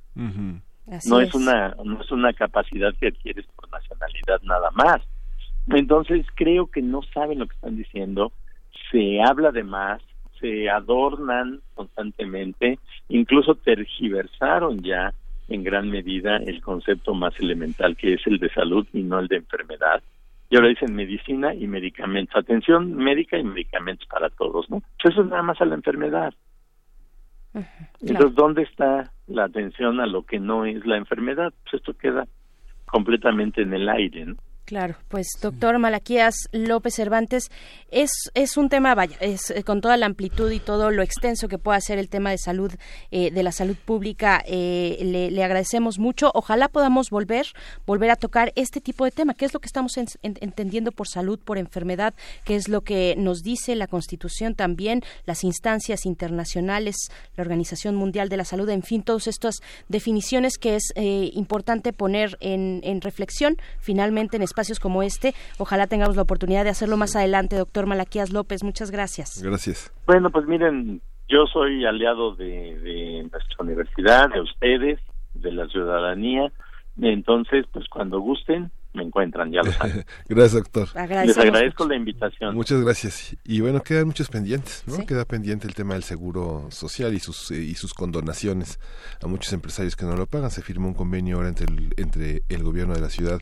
S17: no es. una no es una capacidad que adquieres por nacionalidad nada más. Entonces creo que no saben lo que están diciendo se habla de más se adornan constantemente incluso tergiversaron ya en gran medida el concepto más elemental que es el de salud y no el de enfermedad. Y ahora dicen medicina y medicamentos. Atención médica y medicamentos para todos no eso es nada más a la enfermedad entonces, ¿dónde está la atención a lo que no es la enfermedad? Pues esto queda completamente en el aire, ¿no?
S1: Claro, pues doctor Malaquías López Cervantes, es, es un tema, vaya, es eh, con toda la amplitud y todo lo extenso que pueda ser el tema de salud, eh, de la salud pública, eh, le, agradecemos mucho. Ojalá podamos volver, volver a tocar este tipo de tema, qué es lo que estamos entendiendo por salud, por enfermedad, qué es lo que nos dice la Constitución también, las instancias internacionales, la Organización Mundial de la Salud, en fin, todas estas definiciones que es importante poner en, en reflexión finalmente en espacios como este. Ojalá tengamos la oportunidad de hacerlo más adelante, doctor Malaquías López. Muchas gracias.
S2: Gracias.
S17: Bueno, pues miren, yo soy aliado de, nuestra universidad, de ustedes, de la ciudadanía. Entonces, pues cuando gusten, me encuentran, ya lo saben.
S2: gracias, doctor.
S17: Les agradezco la invitación.
S2: Muchas gracias. Y bueno, quedan muchos pendientes, ¿no? Queda pendiente el tema del seguro social y sus y sus condonaciones a muchos empresarios que no lo pagan. Se firmó un convenio ahora entre el, entre el gobierno de la ciudad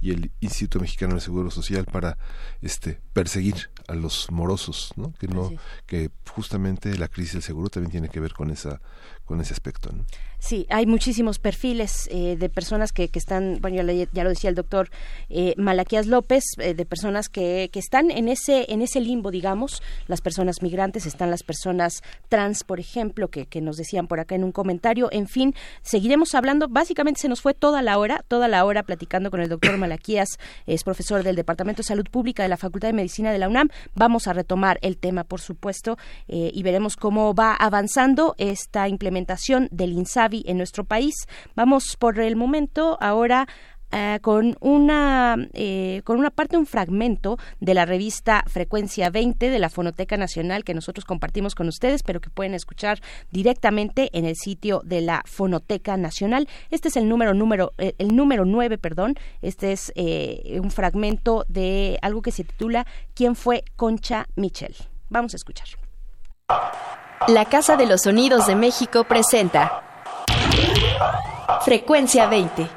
S2: y el Instituto Mexicano de Seguro Social para este perseguir a los morosos, ¿no? Que no que justamente la crisis del seguro también tiene que ver con esa con ese aspecto. ¿no?
S1: Sí, hay muchísimos perfiles eh, de personas que, que están, bueno, ya, lo decía el doctor eh, Malaquías López, eh, de personas que, que están en ese, en ese limbo, digamos, las personas migrantes, están las personas trans, por ejemplo, que, que nos decían por acá en un comentario, en fin, seguiremos hablando, básicamente se nos fue toda la hora, toda la hora platicando con el doctor Malaquías, es profesor del Departamento de Salud Pública de la Facultad de Medicina de la UNAM, vamos a retomar el tema, por supuesto, y veremos cómo va avanzando esta implementación del INSABI en nuestro país. Vamos por el momento ahora eh, con una eh, con una parte un fragmento de la revista Frecuencia 20 de la Fonoteca Nacional que nosotros compartimos con ustedes pero que pueden escuchar directamente en el sitio de la Fonoteca Nacional este es el número número eh, el número 9 perdón este es un fragmento de algo que se titula ¿Quién fue Concha Michel? vamos a escuchar
S18: La Casa de los Sonidos de México presenta Frecuencia 20,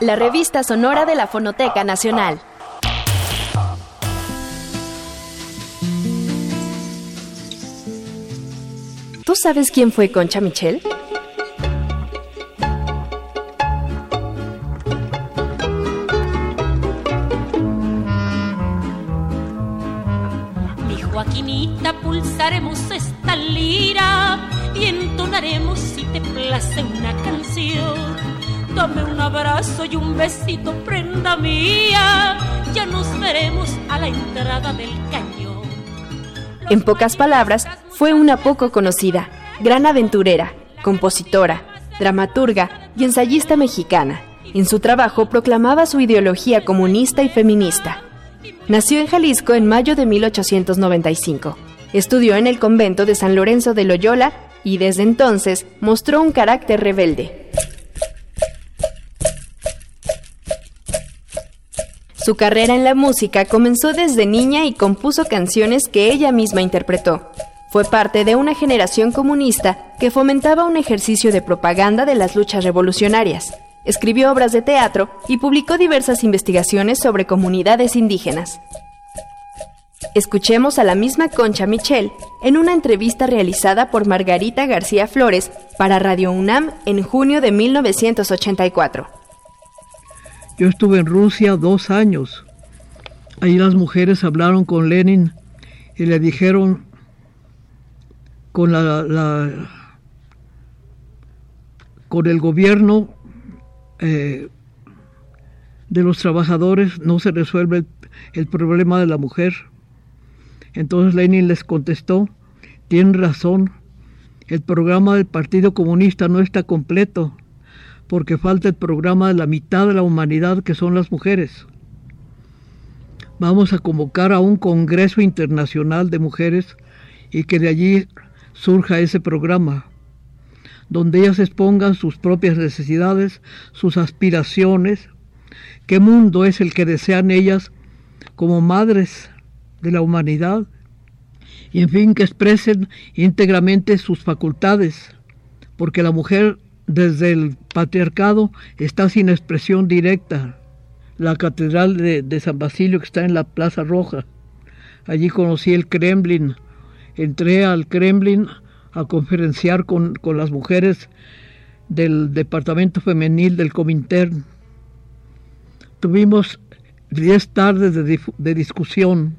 S18: la revista sonora de la Fonoteca Nacional. ¿Tú sabes quién fue Concha Michel?
S19: Mi Joaquinita, pulsaremos esta lira y entonaremos si te place una canción. Dame un abrazo y un besito, prenda mía, ya nos veremos a la entrada del cañón.
S18: En pocas palabras, fue una poco conocida, gran aventurera, compositora, dramaturga y ensayista mexicana. En su trabajo proclamaba su ideología comunista y feminista. Nació en Jalisco en mayo de 1895. Estudió en el convento de San Lorenzo de Loyola y desde entonces mostró un carácter rebelde. Su carrera en la música comenzó desde niña y compuso canciones que ella misma interpretó. Fue parte de una generación comunista que fomentaba un ejercicio de propaganda de las luchas revolucionarias. Escribió obras de teatro y publicó diversas investigaciones sobre comunidades indígenas. Escuchemos a la misma Concha Michel en una entrevista realizada por Margarita García Flores para Radio UNAM en junio de 1984.
S20: Yo estuve en Rusia dos años. Ahí las mujeres hablaron con Lenin y le dijeron con la, con el gobierno eh, de los trabajadores no se resuelve el problema de la mujer. Entonces Lenin les contestó, tienen razón, el programa del Partido Comunista no está completo, porque falta el programa de la mitad de la humanidad que son las mujeres. Vamos a convocar a un Congreso Internacional de Mujeres y que de allí surja ese programa, donde ellas expongan sus propias necesidades, sus aspiraciones, qué mundo es el que desean ellas como madres de la humanidad y en fin que expresen íntegramente sus facultades, porque la mujer desde el patriarcado está sin expresión directa. La catedral de, San Basilio que está en la Plaza Roja. Allí conocí el Kremlin. Entré al Kremlin a conferenciar con, las mujeres del departamento femenil del Comintern. Tuvimos diez tardes de discusión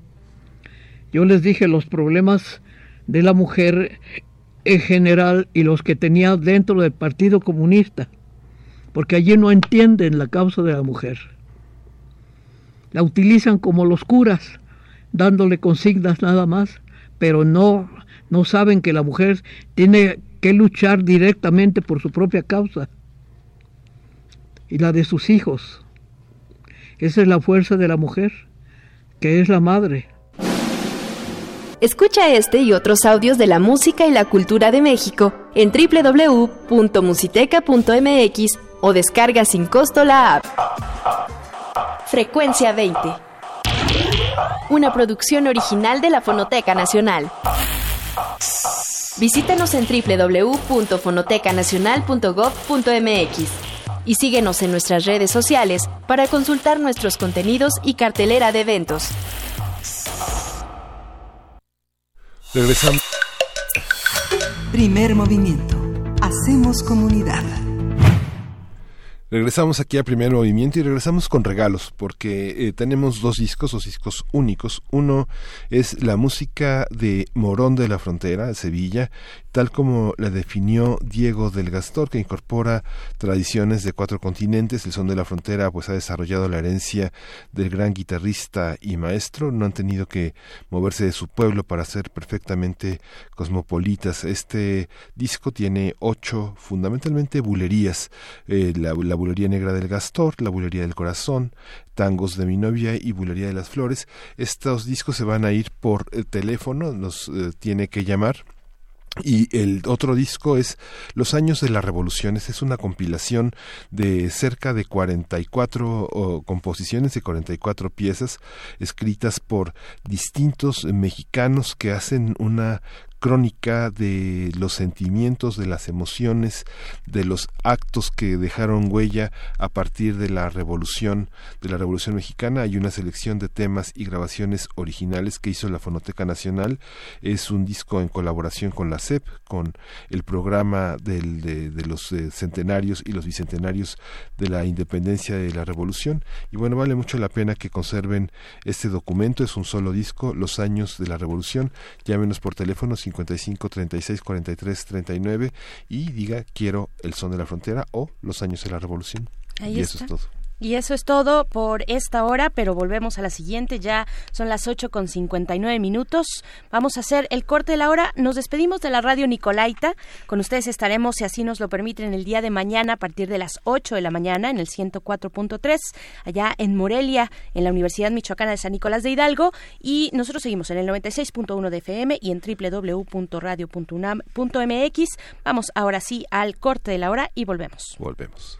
S20: yo les dije los problemas de la mujer en general y los que tenía dentro del Partido Comunista, porque allí no entienden la causa de la mujer. La utilizan como los curas, dándole consignas nada más, pero no, no saben que la mujer tiene que luchar directamente por su propia causa y la de sus hijos. Esa es la fuerza de la mujer, que es la madre.
S18: Escucha este y otros audios de la música y la cultura de México en www.musiteca.mx o descarga sin costo la app. Frecuencia 20. Una producción original de la Fonoteca Nacional. Visítanos en www.fonotecanacional.gov.mx y síguenos en nuestras redes sociales para consultar nuestros contenidos y cartelera de eventos.
S2: Regresamos.
S3: Primer movimiento. Hacemos comunidad.
S2: Regresamos aquí a Primer Movimiento y regresamos con regalos porque eh, tenemos dos discos, dos discos únicos. Uno es la música de Morón de la Frontera, Sevilla, tal como la definió Diego del Gastor, que incorpora tradiciones de cuatro continentes. El son de la frontera pues ha desarrollado la herencia del gran guitarrista y maestro. No han tenido que moverse de su pueblo para ser perfectamente cosmopolitas. Este disco tiene ocho fundamentalmente bulerías. Eh, la, bulería negra del Gastor, la bulería del corazón, tangos de mi novia y bulería de las flores. Estos discos se van a ir por eh, teléfono, nos eh, tiene que llamar y el otro disco es Los años de la revolución. es una compilación de cerca de 44 composiciones de 44 piezas escritas por distintos mexicanos que hacen una crónica de los sentimientos, de las emociones, de los actos que dejaron huella a partir de la revolución, de la revolución mexicana. Hay una selección de temas y grabaciones originales que hizo la Fonoteca Nacional. Es un disco en colaboración con la CEP, con el programa de, los eh, centenarios y los bicentenarios de la independencia de la revolución. Y bueno, vale mucho la pena que conserven este documento. Es un solo disco, Los años de la revolución. Llámenos por teléfono 55 36 43 39 y diga quiero el son de la frontera o los años de la revolución. y eso es todo.
S1: Y eso es todo por esta hora, pero volvemos a la siguiente. Ya son las 8 con 59 minutos. Vamos a hacer el corte de la hora. Nos despedimos de la radio Nicolaita. Con ustedes estaremos, si así nos lo permiten, el día de mañana a partir de las 8 de la mañana en el 104.3, allá en Morelia, en la Universidad Michoacana de San Nicolás de Hidalgo. Y nosotros seguimos en el 96.1 de FM y en www.radio.unam.mx. Vamos ahora sí al corte de la hora y volvemos.
S2: Volvemos.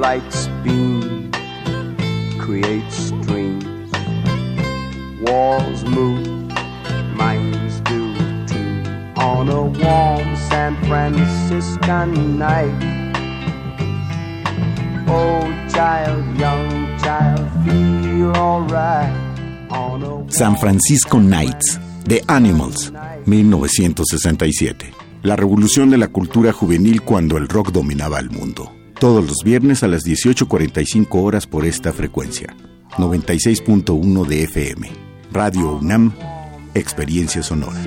S21: Lights beam, create streams. Walls move, minds do too. On a warm San Franciscan night. Oh, child, young child, feel alright.
S22: San Francisco Nights, The Animals, 1967. La revolución de la cultura juvenil cuando el rock dominaba el mundo. Todos los viernes a las 18.45 horas por esta frecuencia. 96.1 de FM. Radio UNAM, Experiencia Sonora.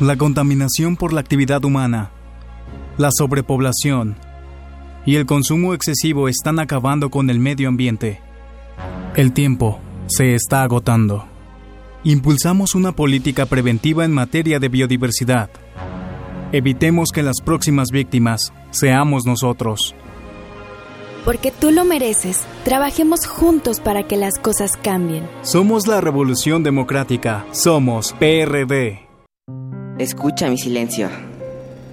S23: La contaminación por la actividad humana, la sobrepoblación, y el consumo excesivo están acabando con el medio ambiente. El tiempo se está agotando. Impulsamos una política preventiva en materia de biodiversidad. Evitemos que las próximas víctimas seamos nosotros.
S24: Porque tú lo mereces, trabajemos juntos para que las cosas cambien.
S23: Somos la Revolución Democrática, somos PRD.
S25: Escucha mi silencio.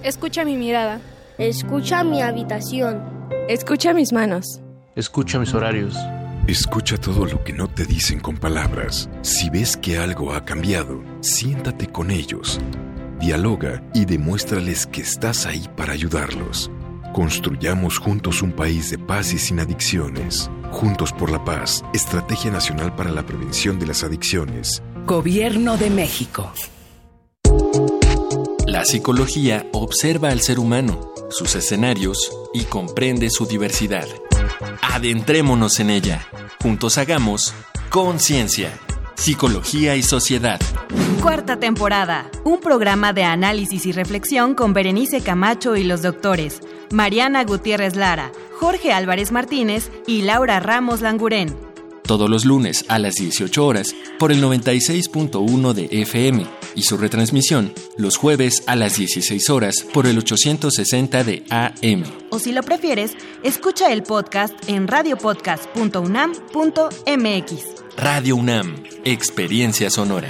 S26: Escucha mi mirada.
S27: Escucha mi habitación.
S26: Escucha mis manos.
S28: Escucha mis horarios.
S12: Escucha todo lo que no te dicen con palabras. Si ves que algo ha cambiado, siéntate con ellos. Dialoga y demuéstrales que estás ahí para ayudarlos. Construyamos juntos un país de paz y sin adicciones. Juntos por la paz, Estrategia Nacional para la Prevención de las Adicciones.
S29: Gobierno de México.
S9: La psicología observa al ser humano sus escenarios y comprende su diversidad. Adentrémonos en ella. Juntos hagamos conciencia, psicología y sociedad.
S30: Cuarta temporada. Un programa de análisis y reflexión con Berenice Camacho y los doctores Mariana Gutiérrez Lara, Jorge Álvarez Martínez y Laura Ramos Langurén
S9: todos los lunes a las 18 horas por el 96.1 de FM y su retransmisión los jueves a las 16 horas por el 860 de AM.
S30: O si lo prefieres, escucha el podcast en radiopodcast.unam.mx.
S9: Radio UNAM, Experiencia Sonora.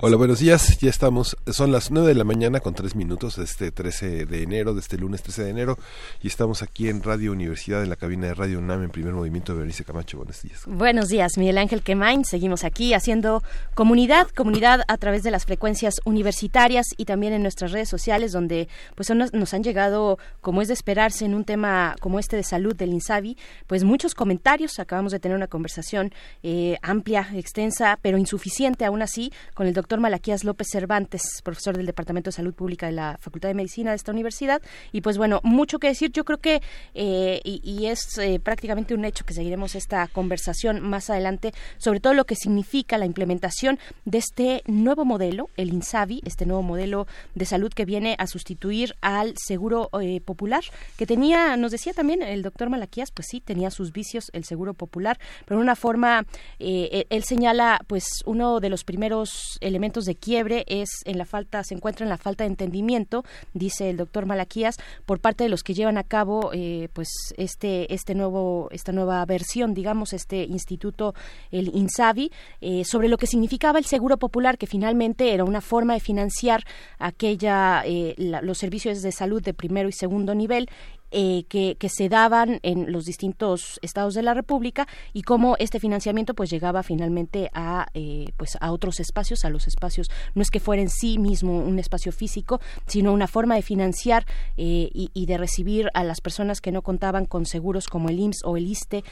S2: Hola, buenos días. Ya estamos, son las 9 de la mañana con 3 minutos de este 13 de enero, de este lunes 13 de enero, y estamos aquí en Radio Universidad, en la cabina de Radio UNAM, en primer movimiento de Berenice Camacho. Buenos días.
S1: Buenos días, Miguel Ángel Quemain. Seguimos aquí haciendo comunidad, comunidad a través de las frecuencias universitarias y también en nuestras redes sociales, donde pues nos, nos han llegado, como es de esperarse, en un tema como este de salud del INSABI, pues muchos comentarios. Acabamos de tener una conversación eh, amplia, extensa, pero insuficiente aún así, con el doctor doctor Malaquías López Cervantes, profesor del Departamento de Salud Pública de la Facultad de Medicina de esta universidad. Y pues bueno, mucho que decir. Yo creo que, eh, y, es eh, prácticamente un hecho que seguiremos esta conversación más adelante sobre todo lo que significa la implementación de este nuevo modelo, el INSABI, este nuevo modelo de salud que viene a sustituir al seguro eh, popular, que tenía, nos decía también el doctor Malaquías, pues sí, tenía sus vicios el seguro popular, pero de una forma, él señala pues uno de los primeros elementos elementos de quiebre es en la falta, se encuentra en la falta de entendimiento, dice el doctor Malaquías, por parte de los que llevan a cabo eh, pues este, este nuevo, esta nueva versión, digamos, este instituto, el INSABI, eh, sobre lo que significaba el seguro popular, que finalmente era una forma de financiar aquella, eh, los servicios de salud de primero y segundo nivel eh, que, que, se daban en los distintos estados de la República y cómo este financiamiento pues llegaba finalmente a eh, pues a otros espacios, a los espacios no es que fuera en sí mismo un espacio físico, sino una forma de financiar eh, y, de recibir a las personas que no contaban con seguros como el IMSS o el ISTE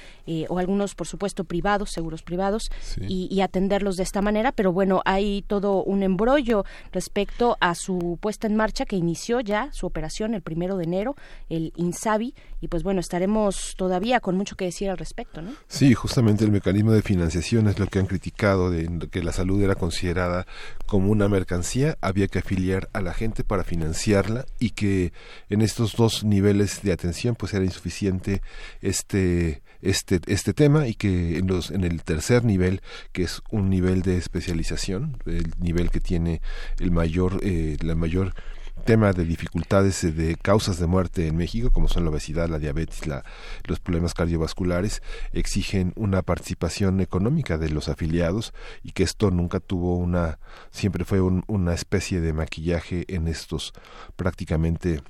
S1: o algunos por supuesto privados, seguros privados y, y atenderlos de esta manera, pero bueno hay todo un embrollo respecto a su puesta en marcha que inició ya su operación el primero de enero, el INSABI, y pues bueno, estaremos todavía con mucho que decir al respecto, ¿no?
S2: Sí, justamente el mecanismo de financiación es lo que han criticado, de que la salud era considerada como una mercancía, había que afiliar a la gente para financiarla y que en estos dos niveles de atención pues era insuficiente este este este tema y que en los en el tercer nivel que es un nivel de especialización el nivel que tiene el mayor eh, la mayor tema de dificultades eh, de causas de muerte en México, como son la obesidad, la diabetes, la, los problemas cardiovasculares, exigen una participación económica de los afiliados y que esto nunca tuvo una, siempre fue una especie de maquillaje en estos prácticamente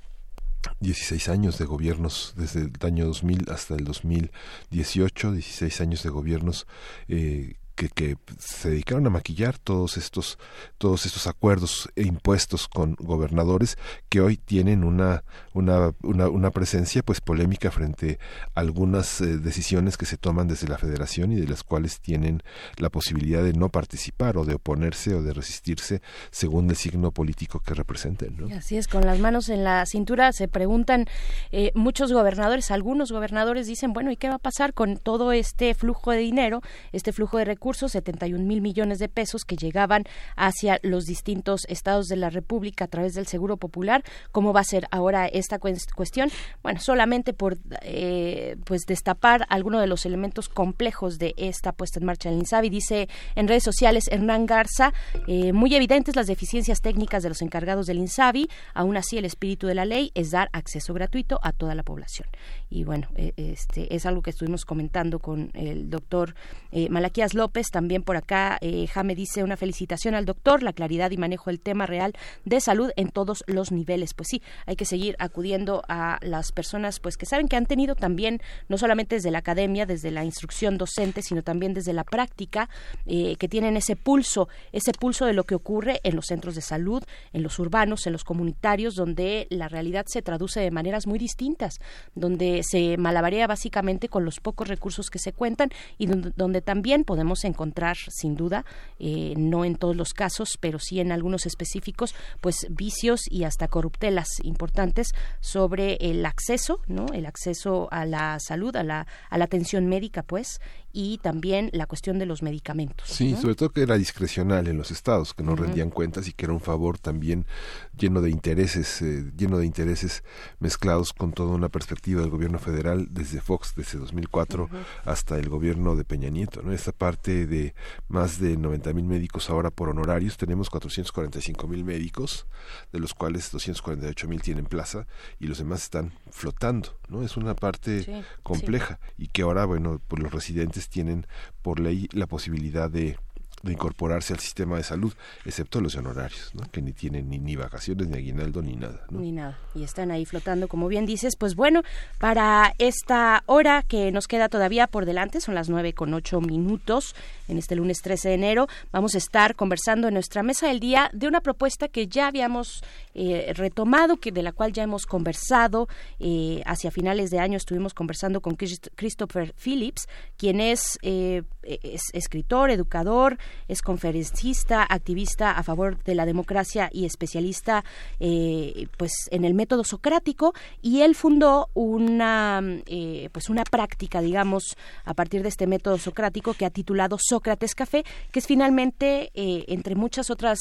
S2: 16 años de gobiernos desde el año 2000 hasta el 2018, 16 años de gobiernos eh, que, que, se dedicaron a maquillar todos estos todos estos acuerdos e impuestos con gobernadores que hoy tienen una una, una, una presencia pues polémica frente a algunas eh, decisiones que se toman desde la federación y de las cuales tienen la posibilidad de no participar o de oponerse o de resistirse según el signo político que representen
S1: así es con las manos en la cintura se preguntan eh, muchos gobernadores algunos gobernadores dicen bueno y qué va a pasar con todo este flujo de dinero este flujo de recursos recursos, 71 mil millones de pesos que llegaban hacia los distintos estados de la República a través del Seguro Popular. ¿Cómo va a ser ahora esta cuestión? Bueno, solamente por eh, pues destapar algunos de los elementos complejos de esta puesta en marcha del INSABI, dice en redes sociales Hernán Garza, eh, muy evidentes las deficiencias técnicas de los encargados del INSABI, aún así el espíritu de la ley es dar acceso gratuito a toda la población. Y bueno, eh, este es algo que estuvimos comentando con el doctor Malaquías López también por acá, eh, Jame dice una felicitación al doctor, la claridad y manejo del tema real de salud en todos los niveles. Pues sí, hay que seguir acudiendo a las personas pues que saben que han tenido también, no solamente desde la academia, desde la instrucción docente, sino también desde la práctica, eh, que tienen ese pulso, ese pulso de lo que ocurre en los centros de salud, en los urbanos, en los comunitarios, donde la realidad se traduce de maneras muy distintas, donde se malabarea básicamente con los pocos recursos que se cuentan y donde, donde también podemos encontrar sin duda, eh, no en todos los casos, pero sí en algunos específicos, pues vicios y hasta corruptelas importantes sobre el acceso, ¿no? El acceso a la salud, a la, a la atención médica, pues, y también la cuestión de los medicamentos.
S2: Sí, sobre todo que era discrecional en los estados, que no rendían cuentas y que era un favor también lleno de intereses, eh, lleno de intereses mezclados con toda una perspectiva del gobierno federal desde Fox, desde 2004 hasta el gobierno de Peña Nieto. ¿no? Esta parte de más de 90 mil médicos ahora por honorarios, tenemos 445 mil médicos, de los cuales 248 mil tienen plaza y los demás están flotando. ¿No? Es una parte compleja y que ahora, bueno, pues los residentes tienen por ley la posibilidad de de incorporarse al sistema de salud, excepto los honorarios, ¿no? que ni tienen ni, ni vacaciones, ni aguinaldo, ni nada.
S1: Ni nada. Y están ahí flotando, como bien dices. Pues bueno, para esta hora que nos queda todavía por delante, son las nueve con ocho minutos, en este lunes 13 de enero, vamos a estar conversando en nuestra mesa del día de una propuesta que ya habíamos eh, retomado, que de la cual ya hemos conversado eh, hacia finales de año. Estuvimos conversando con Christopher Phillips, quien es, eh, es escritor, educador, es conferencista, activista a favor de la democracia y especialista pues en el método socrático y él fundó una pues una práctica digamos a partir de este método socrático que ha titulado Sócrates Café que es finalmente eh, entre muchas otras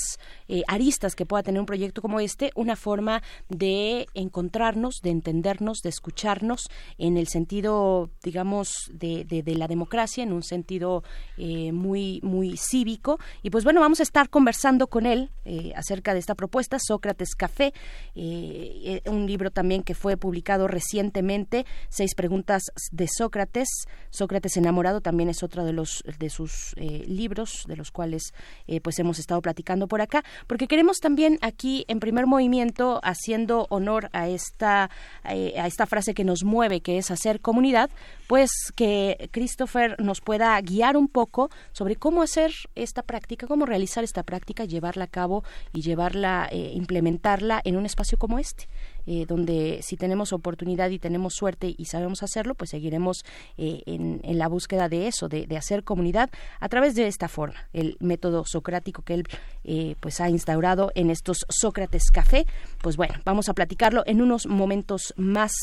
S1: aristas que pueda tener un proyecto como este una forma de encontrarnos de entendernos de escucharnos en el sentido digamos de, de, la democracia en un sentido muy muy cívico. Y pues bueno, vamos a estar conversando con él eh, acerca de esta propuesta, Sócrates Café, eh, eh, un libro también que fue publicado recientemente, Seis preguntas de Sócrates. Sócrates enamorado también es otro de los de sus libros de los cuales pues hemos estado platicando por acá, porque queremos también aquí en primer movimiento haciendo honor a esta a esta frase que nos mueve, que es hacer comunidad, pues que Christopher nos pueda guiar un poco sobre cómo hacer esta práctica, cómo realizar esta práctica, llevarla a cabo y llevarla, eh, implementarla en un espacio como este. Eh, donde si tenemos oportunidad y tenemos suerte y sabemos hacerlo, pues seguiremos eh, en, la búsqueda de eso, de, hacer comunidad a través de esta forma, el método socrático que él eh, pues ha instaurado en estos Sócrates Café. Pues bueno, vamos a platicarlo en unos momentos más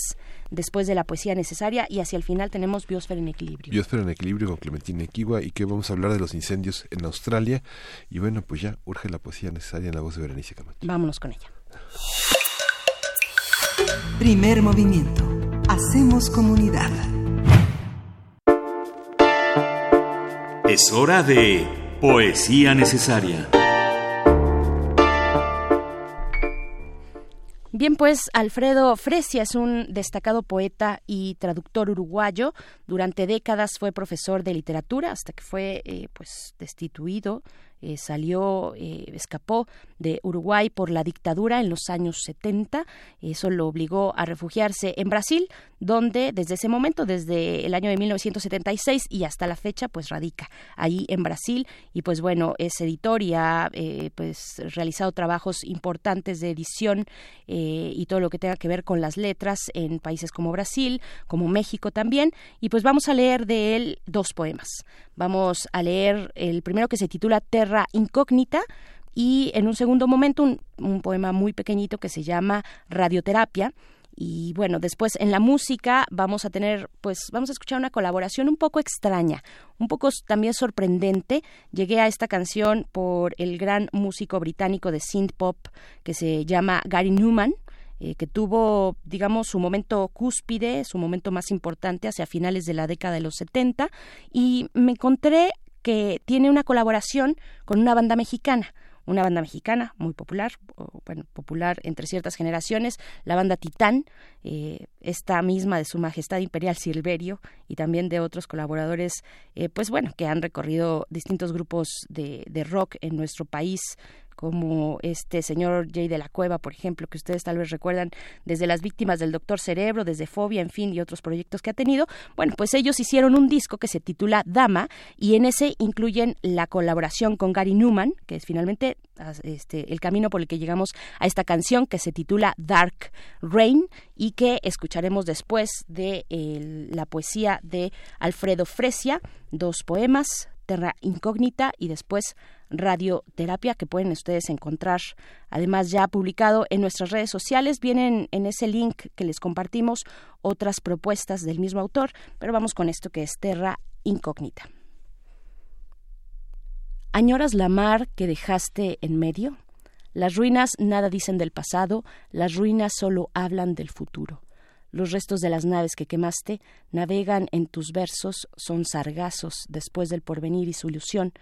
S1: después de la poesía necesaria y hacia el final tenemos Biosfera en Equilibrio.
S2: Biosfera en Equilibrio con Clementina Equiwa y que vamos a hablar de los incendios en Australia y bueno, pues ya urge la poesía necesaria en la voz de Berenice Camacho.
S1: Vámonos con ella.
S3: Primer movimiento. Hacemos comunidad.
S31: Es hora de poesía necesaria.
S1: Bien, pues Alfredo Fresia es un destacado poeta y traductor uruguayo. Durante décadas fue profesor de literatura hasta que fue eh, pues destituido eh, salió, eh, escapó de Uruguay por la dictadura en los años 70. Eso lo obligó a refugiarse en Brasil, donde desde ese momento, desde el año de 1976 y hasta la fecha, pues radica ahí en Brasil y pues bueno, es editor y ha eh, pues realizado trabajos importantes de edición y todo lo que tenga que ver con las letras en países como Brasil, como México también. Y pues vamos a leer de él dos poemas. Vamos a leer el primero que se titula Terra Incógnita y en un segundo momento un, poema muy pequeñito que se llama Radioterapia. Y bueno, después en la música vamos a tener, pues vamos a escuchar una colaboración un poco extraña, un poco también sorprendente. Llegué a esta canción por el gran músico británico de synth pop que se llama Gary Newman. Eh, que tuvo, digamos, su momento cúspide, su momento más importante hacia finales de la década de los 70, y me encontré que tiene una colaboración con una banda mexicana. Una banda mexicana muy popular, bueno, popular entre ciertas generaciones, la banda Titán, eh, esta misma de Su Majestad Imperial Silverio y también de otros colaboradores, eh, pues bueno, que han recorrido distintos grupos de, de rock en nuestro país, como este señor Jay de la Cueva, por ejemplo, que ustedes tal vez recuerdan desde las víctimas del Doctor Cerebro, desde Fobia, en fin, y otros proyectos que ha tenido. Bueno, pues ellos hicieron un disco que se titula Dama y en ese incluyen la colaboración con Gary Newman, que es finalmente este, el camino por el que llegamos a esta canción que se titula Dark Rain y que escucharemos después de la poesía de Alfredo Fresia, dos poemas, Terra Incógnita y después radioterapia que pueden ustedes encontrar además ya publicado en nuestras redes sociales. Vienen en ese link que les compartimos otras propuestas del mismo autor, pero vamos con esto que es Terra Incógnita. ¿Añoras la mar que dejaste en medio? Las ruinas nada dicen del pasado, las ruinas solo hablan del futuro. Los restos de las naves que quemaste navegan en tus versos, son sargazos después del porvenir y su ilusión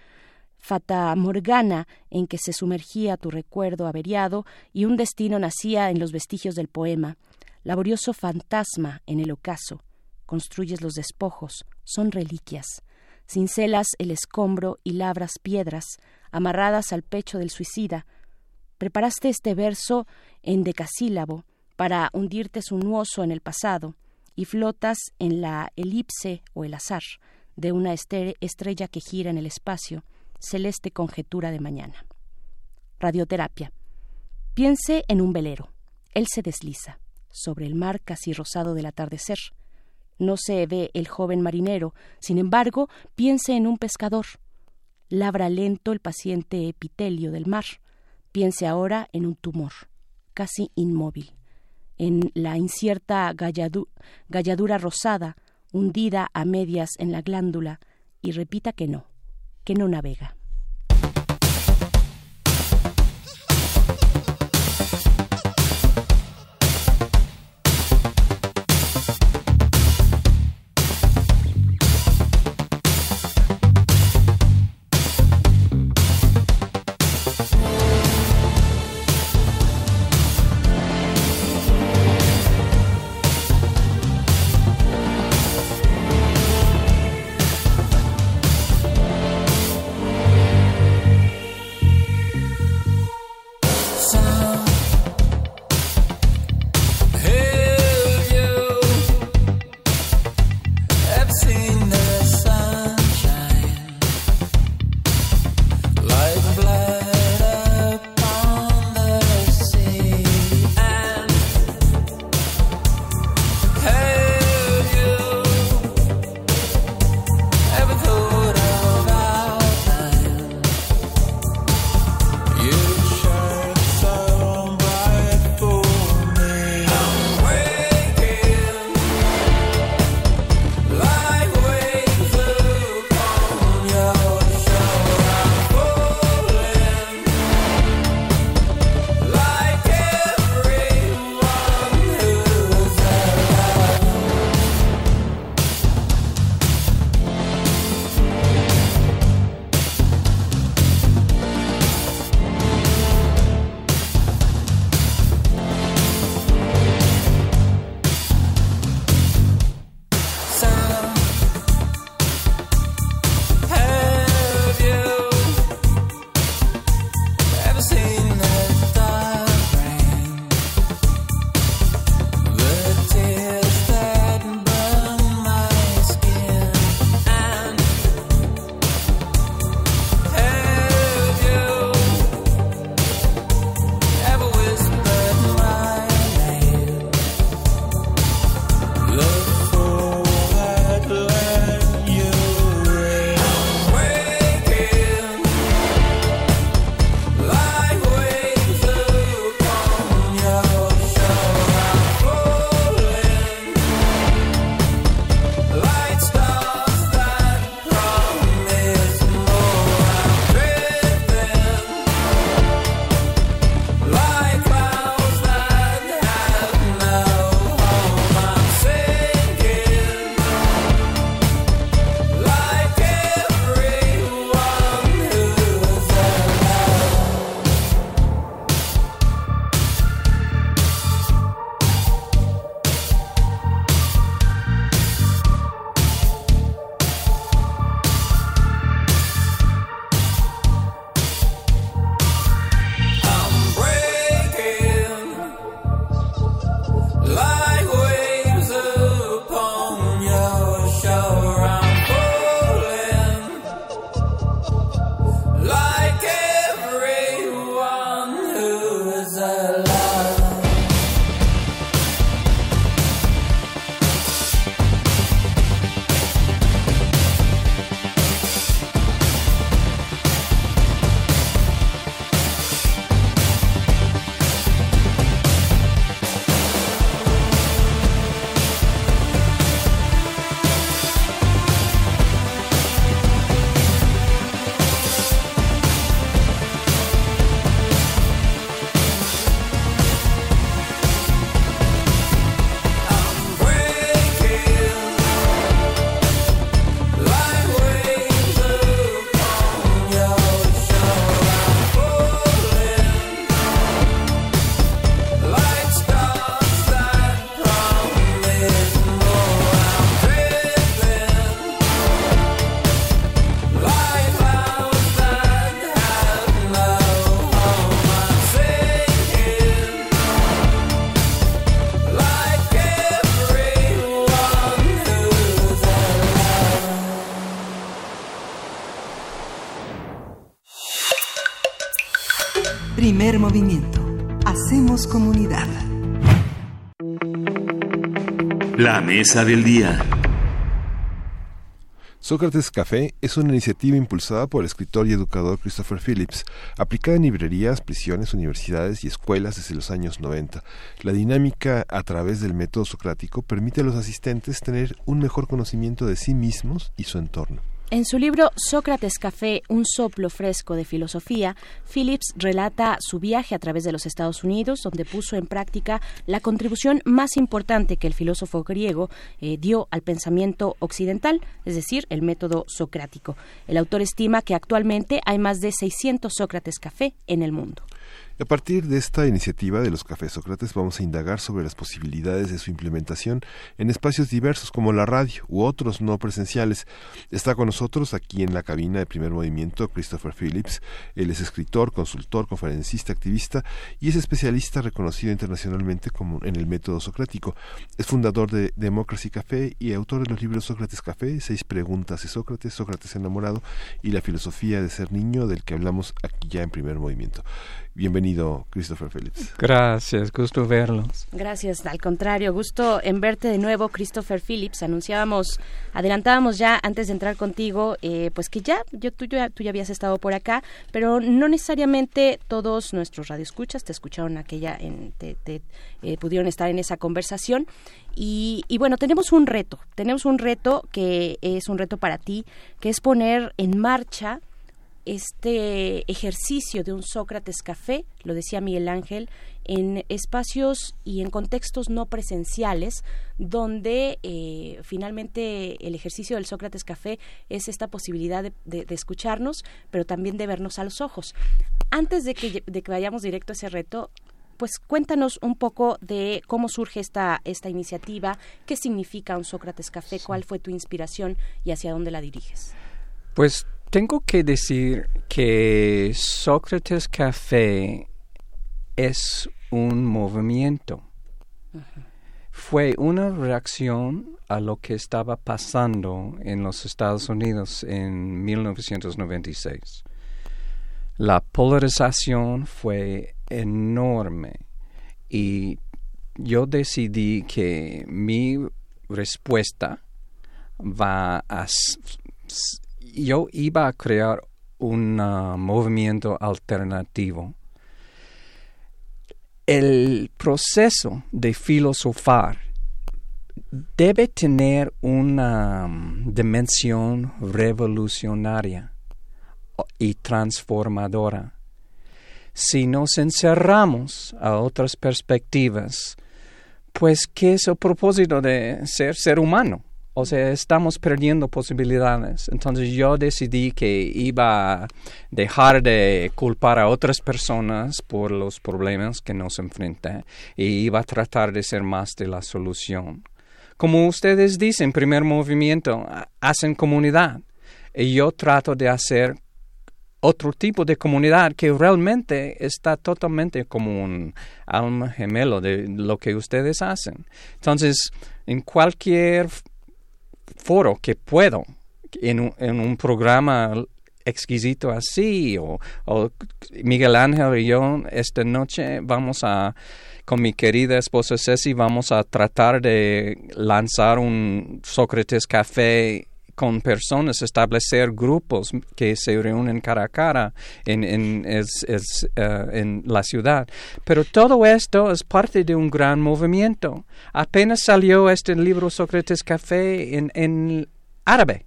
S1: fata morgana en que se sumergía tu recuerdo averiado y un destino nacía en los vestigios del poema, laborioso fantasma en el ocaso. Construyes los despojos, son reliquias. Cincelas el escombro y labras piedras, amarradas al pecho del suicida. Preparaste este verso en decasílabo para hundirte nuoso en el pasado y flotas en la elipse o el azar de una estrella que gira en el espacio celeste conjetura de mañana. Radioterapia. Piense en un velero. Él se desliza sobre el mar casi rosado del atardecer. No se ve el joven marinero, sin embargo, piense en un pescador. Labra lento el paciente epitelio del mar. Piense ahora en un tumor, casi inmóvil, en la incierta galladura rosada, hundida a medias en la glándula, y repita que no, que no navega.
S31: Del día.
S2: Sócrates Café es una iniciativa impulsada por el escritor y educador Christopher Phillips, aplicada en librerías, prisiones, universidades y escuelas desde los años 90. La dinámica a través del método socrático permite a los asistentes tener un mejor conocimiento de sí mismos y su entorno.
S1: En su libro Sócrates Café, un soplo fresco de filosofía, Phillips relata su viaje a través de los Estados Unidos, donde puso en práctica la contribución más importante que el filósofo griego eh, dio al pensamiento occidental, es decir, el método socrático. El autor estima que actualmente hay más de 600 Sócrates Café en el mundo.
S2: A partir de esta iniciativa de los Cafés Sócrates vamos a indagar sobre las posibilidades de su implementación en espacios diversos como la radio u otros no presenciales. Está con nosotros aquí en la cabina de primer movimiento Christopher Phillips. Él es escritor, consultor, conferencista, activista y es especialista reconocido internacionalmente como en el método socrático. Es fundador de Democracy Café y autor de los libros Sócrates Café, Seis preguntas de Sócrates, Sócrates enamorado y la filosofía de ser niño del que hablamos aquí ya en primer movimiento. Bienvenido, Christopher Phillips.
S32: Gracias, gusto verlos.
S1: Gracias, al contrario, gusto en verte de nuevo, Christopher Phillips. Anunciábamos, adelantábamos ya antes de entrar contigo, eh, pues que ya, yo, tú, ya, tú ya habías estado por acá, pero no necesariamente todos nuestros radioescuchas te escucharon aquella, en, te, eh, pudieron estar en esa conversación. Y, y, bueno, tenemos un reto, tenemos un reto que es un reto para ti, que es poner en marcha este ejercicio de un Sócrates Café, lo decía Miguel Ángel, en espacios y en contextos no presenciales, donde eh, finalmente el ejercicio del Sócrates Café es esta posibilidad de, escucharnos, pero también de vernos a los ojos. Antes de que, de que vayamos directo a ese reto, pues cuéntanos un poco de cómo surge esta, esta iniciativa, qué significa un Sócrates Café, cuál fue tu inspiración y hacia dónde la diriges.
S32: Pues tengo que decir que Sócrates Café es un movimiento. Fue una reacción a lo que estaba pasando en los Estados Unidos en 1996. La polarización fue enorme y yo decidí que mi respuesta va a yo iba a crear un uh, movimiento alternativo. El proceso de filosofar debe tener una um, dimensión revolucionaria y transformadora. Si nos encerramos a otras perspectivas, pues ¿qué es el propósito de ser ser humano? O sea, estamos perdiendo posibilidades. Entonces yo decidí que iba a dejar de culpar a otras personas por los problemas que nos enfrentan y iba a tratar de ser más de la solución. Como ustedes dicen, primer movimiento, hacen comunidad. Y yo trato de hacer otro tipo de comunidad que realmente está totalmente como un alma gemelo de lo que ustedes hacen. Entonces, en cualquier foro que puedo en un, programa exquisito así o, Miguel Ángel y yo esta noche vamos a con mi querida esposa Ceci vamos a tratar de lanzar un Sócrates Café con personas, establecer grupos que se reúnen cara a cara en, uh, en la ciudad. Pero todo esto es parte de un gran movimiento. Apenas salió este libro Sócrates Café en, en árabe.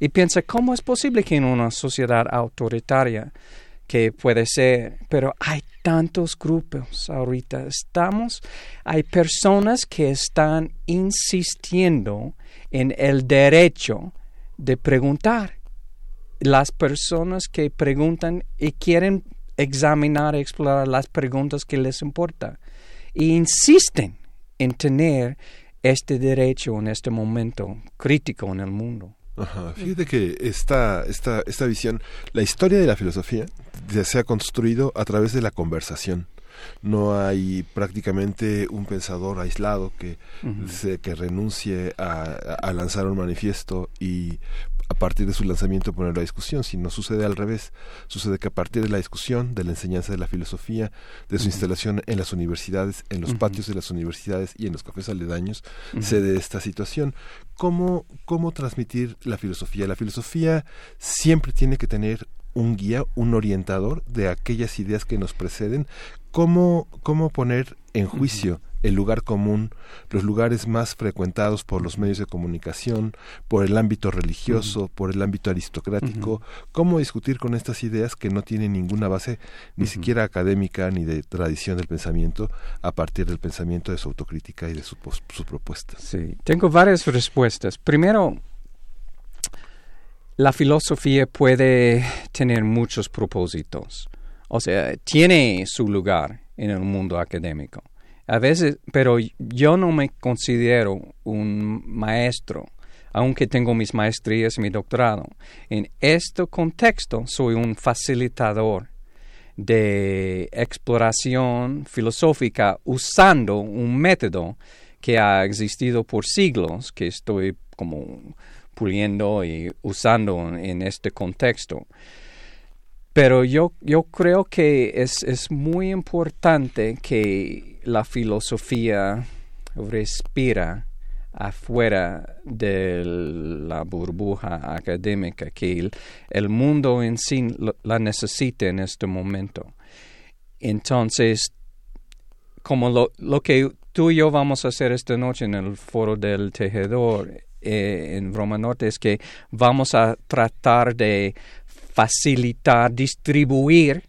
S32: Y piensa, ¿cómo es posible que en una sociedad autoritaria que puede ser, pero hay tantos grupos ahorita. Estamos, hay personas que están insistiendo en el derecho de preguntar. Las personas que preguntan y quieren examinar explorar las preguntas que les importan. Y insisten en tener este derecho en este momento crítico en el mundo.
S2: Fíjate que esta, esta, esta visión, la historia de la filosofía se ha construido a través de la conversación. No hay prácticamente un pensador aislado que, se, que renuncie a, a lanzar un manifiesto y a partir de su lanzamiento poner la discusión, sino sucede al revés. Sucede que a partir de la discusión, de la enseñanza de la filosofía, de su instalación en las universidades, en los patios de las universidades y en los cafés aledaños, se de esta situación. ¿Cómo, ¿Cómo transmitir la filosofía? La filosofía siempre tiene que tener un guía, un orientador de aquellas ideas que nos preceden. ¿Cómo, cómo poner en juicio el lugar común, los lugares más frecuentados por los medios de comunicación, por el ámbito religioso, por el ámbito aristocrático, cómo discutir con estas ideas que no tienen ninguna base ni siquiera académica ni de tradición del pensamiento a partir del pensamiento de su autocrítica y de su, su propuesta.
S32: Sí, tengo varias respuestas. Primero, la filosofía puede tener muchos propósitos, o sea, tiene su lugar en el mundo académico a veces, pero yo no me considero un maestro, aunque tengo mis maestrías y mi doctorado. En este contexto soy un facilitador de exploración filosófica usando un método que ha existido por siglos, que estoy como puliendo y usando en este contexto. Pero yo, yo creo que es, es muy importante que la filosofía respira afuera de la burbuja académica, que el, mundo en sí la necesita en este momento. Entonces, como lo, lo, que tú y yo vamos a hacer esta noche en el foro del tejedor eh, en Roma Norte es que vamos a tratar de facilitar, distribuir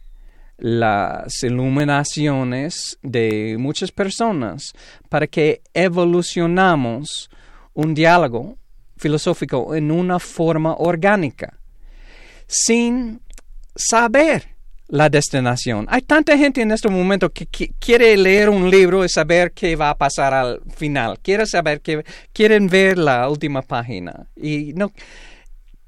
S32: las iluminaciones de muchas personas para que evolucionamos un diálogo filosófico en una forma orgánica, sin saber la destinación. Hay tanta gente en este momento que, quiere leer un libro y saber qué va a pasar al final, quiere saber que quieren ver la última página y no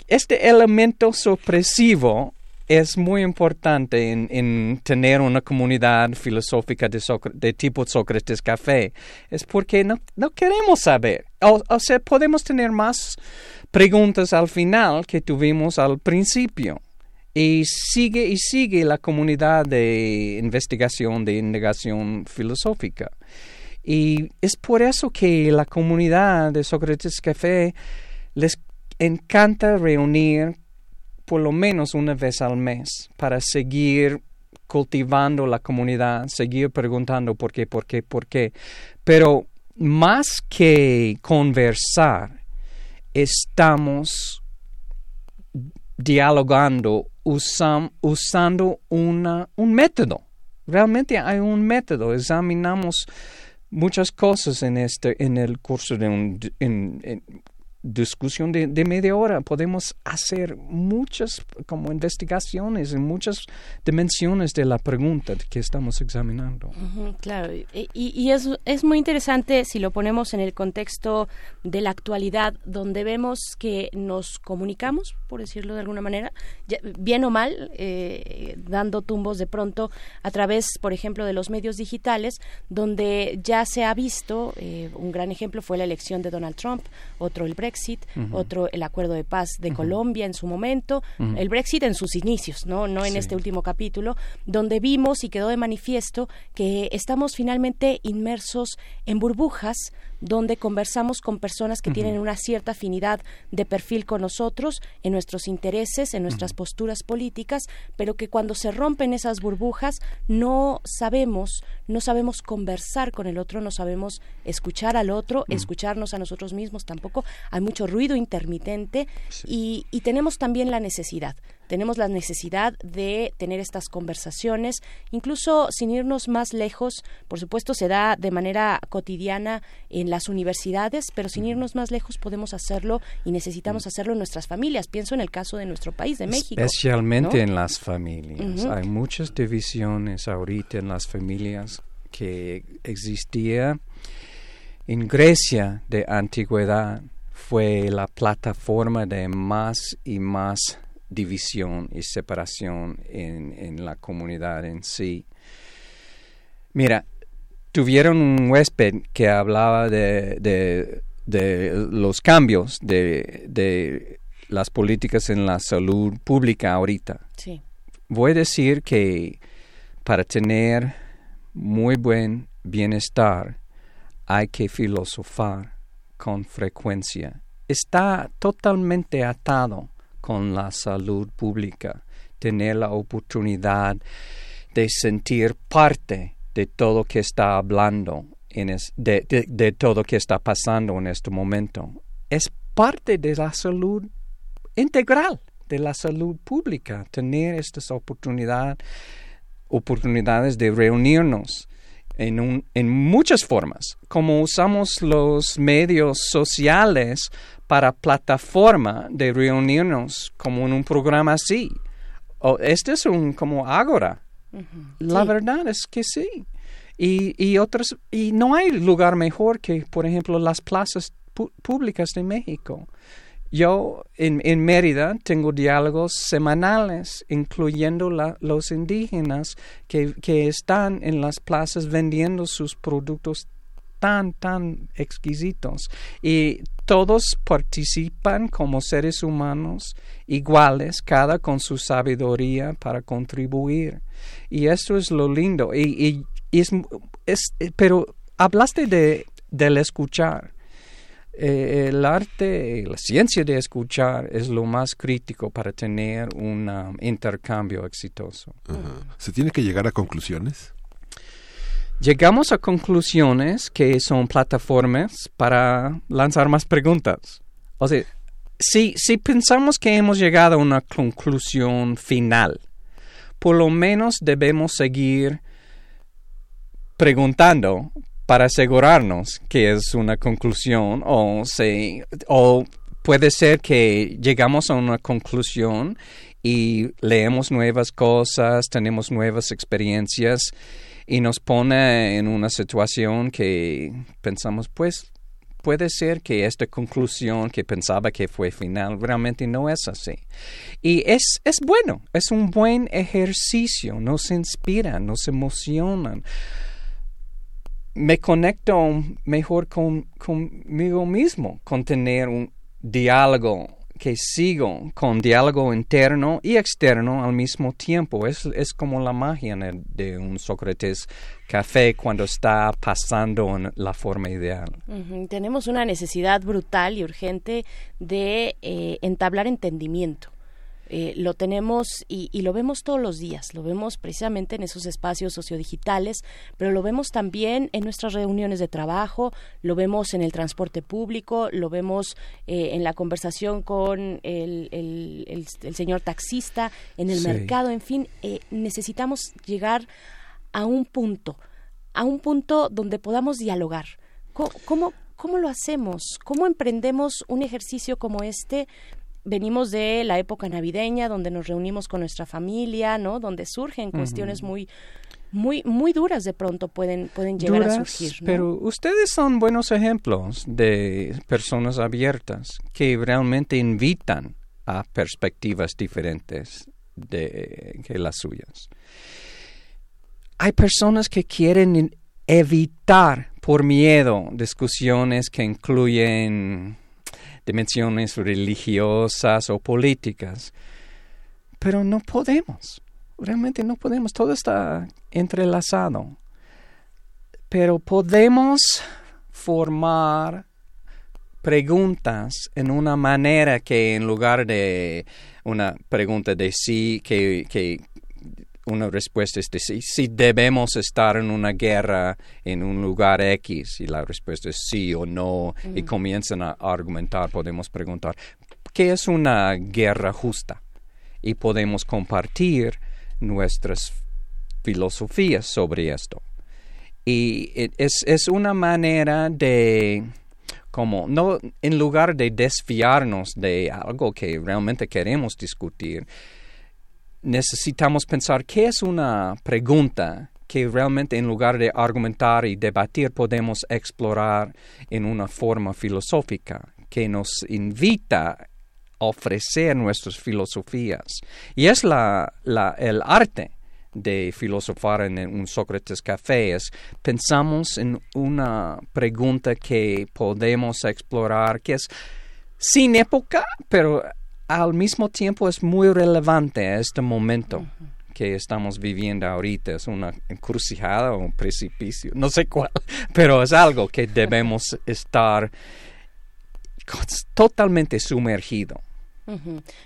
S32: este elemento sorpresivo es muy importante en, tener una comunidad filosófica de, tipo Sócrates Café. Es porque no, queremos saber. O, sea, podemos tener más preguntas al final que tuvimos al principio. Y sigue y sigue la comunidad de investigación, de indagación filosófica. Y es por eso que la comunidad de Sócrates Café les encanta reunir por lo menos una vez al mes para seguir cultivando la comunidad, seguir preguntando por qué, por qué, por qué. Pero más que conversar, estamos dialogando usando una, un método. Realmente hay un método. Examinamos muchas cosas en este en el curso de un discusión de, media hora podemos hacer muchas como investigaciones en muchas dimensiones de la pregunta que estamos examinando.
S1: claro, y, y es, es, muy interesante si lo ponemos en el contexto de la actualidad, donde vemos que nos comunicamos, por decirlo de alguna manera, bien o mal, eh, dando tumbos de pronto a través, por ejemplo, de los medios digitales, donde ya se ha visto, eh, un gran ejemplo fue la elección de Donald Trump, otro el Brexit, Brexit, otro el acuerdo de paz de Colombia en su momento, el Brexit en sus inicios, no, no en este último capítulo, donde vimos y quedó de manifiesto que estamos finalmente inmersos en burbujas donde conversamos con personas que tienen una cierta afinidad de perfil con nosotros, en nuestros intereses, en nuestras posturas políticas, pero que cuando se rompen esas burbujas no sabemos, no sabemos conversar con el otro, no sabemos escuchar al otro, escucharnos a nosotros mismos tampoco. Hay mucho ruido intermitente y, y tenemos también la necesidad tenemos la necesidad de tener estas conversaciones, incluso sin irnos más lejos, por supuesto se da de manera cotidiana en las universidades, pero sin irnos más lejos podemos hacerlo y necesitamos hacerlo en nuestras familias. Pienso en el caso de nuestro país, de México.
S32: Especialmente en las familias. Hay muchas divisiones ahorita en las familias que existía en Grecia de antigüedad fue la plataforma de más y más división y separación en, la comunidad en sí. Mira, tuvieron un huésped que hablaba de, de, los cambios de, de, las políticas en la salud pública ahorita.
S1: Sí.
S32: Voy a decir que para tener muy buen bienestar hay que filosofar con frecuencia. Está totalmente atado con la salud pública, tener la oportunidad de sentir parte de todo que está hablando, en de, de, todo que está pasando en este momento. Es parte de la salud integral, de la salud pública, tener estas oportunidades oportunidades de reunirnos en, en muchas formas, como usamos los medios sociales para plataforma de reunirnos como en un programa así. O este es un como Agora, la verdad es que sí. Y, y, otras, y no hay lugar mejor que, por ejemplo, las plazas públicas de México. Yo en, en Mérida tengo diálogos semanales, incluyendo los indígenas que, que están en las plazas vendiendo sus productos tan, tan exquisitos. Y todos participan como seres humanos iguales, cada con su sabiduría para contribuir. Y esto es lo lindo. Y, es, es, pero hablaste de, del escuchar. Eh, el arte, la ciencia de escuchar es lo más crítico para tener un um, intercambio exitoso.
S2: ¿Se tiene que llegar a conclusiones?
S32: Llegamos a conclusiones que son plataformas para lanzar más preguntas. O sea, si, si pensamos que hemos llegado a una conclusión final, por lo menos debemos seguir preguntando para asegurarnos que es una conclusión o, se, o puede ser que llegamos a una conclusión y leemos nuevas cosas, tenemos nuevas experiencias y nos pone en una situación que pensamos, pues puede ser que esta conclusión que pensaba que fue final realmente no es así. Y es, es bueno, es un buen ejercicio, nos inspira, nos emocionan. Me conecto mejor con, conmigo mismo, con tener un diálogo que sigo con diálogo interno y externo al mismo tiempo. Es, es como la magia de un Sócrates café cuando está pasando en la forma ideal.
S1: Tenemos una necesidad brutal y urgente de eh, entablar entendimiento eh, lo tenemos y, lo vemos todos los días, lo vemos precisamente en esos espacios sociodigitales, pero lo vemos también en nuestras reuniones de trabajo, lo vemos en el transporte público, lo vemos eh, en la conversación con el, el, señor taxista, en el mercado, en fin, eh, necesitamos llegar a un punto, a un punto donde podamos dialogar. ¿Cómo, ¿Cómo lo hacemos? ¿Cómo emprendemos un ejercicio como este venimos de la época navideña donde nos reunimos con nuestra familia, ¿no? Donde surgen cuestiones muy muy muy duras de pronto pueden pueden llegar a surgir.
S32: Pero ustedes son buenos ejemplos de personas abiertas que realmente invitan a perspectivas diferentes de que las suyas. Hay personas que quieren evitar por miedo discusiones que incluyen dimensiones religiosas o políticas. Pero no podemos, realmente no podemos, todo está entrelazado. Pero podemos formar preguntas en una manera que en lugar de una pregunta de sí, que, que una respuesta es decir, si debemos estar en una guerra en un lugar X y la respuesta es sí o no y comienzan a argumentar, podemos preguntar, ¿qué es una guerra justa? Y podemos compartir nuestras filosofías sobre esto. Y es, es una manera de, como, no, en lugar de desfiarnos de algo que realmente queremos discutir, necesitamos pensar qué es una pregunta que realmente en lugar de argumentar y debatir podemos explorar en una forma filosófica que nos invita a ofrecer nuestras filosofías. Y es la, el arte de filosofar en un Sócrates Café es pensamos en una pregunta que podemos explorar que es sin época, pero al mismo tiempo es muy relevante a este momento que estamos viviendo ahorita. Es una encrucijada o un precipicio, no sé cuál, pero es algo que debemos estar totalmente sumergido.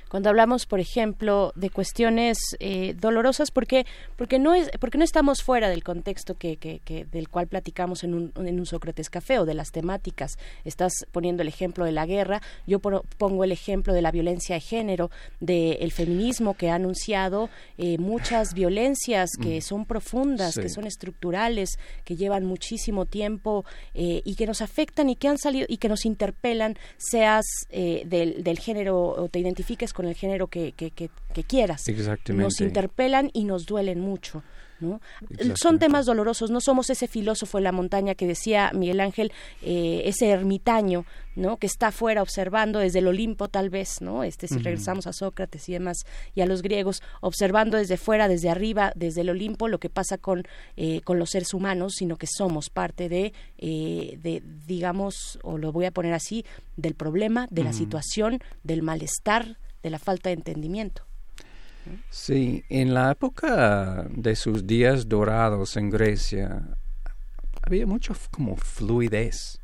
S1: Cuando hablamos, por ejemplo, de cuestiones eh, dolorosas, porque porque no es porque no estamos fuera del contexto que, que, del cual platicamos en un, en un Sócrates Café o de las temáticas. Estás poniendo el ejemplo de la guerra, yo pongo el ejemplo de la violencia de género, del feminismo que ha anunciado eh, muchas violencias que mm. son profundas, que son estructurales, que llevan muchísimo tiempo eh, y que nos afectan y que han salido y que nos interpelan, seas del, del género te identifiques con el género que, que, que, quieras. Nos interpelan y nos duelen mucho. ¿No? Son temas dolorosos, no somos ese filósofo en la montaña que decía Miguel Ángel, eh, ese ermitaño, ¿no? que está afuera observando desde el Olimpo tal vez, ¿no? Este si regresamos a Sócrates y demás y a los griegos, observando desde fuera, desde arriba, desde el Olimpo lo que pasa con eh, con los seres humanos, sino que somos parte de eh, de digamos o lo voy a poner así, del problema, de la situación, del malestar, de la falta de entendimiento.
S32: Sí, en la época de sus días dorados en Grecia había mucho como fluidez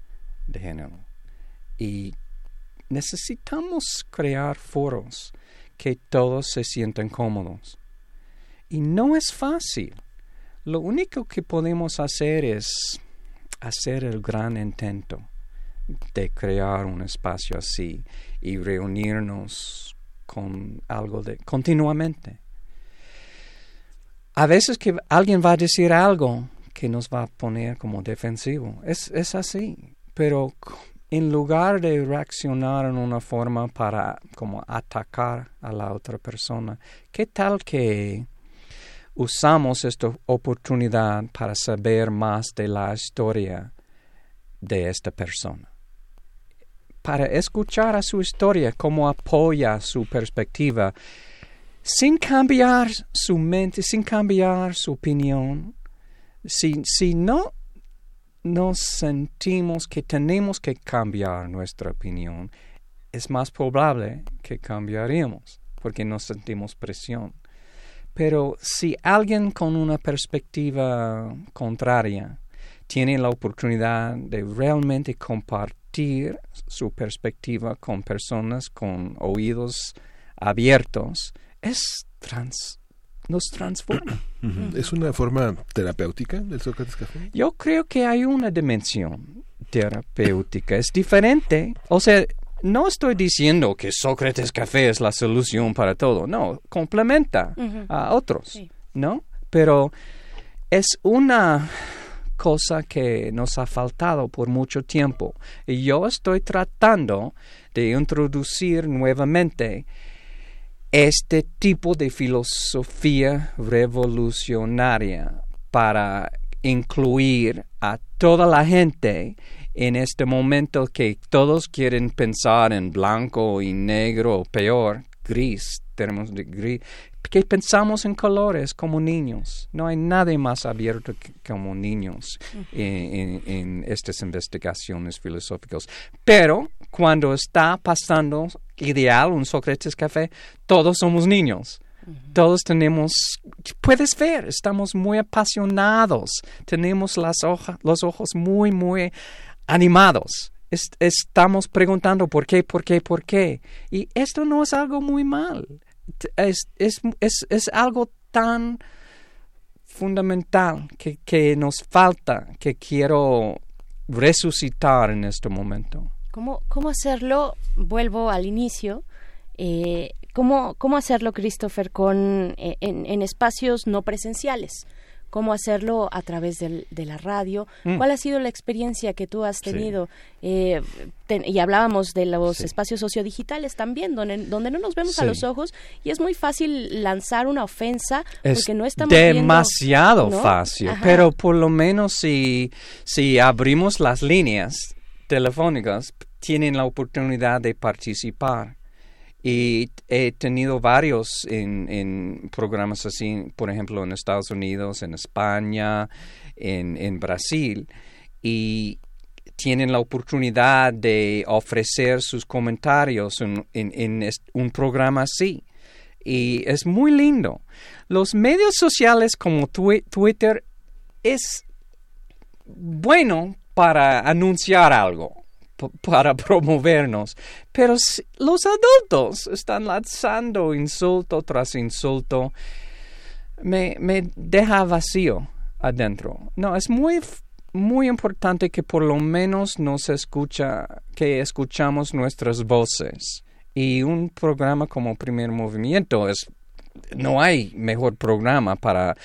S32: de género y necesitamos crear foros que todos se sientan cómodos. Y no es fácil. Lo único que podemos hacer es hacer el gran intento de crear un espacio así y reunirnos con algo de continuamente. A veces que alguien va a decir algo que nos va a poner como defensivo. Es, es así. Pero en lugar de reaccionar en una forma para como atacar a la otra persona, ¿qué tal que usamos esta oportunidad para saber más de la historia de esta persona? Para escuchar a su historia, cómo apoya su perspectiva, sin cambiar su mente, sin cambiar su opinión. Si, si no nos sentimos que tenemos que cambiar nuestra opinión, es más probable que cambiaríamos, porque nos sentimos presión. Pero si alguien con una perspectiva contraria tiene la oportunidad de realmente compartir, su perspectiva con personas con oídos abiertos es trans nos transforma.
S2: ¿Es una forma terapéutica del Sócrates Café?
S32: Yo creo que hay una dimensión terapéutica. Es diferente. O sea, no estoy diciendo que Sócrates Café es la solución para todo. No, complementa a otros. ¿No? Pero es una cosa que nos ha faltado por mucho tiempo. Y yo estoy tratando de introducir nuevamente este tipo de filosofía revolucionaria para incluir a toda la gente en este momento que todos quieren pensar en blanco y negro o peor, gris, tenemos gris, que pensamos en colores como niños. No hay nadie más abierto como niños en, estas investigaciones filosóficas. Pero cuando está pasando ideal un Sócrates Café, todos somos niños. Todos tenemos, puedes ver, estamos muy apasionados, tenemos las hojas, los ojos muy, muy animados. estamos preguntando por qué, por qué, por qué. Y esto no es algo muy mal es, es, es, es algo tan fundamental que, que, nos falta, que quiero resucitar en este momento.
S1: ¿Cómo, cómo hacerlo? Vuelvo al inicio. Eh, ¿cómo, ¿Cómo hacerlo, Christopher, con, eh, en, en espacios no presenciales? Cómo hacerlo a través del, de la radio. Mm. ¿Cuál ha sido la experiencia que tú has tenido? Eh, y hablábamos de los espacios sociodigitales también, donde, donde no nos vemos a los ojos y es muy fácil lanzar una ofensa porque no estamos
S32: demasiado fácil, pero por lo menos si, si abrimos las líneas telefónicas, tienen la oportunidad de participar Y he tenido varios en, en, programas así, por ejemplo, en Estados Unidos, en España, en, en Brasil. Y tienen la oportunidad de ofrecer sus comentarios en, en, un programa así. Y es muy lindo. Los medios sociales como Twitter es bueno para anunciar algo para promovernos. Pero los adultos están lanzando insulto tras insulto. Me, me deja vacío adentro. No, es muy, muy importante que por lo menos nos escucha, que escuchamos nuestras voces. Y un programa como Primer Movimiento es, no hay mejor programa para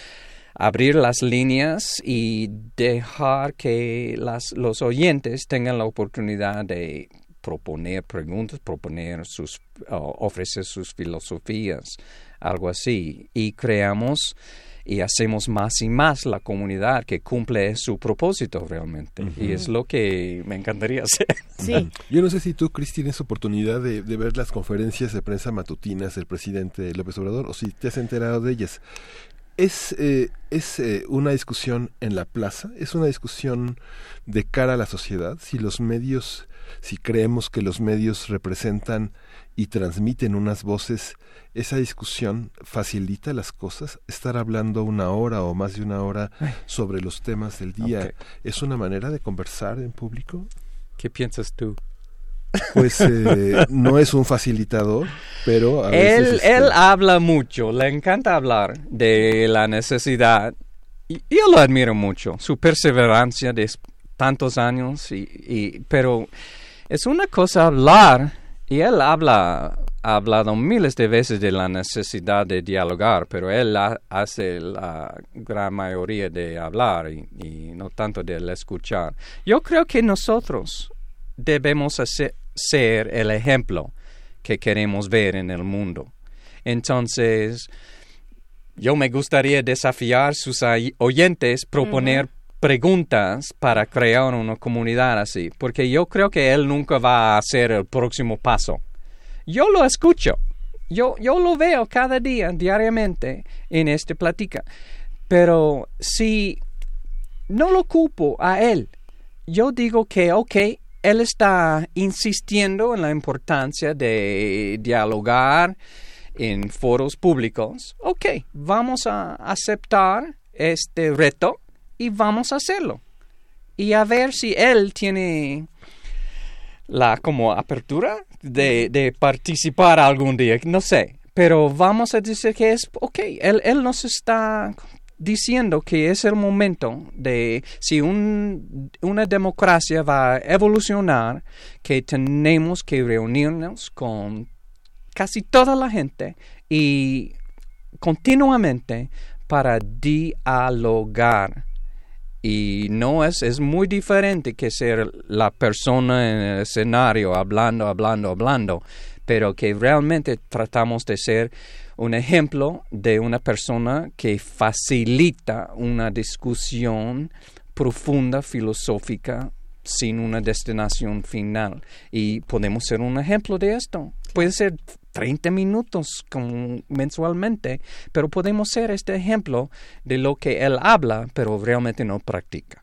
S32: abrir las líneas y dejar que las, los oyentes tengan la oportunidad de proponer preguntas, proponer sus, ofrecer sus filosofías, algo así. Y creamos y hacemos más y más la comunidad que cumple su propósito realmente. Y es lo que me encantaría hacer.
S2: Sí. Yo no sé si tú, Cris, tienes oportunidad de, de, ver las conferencias de prensa matutinas del presidente López Obrador o si te has enterado de ellas. Es, eh, es eh, una discusión en la plaza, es una discusión de cara a la sociedad, si los medios, si creemos que los medios representan y transmiten unas voces, esa discusión facilita las cosas, estar hablando una hora o más de una hora sobre los temas del día, ¿es una manera de conversar en público?
S32: ¿Qué piensas tú?
S2: Pues eh, no es un facilitador, pero a veces
S32: él,
S2: este
S32: él habla mucho, le encanta hablar de la necesidad y yo lo admiro mucho, su perseverancia de tantos años, y, pero es una cosa hablar y él habla ha hablado miles de veces de la necesidad de dialogar, pero él hace la gran mayoría de hablar y, y no tanto de escuchar. Yo creo que nosotros debemos ser el ejemplo que queremos ver en el mundo. Entonces, yo me gustaría desafiar a sus oyentes, proponer preguntas para crear una comunidad así, porque yo creo que él nunca va a hacer el próximo paso. Yo lo escucho, yo, yo lo veo cada día, diariamente, en esta plática, pero si no lo ocupo a él, yo digo que, ok, él está insistiendo en la importancia de dialogar en foros públicos. Ok, vamos a aceptar este reto y vamos a hacerlo. Y a ver si él tiene la como apertura de, participar algún día, no sé. Pero vamos a decir que es, ok, él, él nos está diciendo que es el momento de, si una democracia va a evolucionar, que tenemos que reunirnos con casi toda la gente y continuamente para dialogar. Y no es, es muy diferente que ser la persona en el escenario hablando, hablando, hablando, pero que realmente tratamos de ser un ejemplo de una persona que facilita una discusión profunda, filosófica, sin una destinación final. Y podemos ser un ejemplo de esto. Puede ser 30 minutos mensualmente, pero podemos ser este ejemplo de lo que él habla, pero realmente no practica.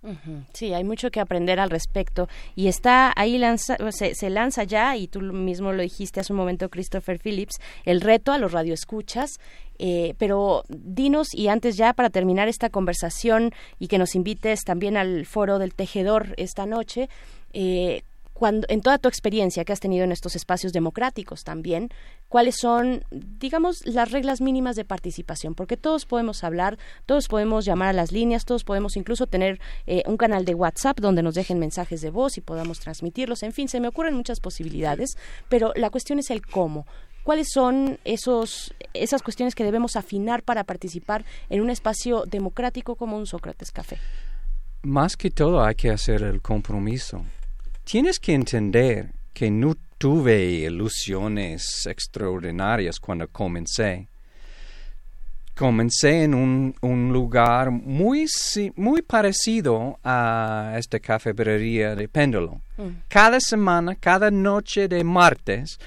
S1: Sí, hay mucho que aprender al respecto y está ahí lanza, se, lanza ya y tú mismo lo dijiste hace un momento, Christopher Phillips, el reto a los radioescuchas. Eh, pero dinos y antes ya para terminar esta conversación y que nos invites también al foro del tejedor esta noche, eh, en toda tu experiencia que has tenido en estos espacios democráticos también, cuáles son, digamos, las reglas mínimas de participación, porque todos podemos hablar, todos podemos llamar a las líneas, todos podemos incluso tener eh, un canal de WhatsApp donde nos dejen mensajes de voz y podamos transmitirlos, en fin, se me ocurren muchas posibilidades, pero la cuestión es el cómo. ¿Cuáles son esos, esas cuestiones que debemos afinar para participar en un espacio democrático como un Sócrates Café?
S32: Más que todo hay que hacer el compromiso tienes que entender que no tuve ilusiones extraordinarias cuando comencé. Comencé en un, un lugar muy, muy parecido a esta cafetería de péndulo. Mm. Cada semana, cada noche de martes,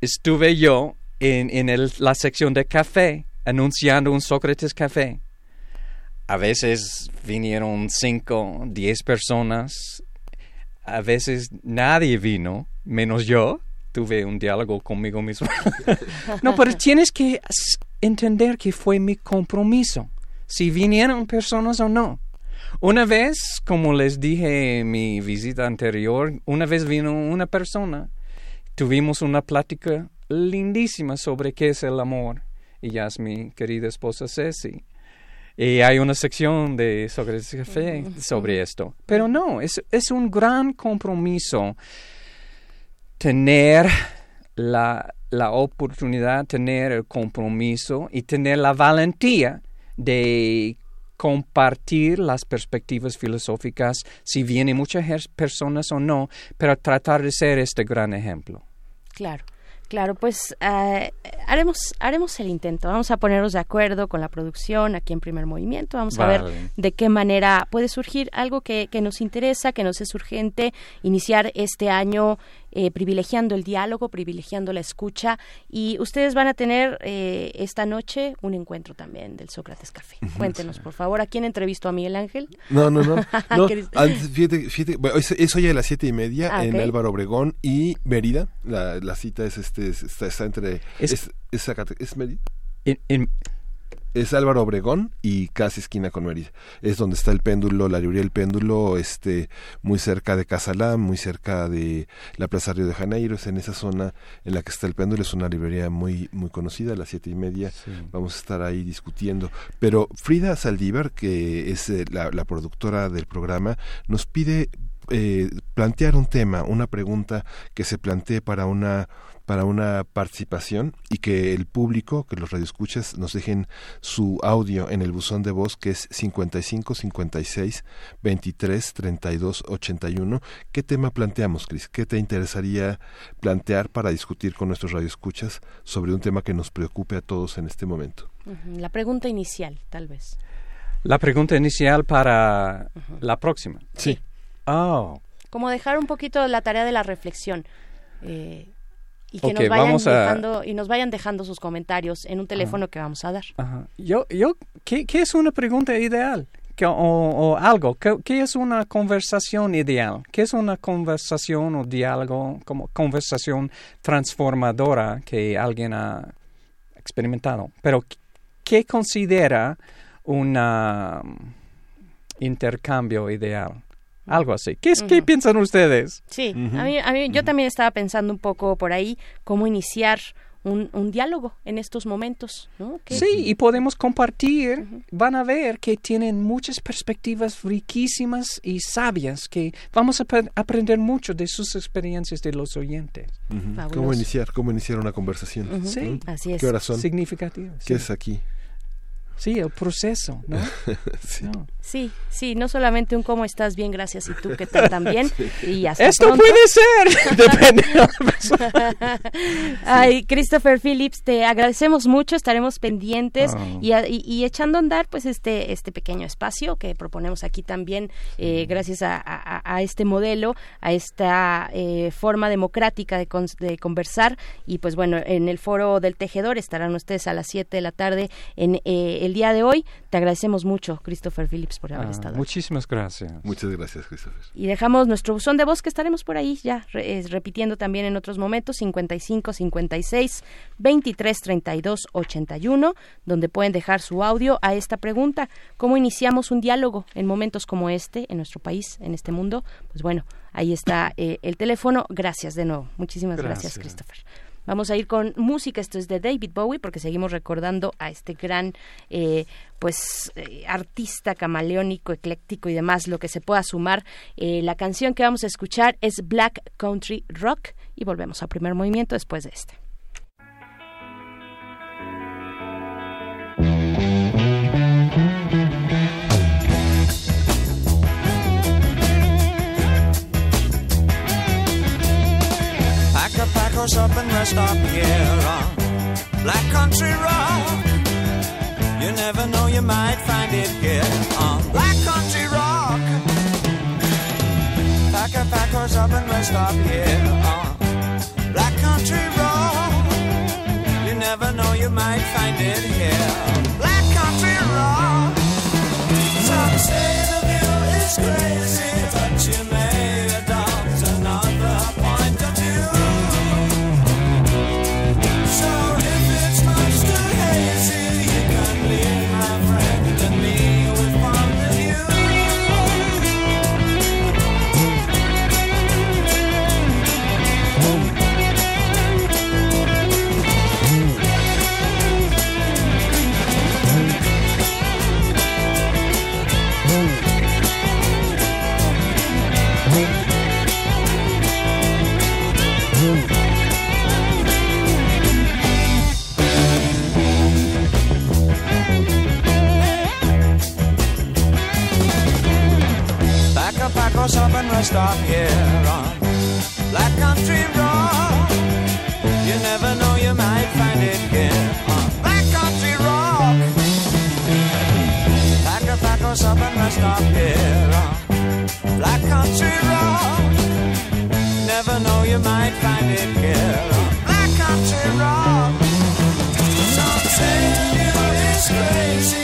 S32: estuve yo en, en la sección de café anunciando un Sócrates Café. A veces vinieron cinco, diez personas. A veces nadie vino, menos yo. Tuve un diálogo conmigo mismo. no, pero tienes que entender que fue mi compromiso. Si vinieron personas o no. Una vez, como les dije en mi visita anterior, una vez vino una persona. Tuvimos una plática lindísima sobre qué es el amor. Y ya es mi querida esposa Ceci. Y hay una sección de Sócrates Café sobre esto. Pero no, es, es un gran compromiso tener la, la oportunidad, tener el compromiso y tener la valentía de compartir las perspectivas filosóficas, si vienen muchas personas o no, pero tratar de ser este gran ejemplo.
S1: Claro. Claro, pues eh, haremos haremos el intento. Vamos a ponernos de acuerdo con la producción aquí en Primer Movimiento. Vamos a ver de qué manera puede surgir algo que, que nos interesa, que nos es urgente iniciar este año eh, privilegiando el diálogo, privilegiando la escucha. Y ustedes van a tener eh, esta noche un encuentro también del Sócrates Café. Cuéntenos, por favor, ¿a quién entrevistó a Miguel Ángel?
S2: No, no, no. no fíjate, fíjate, es, hoy a las siete y media ah, en Álvaro Obregón y Mérida. La, la cita es este está, está entre... Es, es, es, es Mérida.
S32: en,
S2: es Álvaro Obregón y casi esquina con Mérida. Es donde está el péndulo, la librería del péndulo, este, muy cerca de Casalá, muy cerca de la Plaza Río de Janeiro, es en esa zona en la que está el péndulo, es una librería muy, muy conocida, a las siete y media vamos a estar ahí discutiendo. Pero Frida Saldívar, que es eh, la, la productora del programa, nos pide eh, plantear un tema, una pregunta que se plantee para una para una participación y que el público, que los radioescuchas nos dejen su audio en el buzón de voz que es 55 56 23 32 81. ¿Qué tema planteamos, Cris? ¿Qué te interesaría plantear para discutir con nuestros radioescuchas sobre un tema que nos preocupe a todos en este momento?
S1: La pregunta inicial, tal vez.
S32: La pregunta inicial para la próxima.
S2: Sí.
S32: Oh.
S1: Como dejar un poquito la tarea de la reflexión. Eh, y que nos vayan dejando y nos vayan dejando sus comentarios en un teléfono que vamos a dar.
S32: Yo, yo, ¿qué, ¿qué, es una pregunta ideal? ¿Qué, o, algo, ¿qué, es una conversación ideal? ¿Qué es una conversación o diálogo, como conversación transformadora que alguien ha experimentado? Pero, ¿qué considera un intercambio ideal? Algo así. ¿Qué, ¿qué piensan ustedes?
S1: Sí, a mí, a mí, yo también estaba pensando un poco por ahí cómo iniciar un, un diálogo en estos momentos. ¿no?
S32: Sí, y podemos compartir. Van a ver que tienen muchas perspectivas riquísimas y sabias que vamos a aprender mucho de sus experiencias de los oyentes.
S2: ¿Cómo iniciar? ¿Cómo iniciar una conversación?
S1: Sí, así es.
S2: ¿Qué horas son?
S32: Significativas.
S2: ¿Qué es aquí?
S32: Sí, el proceso, ¿no?
S1: sí. Sí. no solamente un cómo estás bien, gracias, y tú qué tal también. Y hasta
S32: Esto puede ser, depende de la persona.
S1: Ay, Christopher Phillips, te agradecemos mucho, estaremos pendientes ah. y, echando a andar pues este, este pequeño espacio que proponemos aquí también, eh, gracias a, este modelo, a esta eh, forma democrática de, de conversar. Y pues bueno, en el foro del tejedor estarán ustedes a las 7 de la tarde en... Eh, el día de hoy. Te agradecemos mucho, Christopher Phillips, por haber ah, estado.
S32: Muchísimas gracias.
S2: Muchas gracias, Christopher.
S1: Y dejamos nuestro buzón de voz que estaremos por ahí ya repitiendo también en otros momentos, 55 56 23 32 81, donde pueden dejar su audio a esta pregunta, ¿cómo iniciamos un diálogo en momentos como este en nuestro país, en este mundo? Pues bueno, ahí está eh, el teléfono. Gracias de nuevo. Muchísimas gracias Christopher. Vamos a ir con música, esto es de David Bowie, porque seguimos recordando a este gran, eh, pues, eh, artista camaleónico, ecléctico y demás, lo que se pueda sumar. Eh, la canción que vamos a escuchar es Black Country Rock y volvemos al primer movimiento después de este.
S33: Close up and rest up here on Black Country Rock. You never know, you might find it here on Black Country Rock. Pack a pack horse up and rest up here on Black Country Rock. You never know you might find it here. Black country rock. Some say the view is crazy, Up and rest up here on Black Country Rock. You never know, you might find it here on Black Country Rock. Pack up, pack up and rest up here on Black Country Rock. Never know, you might find it here on Black Country Rock. Some say you is crazy,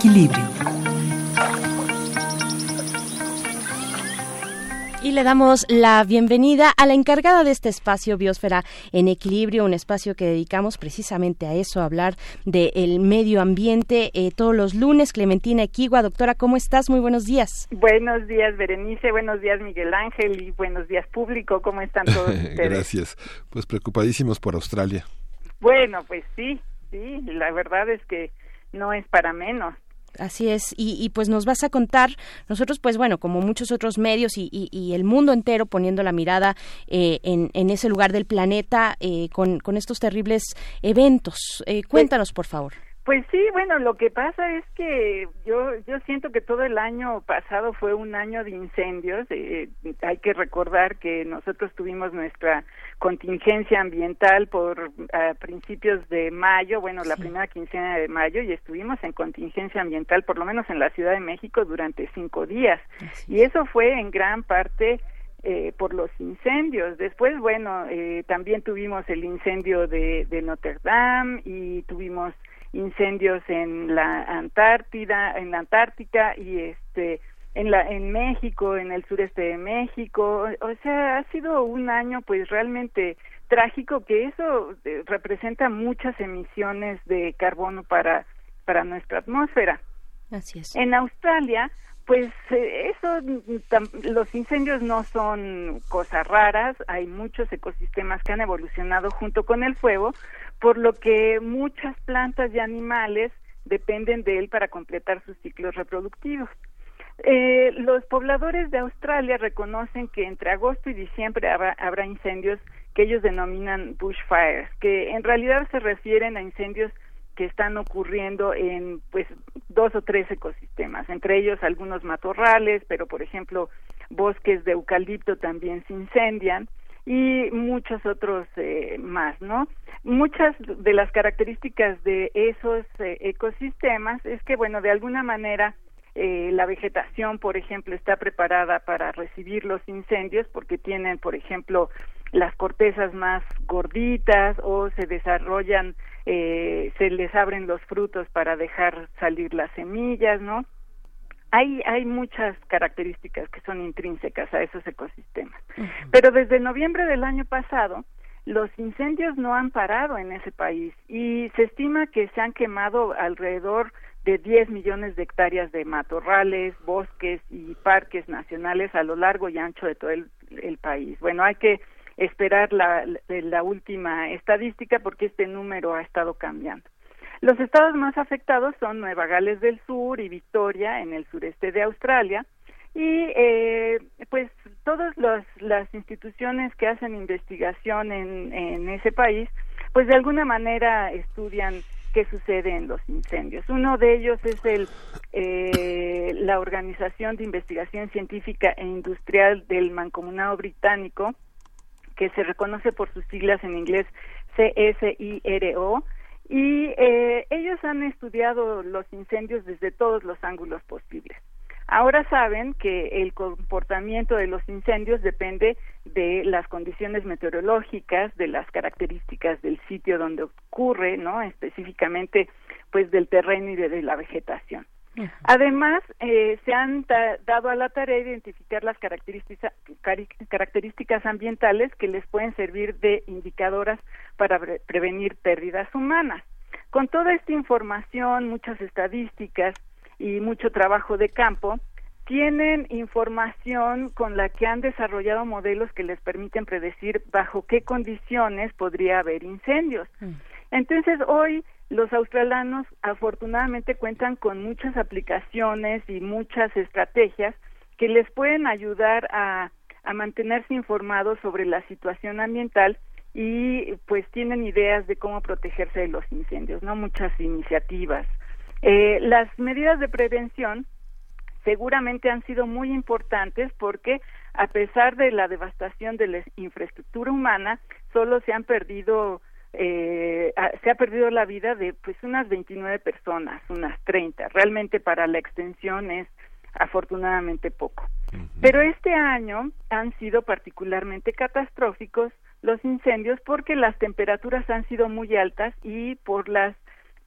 S3: equilibrio.
S1: Y le damos la bienvenida a la encargada de este espacio Biosfera en Equilibrio, un espacio que dedicamos precisamente a eso, a hablar del medio ambiente eh, todos los lunes. Clementina Equigua, doctora, ¿cómo estás? Muy buenos días.
S34: Buenos días, Berenice. Buenos días, Miguel Ángel. Y buenos días, público. ¿Cómo están todos ustedes?
S2: Gracias. Pues preocupadísimos por Australia.
S34: Bueno, pues sí, sí. La verdad es que no es para menos.
S1: Así es, y, y, pues nos vas a contar, nosotros pues bueno, como muchos otros medios y, y, y el mundo entero poniendo la mirada eh, en, en, ese lugar del planeta eh, con, con, estos terribles eventos. Eh, cuéntanos, por favor.
S34: Pues sí, bueno, lo que pasa es que yo yo siento que todo el año pasado fue un año de incendios. Eh, hay que recordar que nosotros tuvimos nuestra contingencia ambiental por a principios de mayo, bueno, la primera quincena de mayo, y estuvimos en contingencia ambiental, por lo menos en la Ciudad de México, durante cinco días. Así y eso fue en gran parte eh, por los incendios. Después, bueno, eh, también tuvimos el incendio de, de Notre Dame y tuvimos incendios en la Antártida, en la Antártica y este en la en México, en el sureste de México, o sea, ha sido un año pues realmente trágico que eso eh, representa muchas emisiones de carbono para para nuestra atmósfera.
S1: Así es.
S34: En Australia, pues eh, eso los incendios no son cosas raras, hay muchos ecosistemas que han evolucionado junto con el fuego, por lo que muchas plantas y animales dependen de él para completar sus ciclos reproductivos. Eh, los pobladores de Australia reconocen que entre agosto y diciembre habrá, habrá, incendios que ellos denominan bushfires, que en realidad se refieren a incendios que están ocurriendo en pues dos o tres ecosistemas, entre ellos algunos matorrales, pero por ejemplo bosques de eucalipto también se incendian y muchos otros eh, más, ¿no? Muchas de las características de esos eh, ecosistemas es que, bueno, de alguna manera eh, la vegetación, por ejemplo, está preparada para recibir los incendios porque tienen, por ejemplo, las cortezas más gorditas o se desarrollan, eh, se les abren los frutos para dejar salir las semillas, ¿no? Hay, hay muchas características que son intrínsecas a esos ecosistemas. Pero desde noviembre del año pasado, los incendios no han parado en ese país y se estima que se han quemado alrededor de 10 millones de hectáreas de matorrales, bosques y parques nacionales a lo largo y ancho de todo el, país. Bueno, hay que esperar la, última estadística porque este número ha estado cambiando. Los estados más afectados son Nueva Gales del Sur y Victoria en el sureste de Australia y eh, pues todas las instituciones que hacen investigación en ese país pues de alguna manera estudian qué sucede en los incendios. Uno de ellos es el, eh, la Organización de Investigación Científica e Industrial del Mancomunado Británico, que se reconoce por sus siglas en inglés CSIRO, y eh, ellos han estudiado los incendios desde todos los ángulos posibles. Ahora saben que el comportamiento de los incendios depende de las condiciones meteorológicas, de las características del sitio donde ocurre, ¿no? Específicamente, pues del terreno y de, la vegetación. Además, eh, se han dado a la tarea de identificar las características, características ambientales que les pueden servir de indicadoras para prevenir pérdidas humanas. Con toda esta información, muchas estadísticas, y mucho trabajo de campo, tienen información con la que han desarrollado modelos que les permiten predecir bajo qué condiciones podría haber incendios. Mm. Entonces, hoy los australianos afortunadamente cuentan con muchas aplicaciones y muchas estrategias que les pueden ayudar a, a mantenerse informados sobre la situación ambiental y pues tienen ideas de cómo protegerse de los incendios, ¿no? Muchas iniciativas. Eh, las medidas de prevención seguramente han sido muy importantes porque a pesar de la devastación de la infraestructura humana, solo se han perdido eh, se ha perdido la vida de pues unas 29 personas, unas 30. Realmente para la extensión es afortunadamente poco. Pero este año han sido particularmente catastróficos los incendios porque las temperaturas han sido muy altas y por las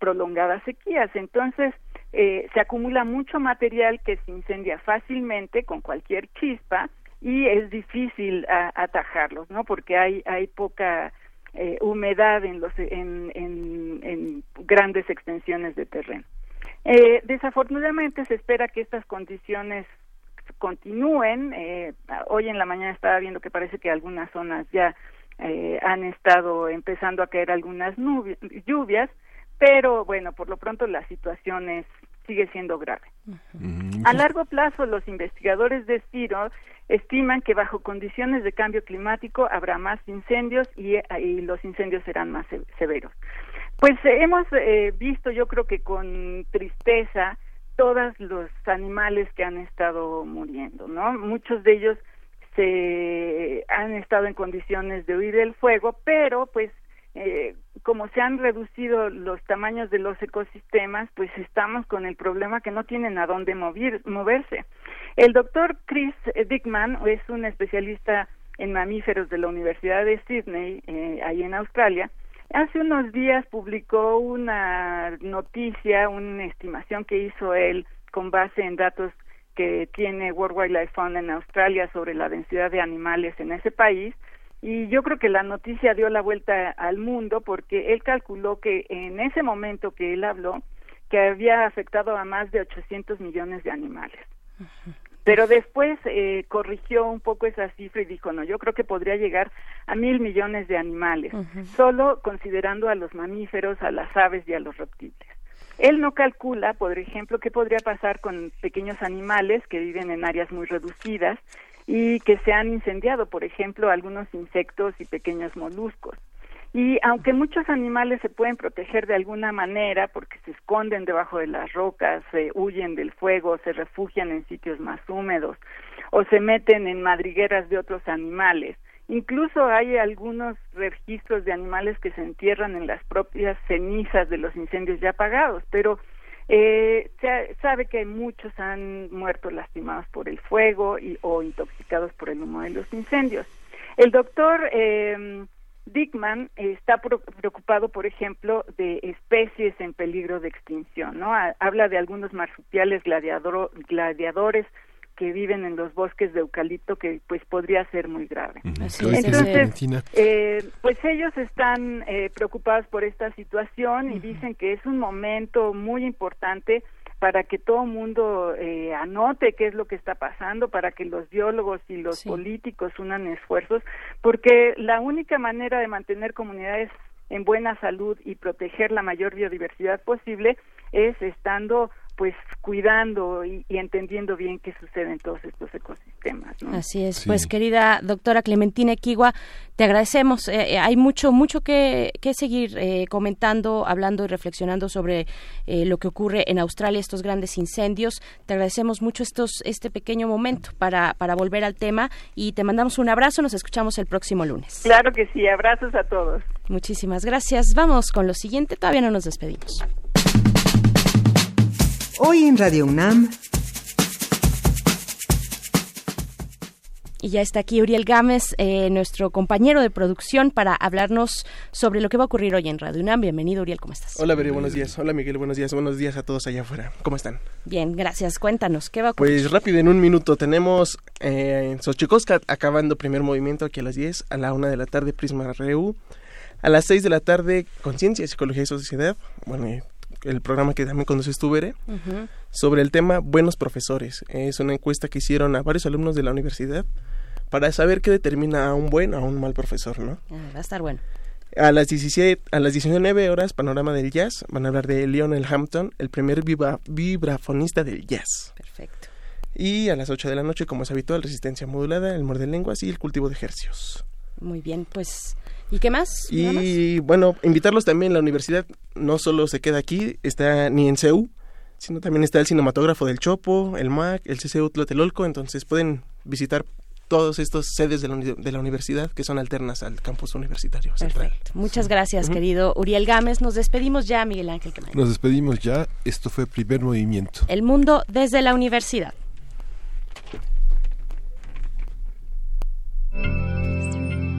S34: prolongadas sequías. Entonces, eh, se acumula mucho material que se incendia fácilmente con cualquier chispa y es difícil atajarlos, ¿no? Porque hay, hay poca eh, humedad en, los, en, en, grandes extensiones de terreno. Eh, desafortunadamente se espera que estas condiciones continúen. hoy en la mañana estaba viendo que parece que algunas zonas ya han estado empezando a caer algunas lluvias pero bueno, por lo pronto la situación es sigue siendo grave. A largo plazo, los investigadores de CIRO estiman que bajo condiciones de cambio climático habrá más incendios y, los incendios serán más severos. Pues eh, hemos eh, visto, yo creo que con tristeza, todos los animales que han estado muriendo, ¿no? Muchos de ellos se han estado en condiciones de huir del fuego, pero pues eh, como se han reducido los tamaños de los ecosistemas, pues estamos con el problema que no tienen a dónde moverse. El doctor Chris Dickman es un especialista en mamíferos de la Universidad de Sydney, eh, ahí en Australia. Hace unos días publicó una noticia, una estimación que hizo él con base en datos que tiene World Wildlife Fund en Australia sobre la densidad de animales en ese país y yo creo que la noticia dio la vuelta al mundo porque él calculó que en ese momento que él habló que había afectado a más de 800 millones de animales. Pero después eh, corrigió un poco esa cifra y dijo, no, yo creo que podría llegar a mil millones de animales, solo considerando a los mamíferos, a las aves y a los reptiles. Él no calcula, por ejemplo, qué podría pasar con pequeños animales que viven en áreas muy reducidas y que se han incendiado, por ejemplo, algunos insectos y pequeños moluscos. Y aunque muchos animales se pueden proteger de alguna manera porque se esconden debajo de las rocas, se huyen del fuego, se refugian en sitios más húmedos o se meten en madrigueras de otros animales, incluso hay algunos registros de animales que se entierran en las propias cenizas de los incendios ya apagados, pero eh, se sabe que muchos han muerto lastimados por el fuego y, o intoxicados por el humo de los incendios. El doctor eh, Dickman está preocupado, por ejemplo, de especies en peligro de extinción, ¿no? Habla de algunos marsupiales gladiadores que viven en los bosques de eucalipto que pues podría ser muy grave. Entonces, eh, pues ellos están eh, preocupados por esta situación y dicen que es un momento muy importante para que todo el mundo eh, anote qué es lo que está pasando, para que los biólogos y los políticos unan esfuerzos, porque la única manera de mantener comunidades en buena salud y proteger la mayor biodiversidad posible es estando pues cuidando y, entendiendo bien qué sucede en todos estos ecosistemas.
S1: Así es. Pues querida doctora Clementina Equigua, te agradecemos. Eh, eh, hay mucho, mucho que, que seguir eh, comentando, hablando y reflexionando sobre lo que ocurre en Australia, estos grandes incendios. Te agradecemos mucho estos, este pequeño momento para, para volver al tema y te mandamos un abrazo. Nos escuchamos el próximo lunes.
S34: Claro que sí. Abrazos a todos.
S1: Muchísimas gracias. Vamos con lo siguiente. Todavía no nos despedimos.
S3: Hoy en Radio UNAM.
S1: Y ya está aquí Uriel Gámez, eh, nuestro compañero de producción, para hablarnos sobre lo que va a ocurrir hoy en Radio UNAM. Bienvenido, Uriel, ¿cómo estás?
S35: Hola, Beri, buenos días. Hola, Miguel, buenos días. Buenos días a todos allá afuera. ¿Cómo están?
S1: Bien, gracias. Cuéntanos, ¿qué va a ocurrir?
S35: Pues rápido, en un minuto, tenemos eh, en Xochicosca acabando primer movimiento aquí a las 10, a la 1 de la tarde Prisma Reu, a las 6 de la tarde Conciencia, Psicología y Sociedad. Bueno, el programa que también conoces tú, Bere, sobre el tema Buenos Profesores. Es una encuesta que hicieron a varios alumnos de la universidad para saber qué determina a un buen o a un mal profesor, ¿no?
S1: Ah, va a estar bueno.
S35: A las, 17, a las 19 horas, Panorama del Jazz, van a hablar de Lionel Hampton, el primer vibrafonista del jazz.
S1: Perfecto.
S35: Y a las 8 de la noche, como es habitual, Resistencia Modulada, el de Lenguas y el cultivo de ejercicios.
S1: Muy bien, pues ¿Y qué más?
S35: Y bueno, invitarlos también, la universidad no solo se queda aquí, está ni en CEU, sino también está el cinematógrafo del Chopo, el MAC, el CCU Tlatelolco, entonces pueden visitar todos estos sedes de la, universidad que son alternas al campus universitario
S1: Perfecto. Muchas gracias, querido Uriel Gámez. Nos despedimos ya, Miguel Ángel
S2: Nos despedimos ya. Esto fue Primer Movimiento.
S1: El mundo desde la universidad.